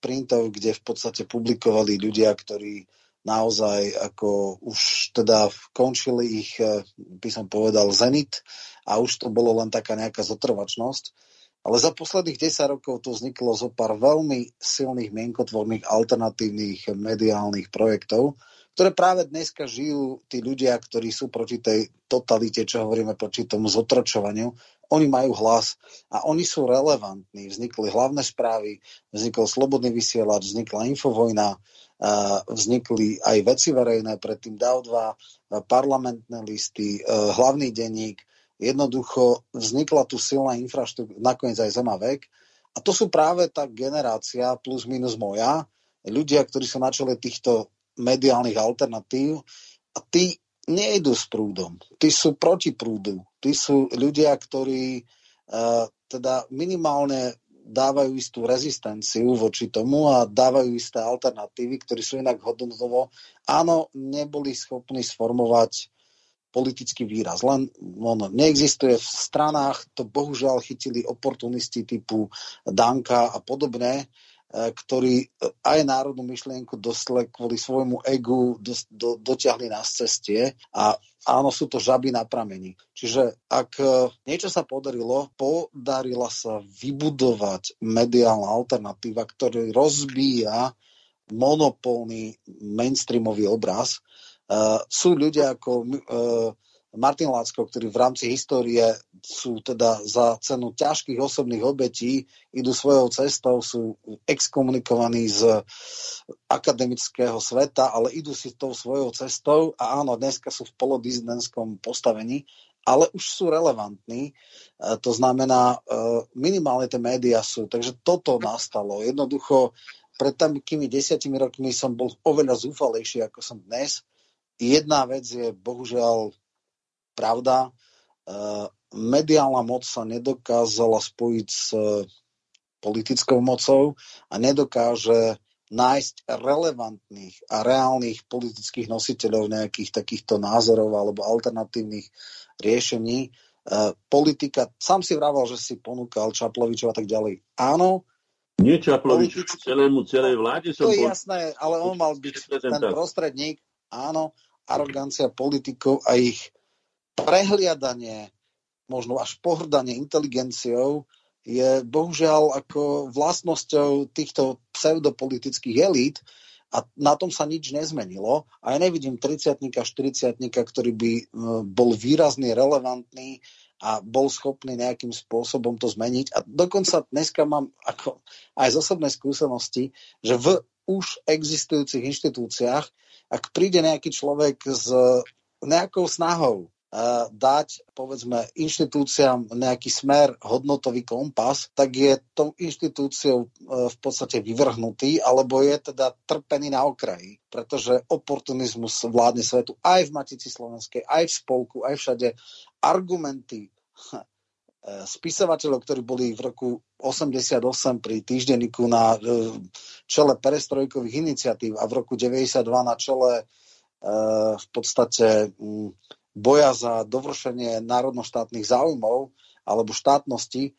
printov, kde v podstate publikovali ľudia, ktorí naozaj ako už teda končili ich, by som povedal, zenit a už to bolo len taká nejaká zotrvačnosť. Ale za posledných 10 rokov tu vzniklo zo pár veľmi silných mienkotvorných alternatívnych mediálnych projektov, ktoré práve dneska žijú tí ľudia, ktorí sú proti tej totalite, čo hovoríme proti tomu zotročovaniu. Oni majú hlas a oni sú relevantní. Vznikli hlavné správy, vznikol slobodný vysielač, vznikla infovojna, vznikli aj veci verejné, predtým DAO2, parlamentné listy, hlavný denník, Jednoducho vznikla tu silná infraštruktúra, nakoniec aj Zemavek A to sú práve tá generácia plus minus moja, ľudia, ktorí sú na čele týchto mediálnych alternatív a tí nejdu s prúdom. Tí sú proti prúdu. Tí sú ľudia, ktorí uh, teda minimálne dávajú istú rezistenciu voči tomu a dávajú isté alternatívy, ktorí sú inak hodnotovo, áno, neboli schopní sformovať politický výraz. Len on neexistuje v stranách, to bohužiaľ chytili oportunisti typu Danka a podobné, e, ktorí aj národnú myšlienku dostle kvôli svojmu egu do, do, dotiahli na cestie a áno, sú to žaby na pramení. Čiže ak e, niečo sa podarilo, podarila sa vybudovať mediálna alternatíva, ktorý rozbíja monopolný mainstreamový obraz, Uh, sú ľudia ako uh, Martin Lacko, ktorí v rámci histórie sú teda za cenu ťažkých osobných obetí, idú svojou cestou, sú exkomunikovaní z akademického sveta, ale idú si tou svojou cestou a áno, dneska sú v polodizidentskom postavení, ale už sú relevantní. Uh, to znamená, minimálne tie médiá sú. Takže toto nastalo. Jednoducho, pred takými desiatimi rokmi som bol oveľa zúfalejší, ako som dnes Jedna vec je bohužiaľ pravda. Uh, mediálna moc sa nedokázala spojiť s uh, politickou mocou a nedokáže nájsť relevantných a reálnych politických nositeľov nejakých takýchto názorov alebo alternatívnych riešení. Uh, politika, sám si vrával, že si ponúkal Čaplovičov a tak ďalej. Áno, nie Čaplovič, politici... celému, celej vláde som... To je jasné, ale on mal byť ten prostredník, áno, arogancia politikov a ich prehliadanie, možno až pohrdanie inteligenciou je bohužiaľ ako vlastnosťou týchto pseudopolitických elít a na tom sa nič nezmenilo. A ja nevidím 30 40 ktorý by e, bol výrazný, relevantný a bol schopný nejakým spôsobom to zmeniť. A dokonca dneska mám ako aj z osobnej skúsenosti, že v už existujúcich inštitúciách, ak príde nejaký človek s nejakou snahou uh, dať, povedzme, inštitúciám nejaký smer, hodnotový kompas, tak je tou inštitúciou uh, v podstate vyvrhnutý, alebo je teda trpený na okraji, pretože oportunizmus vládne svetu aj v Matici Slovenskej, aj v Spolku, aj všade. Argumenty E, spisovateľov, ktorí boli v roku 88 pri týždenníku na e, čele perestrojkových iniciatív a v roku 92 na čele e, v podstate boja za dovršenie národnoštátnych záujmov alebo štátnosti,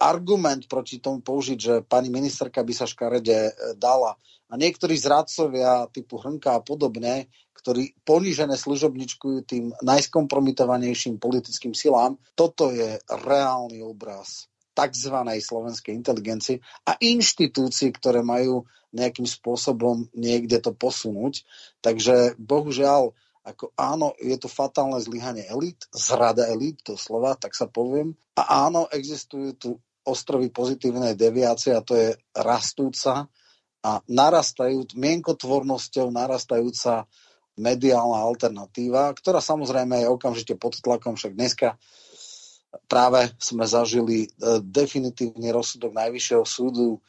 argument proti tomu použiť, že pani ministerka by sa škarede dala. A niektorí zradcovia typu Hrnka a podobne, ktorí ponížené služobničkujú tým najskompromitovanejším politickým silám. Toto je reálny obraz tzv. slovenskej inteligencie a inštitúcií, ktoré majú nejakým spôsobom niekde to posunúť. Takže bohužiaľ, ako áno, je to fatálne zlyhanie elít, zrada elít, to slova, tak sa poviem. A áno, existujú tu ostrovy pozitívnej deviácie a to je rastúca a narastajú, mienkotvornosťou narastajúca mediálna alternatíva, ktorá samozrejme je okamžite pod tlakom, však dneska práve sme zažili e, definitívny rozsudok Najvyššieho súdu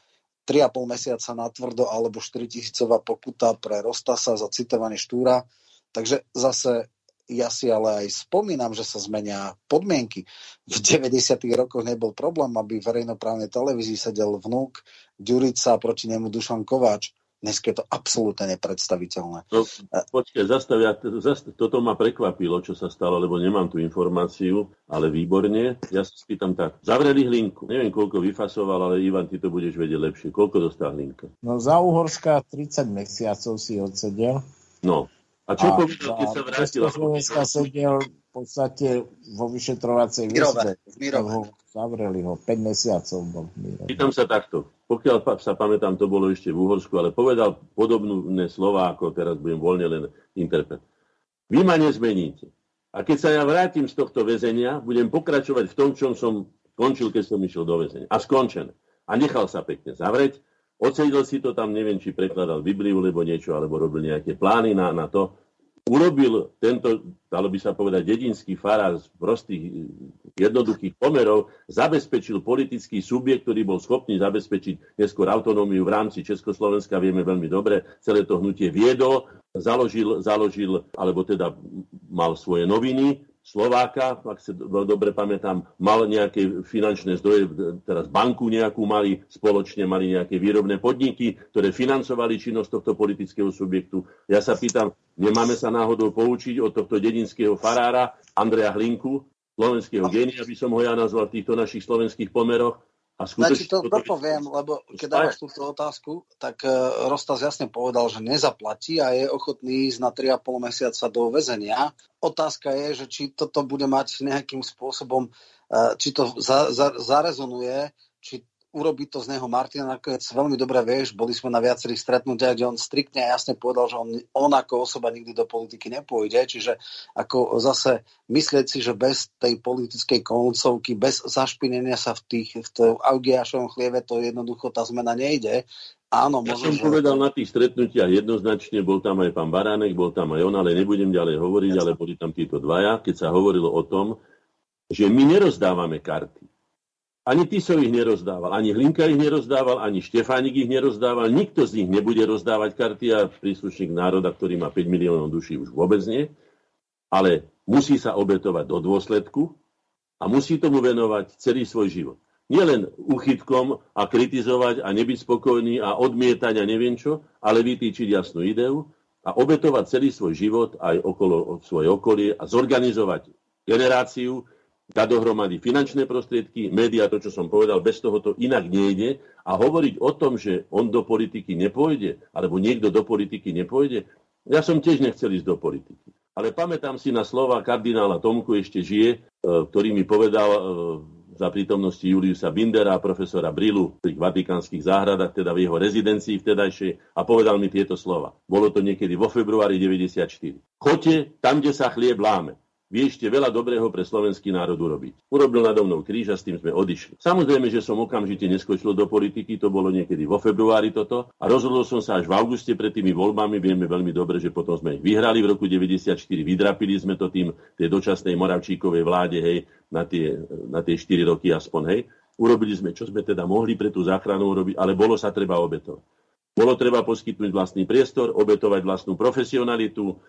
3,5 mesiaca na tvrdo alebo 4 tisícová pokuta pre Rostasa za citovanie Štúra. Takže zase ja si ale aj spomínam, že sa zmenia podmienky. V 90. rokoch nebol problém, aby v verejnoprávnej televízii sedel vnúk Ďurica proti nemu Dušan Kováč. Dnes je to absolútne nepredstaviteľné. No, počkaj, zastavia, zast, toto ma prekvapilo, čo sa stalo, lebo nemám tú informáciu, ale výborne. Ja sa spýtam tak. Zavreli Hlinku. Neviem, koľko vyfasoval, ale Ivan, ty to budeš vedieť lepšie. Koľko dostal Hlinka? No za Uhorská 30 mesiacov si odsedel. No. A čo povedal, keď sa vrátil? Slovenska sedel v podstate vo vyšetrovacej väzbe. Zavreli ho, 5 mesiacov bol v Pýtam sa takto pokiaľ sa pamätám, to bolo ešte v Uhorsku, ale povedal podobné slova, ako teraz budem voľne len interpret. Vy ma nezmeníte. A keď sa ja vrátim z tohto väzenia, budem pokračovať v tom, čom som končil, keď som išiel do väzenia. A skončené. A nechal sa pekne zavrieť. Odsedil si to tam, neviem, či prekladal Bibliu, alebo niečo, alebo robil nejaké plány na, na to. Urobil tento, dalo by sa povedať, dedinský farár z prostých jednoduchých pomerov zabezpečil politický subjekt, ktorý bol schopný zabezpečiť neskôr autonómiu v rámci Československa, vieme veľmi dobre, celé to hnutie viedol, založil, založil alebo teda mal svoje noviny, Slováka, ak sa dobre pamätám, mal nejaké finančné zdroje, teraz banku nejakú mali, spoločne mali nejaké výrobné podniky, ktoré financovali činnosť tohto politického subjektu. Ja sa pýtam, nemáme sa náhodou poučiť od tohto dedinského farára Andreja Hlinku, slovenského genia, by som ho ja nazval v týchto našich slovenských pomeroch, a skutočne... Znači to dopoviem, lebo keď dávaš túto otázku, tak uh, Rostas jasne povedal, že nezaplatí a je ochotný ísť na 3,5 mesiaca do väzenia. Otázka je, že či toto bude mať nejakým spôsobom, uh, či to za, za, zarezonuje, urobiť to z neho Martina nakoniec veľmi dobre vieš, boli sme na viacerých stretnutiach, kde on striktne a jasne povedal, že on, on ako osoba nikdy do politiky nepôjde, čiže ako zase myslieť si, že bez tej politickej koncovky, bez zašpinenia sa v tých v Augiašovom chlieve, to jednoducho tá zmena nejde. Áno, ja som že... povedal na tých stretnutiach jednoznačne, bol tam aj pán Baránek, bol tam aj on, ale nebudem ďalej hovoriť, Jasne. ale boli tam títo dvaja, keď sa hovorilo o tom, že my nerozdávame karty. Ani Tiso ich nerozdával, ani Hlinka ich nerozdával, ani Štefánik ich nerozdával, nikto z nich nebude rozdávať karty a príslušník národa, ktorý má 5 miliónov duší, už vôbec nie. Ale musí sa obetovať do dôsledku a musí tomu venovať celý svoj život. Nielen uchytkom a kritizovať a nebyť spokojný a odmietať a neviem čo, ale vytýčiť jasnú ideu a obetovať celý svoj život aj okolo svoje okolie a zorganizovať generáciu, dať dohromady finančné prostriedky, médiá, to, čo som povedal, bez toho to inak nejde. A hovoriť o tom, že on do politiky nepôjde, alebo niekto do politiky nepôjde, ja som tiež nechcel ísť do politiky. Ale pamätám si na slova kardinála Tomku, ešte žije, e, ktorý mi povedal e, za prítomnosti Juliusa Bindera a profesora Brilu tých vatikánskych záhradách, teda v jeho rezidencii vtedajšej a povedal mi tieto slova. Bolo to niekedy vo februári 94. Choďte tam, kde sa chlieb láme vie ešte veľa dobrého pre slovenský národ urobiť. Urobil nado mnou kríž a s tým sme odišli. Samozrejme, že som okamžite neskočil do politiky, to bolo niekedy vo februári toto a rozhodol som sa až v auguste pred tými voľbami. Vieme veľmi dobre, že potom sme ich vyhrali v roku 94, vydrapili sme to tým tej dočasnej Moravčíkovej vláde, hej, na tie, na tie 4 roky aspoň, hej. Urobili sme, čo sme teda mohli pre tú záchranu urobiť, ale bolo sa treba obetovať. Bolo treba poskytnúť vlastný priestor, obetovať vlastnú profesionalitu,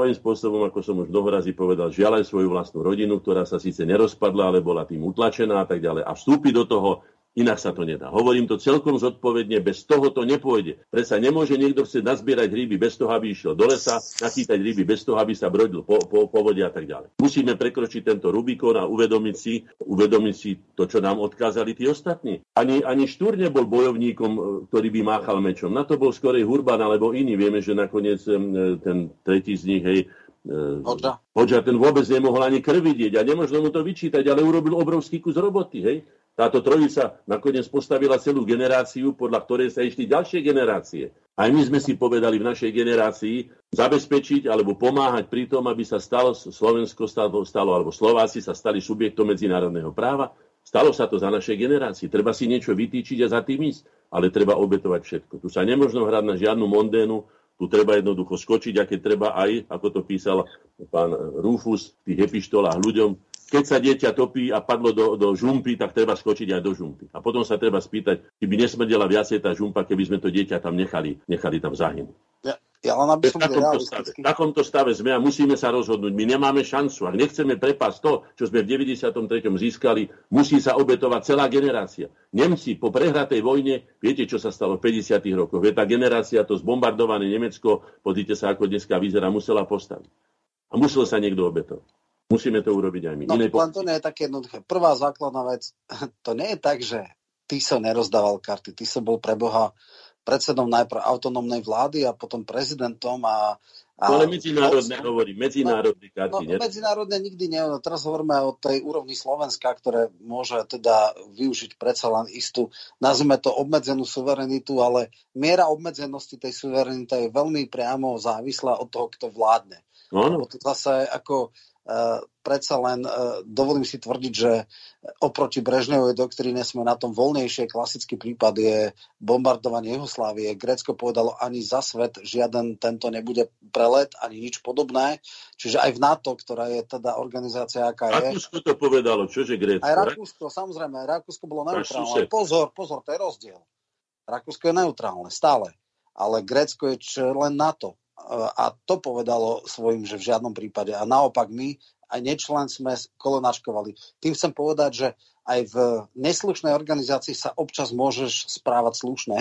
svojím spôsobom, ako som už mnoho razy povedal, žiaľ aj svoju vlastnú rodinu, ktorá sa síce nerozpadla, ale bola tým utlačená a tak ďalej. A vstúpiť do toho Inak sa to nedá. Hovorím to celkom zodpovedne, bez toho to nepôjde. Presa nemôže niekto chcieť nazbierať ryby bez toho, aby išiel do lesa, nachýtať ryby bez toho, aby sa brodil po, po, po vode a tak ďalej. Musíme prekročiť tento Rubikon a uvedomiť si, uvedomiť si to, čo nám odkázali tí ostatní. Ani, ani Štúr nebol bojovníkom, e, ktorý by máchal mečom. Na to bol skorej Hurban alebo iný. Vieme, že nakoniec e, ten tretí z nich, hej, Hoďa. Hoďa, ten vôbec nemohol ani krvi vidieť a nemôžno mu to vyčítať, ale urobil obrovský kus roboty, hej. Táto trojica nakoniec postavila celú generáciu, podľa ktorej sa išli ďalšie generácie. Aj my sme si povedali v našej generácii zabezpečiť alebo pomáhať pri tom, aby sa stalo Slovensko stalo, stalo alebo Slováci sa stali subjektom medzinárodného práva. Stalo sa to za našej generácii. Treba si niečo vytýčiť a za tým ísť, ale treba obetovať všetko. Tu sa nemôžno hrať na žiadnu mondénu, tu treba jednoducho skočiť, aké treba aj, ako to písal pán Rufus v tých epištolách ľuďom, keď sa dieťa topí a padlo do, do žumpy, tak treba skočiť aj do žumpy. A potom sa treba spýtať, či by nesmrdela viacej tá žumpa, keby sme to dieťa tam nechali, nechali tam zahynúť. Ja, ja len aby som v takomto, stave, v takomto stave sme a musíme sa rozhodnúť. My nemáme šancu. Ak nechceme prepásť to, čo sme v 93. získali, musí sa obetovať celá generácia. Nemci po prehratej vojne, viete, čo sa stalo v 50. rokoch? Vie, tá generácia, to zbombardované Nemecko, pozrite sa, ako dneska vyzerá, musela postaviť. A musel sa niekto obetovať. Musíme to urobiť aj my. No, len to nie je také jednoduché. Prvá základná vec, to nie je tak, že ty sa nerozdával karty. Ty sa bol pre Boha predsedom najprv autonómnej vlády a potom prezidentom a a ale medzinárodné no, hovorí, medzinárodné no, karty. No, medzinárodné nikdy nie. Teraz hovoríme o tej úrovni Slovenska, ktoré môže teda využiť predsa len istú, nazvime to obmedzenú suverenitu, ale miera obmedzenosti tej suverenity je veľmi priamo závislá od toho, kto vládne. No, no. To zase ako predsa len dovolím si tvrdiť, že oproti Brežnevej doktríne sme na tom voľnejšie. Klasický prípad je bombardovanie Jugoslávie. Grécko povedalo ani za svet žiaden tento nebude prelet, ani nič podobné. Čiže aj v NATO, ktorá je teda organizácia, aká je. Rakúsko to povedalo, čože Grécko? Aj Rakúsko, samozrejme, Rakúsko bolo neutrálne. Pozor, pozor, to je rozdiel. Rakúsko je neutrálne, stále. Ale Grécko je len NATO a to povedalo svojim, že v žiadnom prípade. A naopak my, aj nečlen, sme kolonačkovali. Tým chcem povedať, že aj v neslušnej organizácii sa občas môžeš správať slušne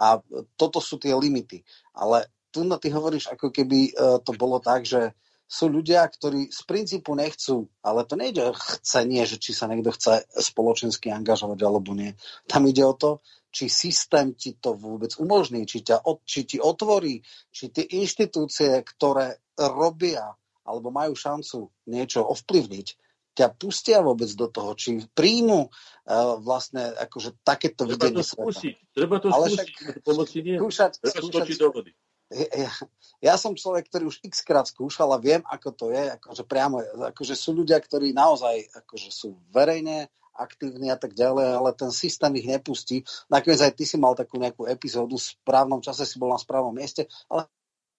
a toto sú tie limity. Ale tu na ty hovoríš, ako keby e, to bolo tak, že sú ľudia, ktorí z princípu nechcú, ale to nejde o chcenie, že či sa niekto chce spoločensky angažovať alebo nie. Tam ide o to, či systém ti to vôbec umožní, či, ťa, či ti otvorí, či tie inštitúcie, ktoré robia alebo majú šancu niečo ovplyvniť, ťa pustia vôbec do toho, či príjmu uh, vlastne akože takéto Treba videnie to skúsiť. Treba to Ale skúsiť. Však, pomoci nie. Skúšať, Treba skúšať, do vody. Ja, ja som človek, ktorý už x krát skúšal a viem, ako to je. Akože priamo, akože sú ľudia, ktorí naozaj akože sú verejne aktívni a tak ďalej, ale ten systém ich nepustí. Nakoniec aj ty si mal takú nejakú epizódu, v správnom čase si bol na správnom mieste, ale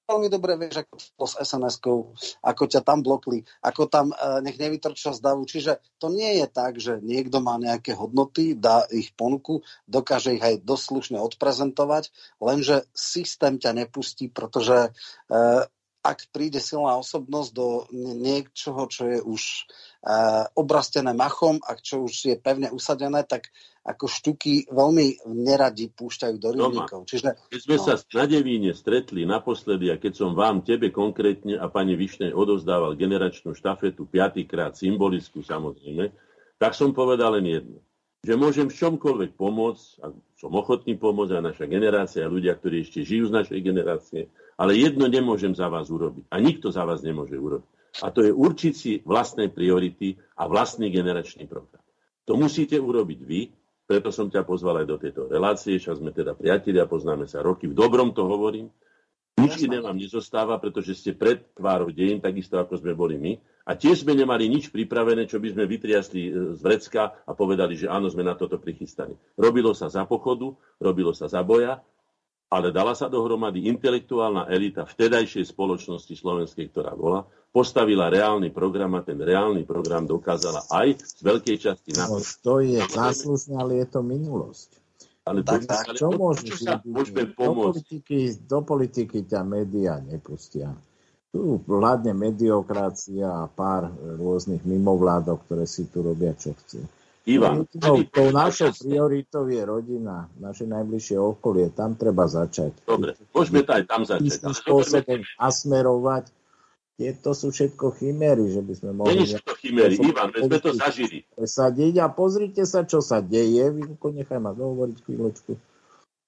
veľmi dobre vieš, ako to s SMS-kou, ako ťa tam blokli, ako tam e, nech nevytrčia z davu. Čiže to nie je tak, že niekto má nejaké hodnoty, dá ich ponuku, dokáže ich aj dosť slušne odprezentovať, lenže systém ťa nepustí, pretože e, ak príde silná osobnosť do niečoho, čo je už uh, obrastené machom a čo už je pevne usadené, tak ako štuky veľmi neradi púšťajú do rybníkov. Čiže, keď sme no. sa na Devíne stretli naposledy a keď som vám, tebe konkrétne a pani Višnej odovzdával generačnú štafetu piatýkrát, symbolickú samozrejme, tak som povedal len jedno že môžem v čomkoľvek pomôcť, a som ochotný pomôcť aj naša generácia, a ľudia, ktorí ešte žijú z našej generácie, ale jedno nemôžem za vás urobiť. A nikto za vás nemôže urobiť. A to je určiť si vlastné priority a vlastný generačný program. To musíte urobiť vy, preto som ťa pozval aj do tejto relácie, však sme teda priatelia, poznáme sa roky, v dobrom to hovorím. Nič iné vám nezostáva, pretože ste pred tvárou dejín, takisto ako sme boli my. A tiež sme nemali nič pripravené, čo by sme vytriasli e, z vrecka a povedali, že áno, sme na toto prichystaní. Robilo sa za pochodu, robilo sa za boja ale dala sa dohromady intelektuálna elita vtedajšej spoločnosti slovenskej, ktorá bola, postavila reálny program a ten reálny program dokázala aj z veľkej časti na... No, to je záslušné, ale je to minulosť. Ale tak, tak, ale čo môžeš? Do politiky, do politiky ťa médiá nepustia. Tu vládne mediokracia a pár rôznych mimovládok, ktoré si tu robia, čo chcú. Ivan. No, tou našou prioritou je rodina, naše najbližšie okolie. Tam treba začať. Dobre, môžeme to aj tam začať. Istým spôsobom nasmerovať. Tieto sú všetko chimery, že by sme mohli... Není to chimery, Ivan, my sme to zažili. Presadiť a pozrite sa, čo sa deje. Vynko, nechaj ma dohovoriť chvíľočku.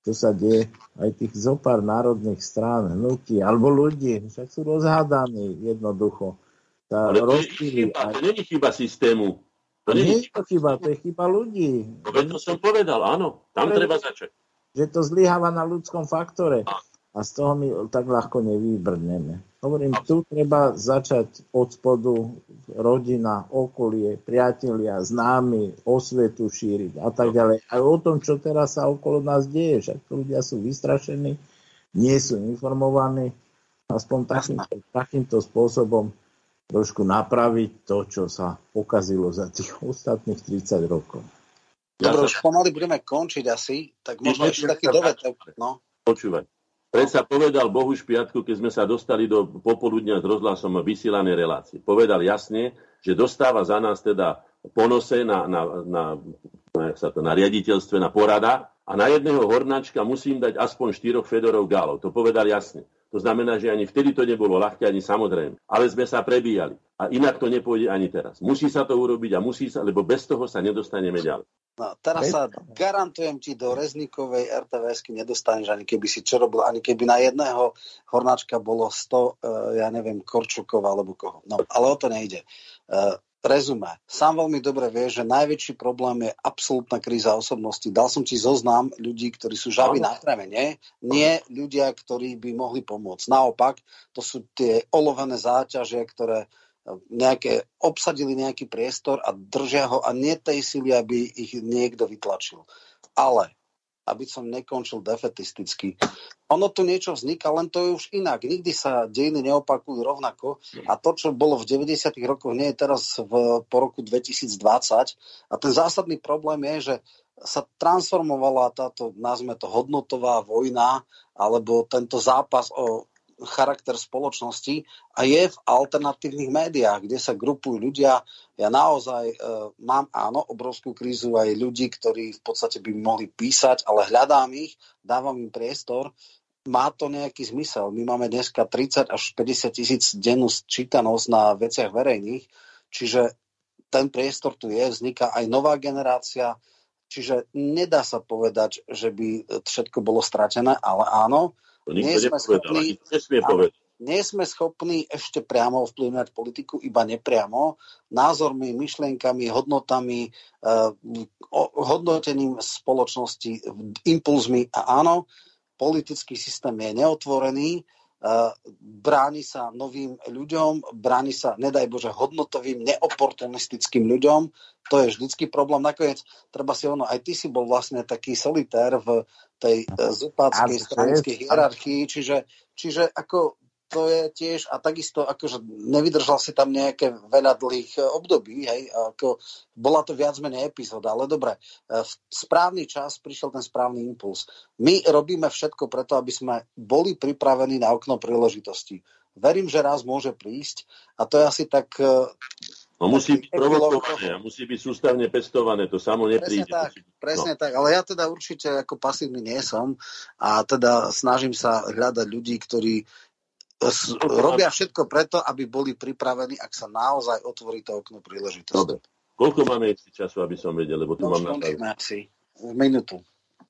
Čo sa deje aj tých zopár národných strán, hnutí, alebo ľudí. Však sú rozhádaní jednoducho. Tá Ale to, je chyba, aj... to není chyba systému. To nie je to chyba, to je chyba ľudí. No, to som povedal, áno, tam treba začať. Že to zlyháva na ľudskom faktore. A z toho my tak ľahko nevybrneme. Hovorím, tu treba začať od spodu rodina, okolie, priatelia, známi, osvetu šíriť a tak ďalej. Aj o tom, čo teraz sa okolo nás deje. Však ľudia sú vystrašení, nie sú informovaní. Aspoň takýmto, takýmto spôsobom trošku napraviť to, čo sa pokazilo za tých ostatných 30 rokov. Dobre, už pomaly budeme končiť asi, tak možno ešte taký dovetok. No. Počúvaj. Predsa povedal Bohu špiatku, keď sme sa dostali do popoludnia s rozhlasom vysielanej relácie. Povedal jasne, že dostáva za nás teda ponose na, na, na, na, sa to, na riaditeľstve, na porada a na jedného hornáčka musím dať aspoň štyroch Fedorov gálov. To povedal jasne. To znamená, že ani vtedy to nebolo ľahké, ani samozrejme. Ale sme sa prebíjali. A inak to nepôjde ani teraz. Musí sa to urobiť a musí sa, lebo bez toho sa nedostaneme ďalej. No, teraz sa garantujem ti do Reznikovej RTVSky nedostaneš, ani keby si čo robil, ani keby na jedného hornáčka bolo 100, uh, eh, ja neviem, Korčukov alebo koho. No, ale o to nejde. Rezume. Sám veľmi dobre vie, že najväčší problém je absolútna kríza osobnosti. Dal som ti zoznam ľudí, ktorí sú žaví na tremene, nie ľudia, ktorí by mohli pomôcť. Naopak, to sú tie olovené záťaže, ktoré nejaké, obsadili nejaký priestor a držia ho a nie tej sily, aby ich niekto vytlačil. Ale aby som nekončil defetisticky. Ono tu niečo vzniká, len to je už inak. Nikdy sa dejiny neopakujú rovnako a to, čo bolo v 90. rokoch, nie je teraz v, po roku 2020. A ten zásadný problém je, že sa transformovala táto, nazme to, hodnotová vojna alebo tento zápas o charakter spoločnosti a je v alternatívnych médiách, kde sa grupujú ľudia. Ja naozaj e, mám, áno, obrovskú krízu aj ľudí, ktorí v podstate by mohli písať, ale hľadám ich, dávam im priestor. Má to nejaký zmysel. My máme dneska 30 až 50 tisíc dennú čítanosť na veciach verejných, čiže ten priestor tu je, vzniká aj nová generácia, čiže nedá sa povedať, že by všetko bolo stratené, ale áno, to nikto nie sme schopní, nesmie povedať. Nie sme schopní ešte priamo ovplyvňovať politiku, iba nepriamo, názormi, myšlienkami, hodnotami, eh, hodnotením spoločnosti, impulzmi. A áno, politický systém je neotvorený, bráni sa novým ľuďom, bráni sa, nedaj Bože, hodnotovým, neoportunistickým ľuďom. To je vždycky problém. Nakoniec, treba si ono, aj ty si bol vlastne taký solitér v tej e, zupáckej stranickej hierarchii, čiže, čiže ako to je tiež, a takisto akože nevydržal si tam nejaké veľa dlhých e, období, hej, ako bola to viac menej epizóda, ale dobre, e, v správny čas prišiel ten správny impuls. My robíme všetko preto, aby sme boli pripravení na okno príležitosti. Verím, že raz môže prísť a to je asi tak e, No musí byť provokované, musí byť sústavne pestované, to samo nepríde. Presne tak, presne no. tak, ale ja teda určite ako pasívny nie som a teda snažím sa hľadať ľudí, ktorí robia všetko preto, aby boli pripravení, ak sa naozaj otvorí to okno príležitosti. Dobre. Koľko máme ešte času, aby som vedel, lebo tu no, mám na asi minútu.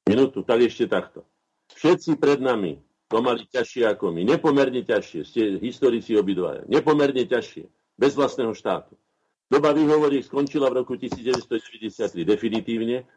Minútu, tak ešte takto. Všetci pred nami to mali ťažšie ako my. Nepomerne ťažšie. Ste historici obidvaja. Nepomerne ťažšie. Bez vlastného štátu. Doba výhovorí skončila v roku 1993 definitívne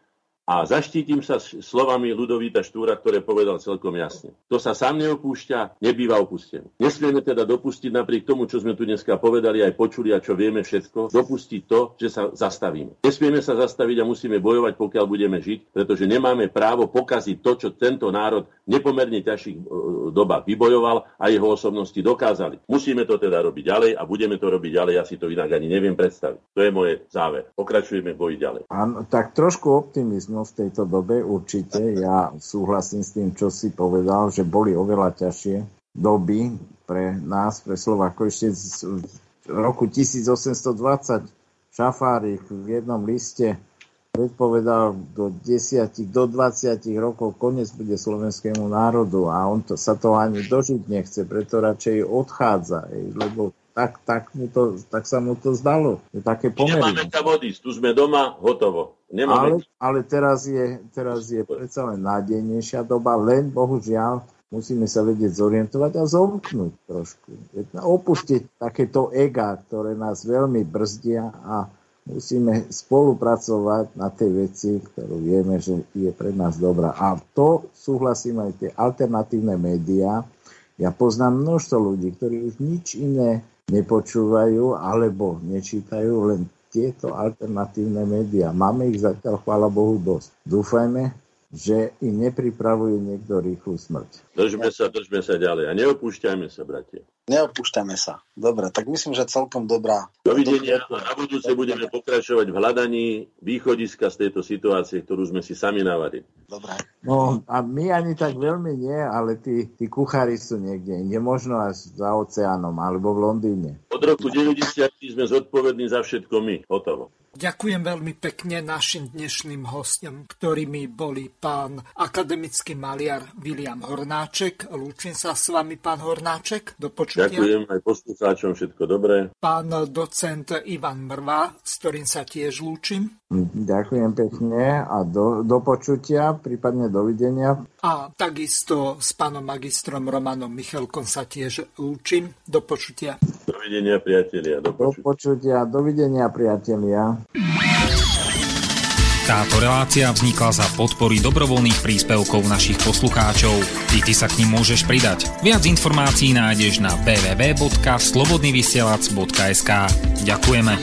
a zaštítim sa slovami Ludovíta Štúra, ktoré povedal celkom jasne. To sa sám neopúšťa, nebýva opustený. Nesmieme teda dopustiť napriek tomu, čo sme tu dneska povedali, aj počuli a čo vieme všetko, dopustiť to, že sa zastavíme. Nesmieme sa zastaviť a musíme bojovať, pokiaľ budeme žiť, pretože nemáme právo pokaziť to, čo tento národ nepomerne ťažších e, dobách vybojoval a jeho osobnosti dokázali. Musíme to teda robiť ďalej a budeme to robiť ďalej, ja si to inak ani neviem predstaviť. To je moje záver. Pokračujeme boji ďalej. Áno, tak trošku optimizmu v tejto dobe určite. Ja súhlasím s tým, čo si povedal, že boli oveľa ťažšie doby pre nás, pre Slovákov. Ešte z roku 1820 Šafárik v jednom liste predpovedal do 10, do 20 rokov koniec bude slovenskému národu a on to, sa to ani dožiť nechce, preto radšej odchádza, lebo tak, tak, mu to, tak sa mu to zdalo. Je také pomery. Nemáme sa vody, tu sme doma, hotovo. Nemáme... Ale, ale teraz je, teraz je predsa len nádejnejšia doba, len bohužiaľ musíme sa vedieť zorientovať a zomknúť trošku. Opustiť takéto ega, ktoré nás veľmi brzdia a musíme spolupracovať na tej veci, ktorú vieme, že je pre nás dobrá. A to súhlasím aj tie alternatívne médiá. Ja poznám množstvo ľudí, ktorí už nič iné nepočúvajú alebo nečítajú len tieto alternatívne médiá. Máme ich zatiaľ, chvála Bohu, dosť. Dúfajme, že im nepripravuje niekto rýchlu smrť. Držme sa, držme sa ďalej a neopúšťajme sa, bratia. Neopúšťame sa. Dobre, tak myslím, že celkom dobrá. Dovidenia a na budúce budeme pokračovať v hľadaní východiska z tejto situácie, ktorú sme si sami navadili. Dobre. No a my ani tak veľmi nie, ale tí, tí kuchári sú niekde, nemožno až za oceánom alebo v Londýne. Od roku 90 sme zodpovední za všetko my. Hotovo. Ďakujem veľmi pekne našim dnešným hostom, ktorými boli pán akademický maliar William Hornáček. Lúčim sa s vami, pán Hornáček. Do počutia. Ďakujem aj poslucháčom, všetko dobré. Pán docent Ivan Mrva, s ktorým sa tiež lúčim. Ďakujem pekne a do, do počutia, prípadne dovidenia. A takisto s pánom magistrom Romanom Michalkom sa tiež lúčim. Do počutia. Dovidenia, priatelia. Do počutia. Do počutia. Dovidenia, priatelia. Táto relácia vznikla za podpory dobrovoľných príspevkov našich poslucháčov. I ty sa k ním môžeš pridať. Viac informácií nájdeš na www.slobodnyvysielac.sk Ďakujeme.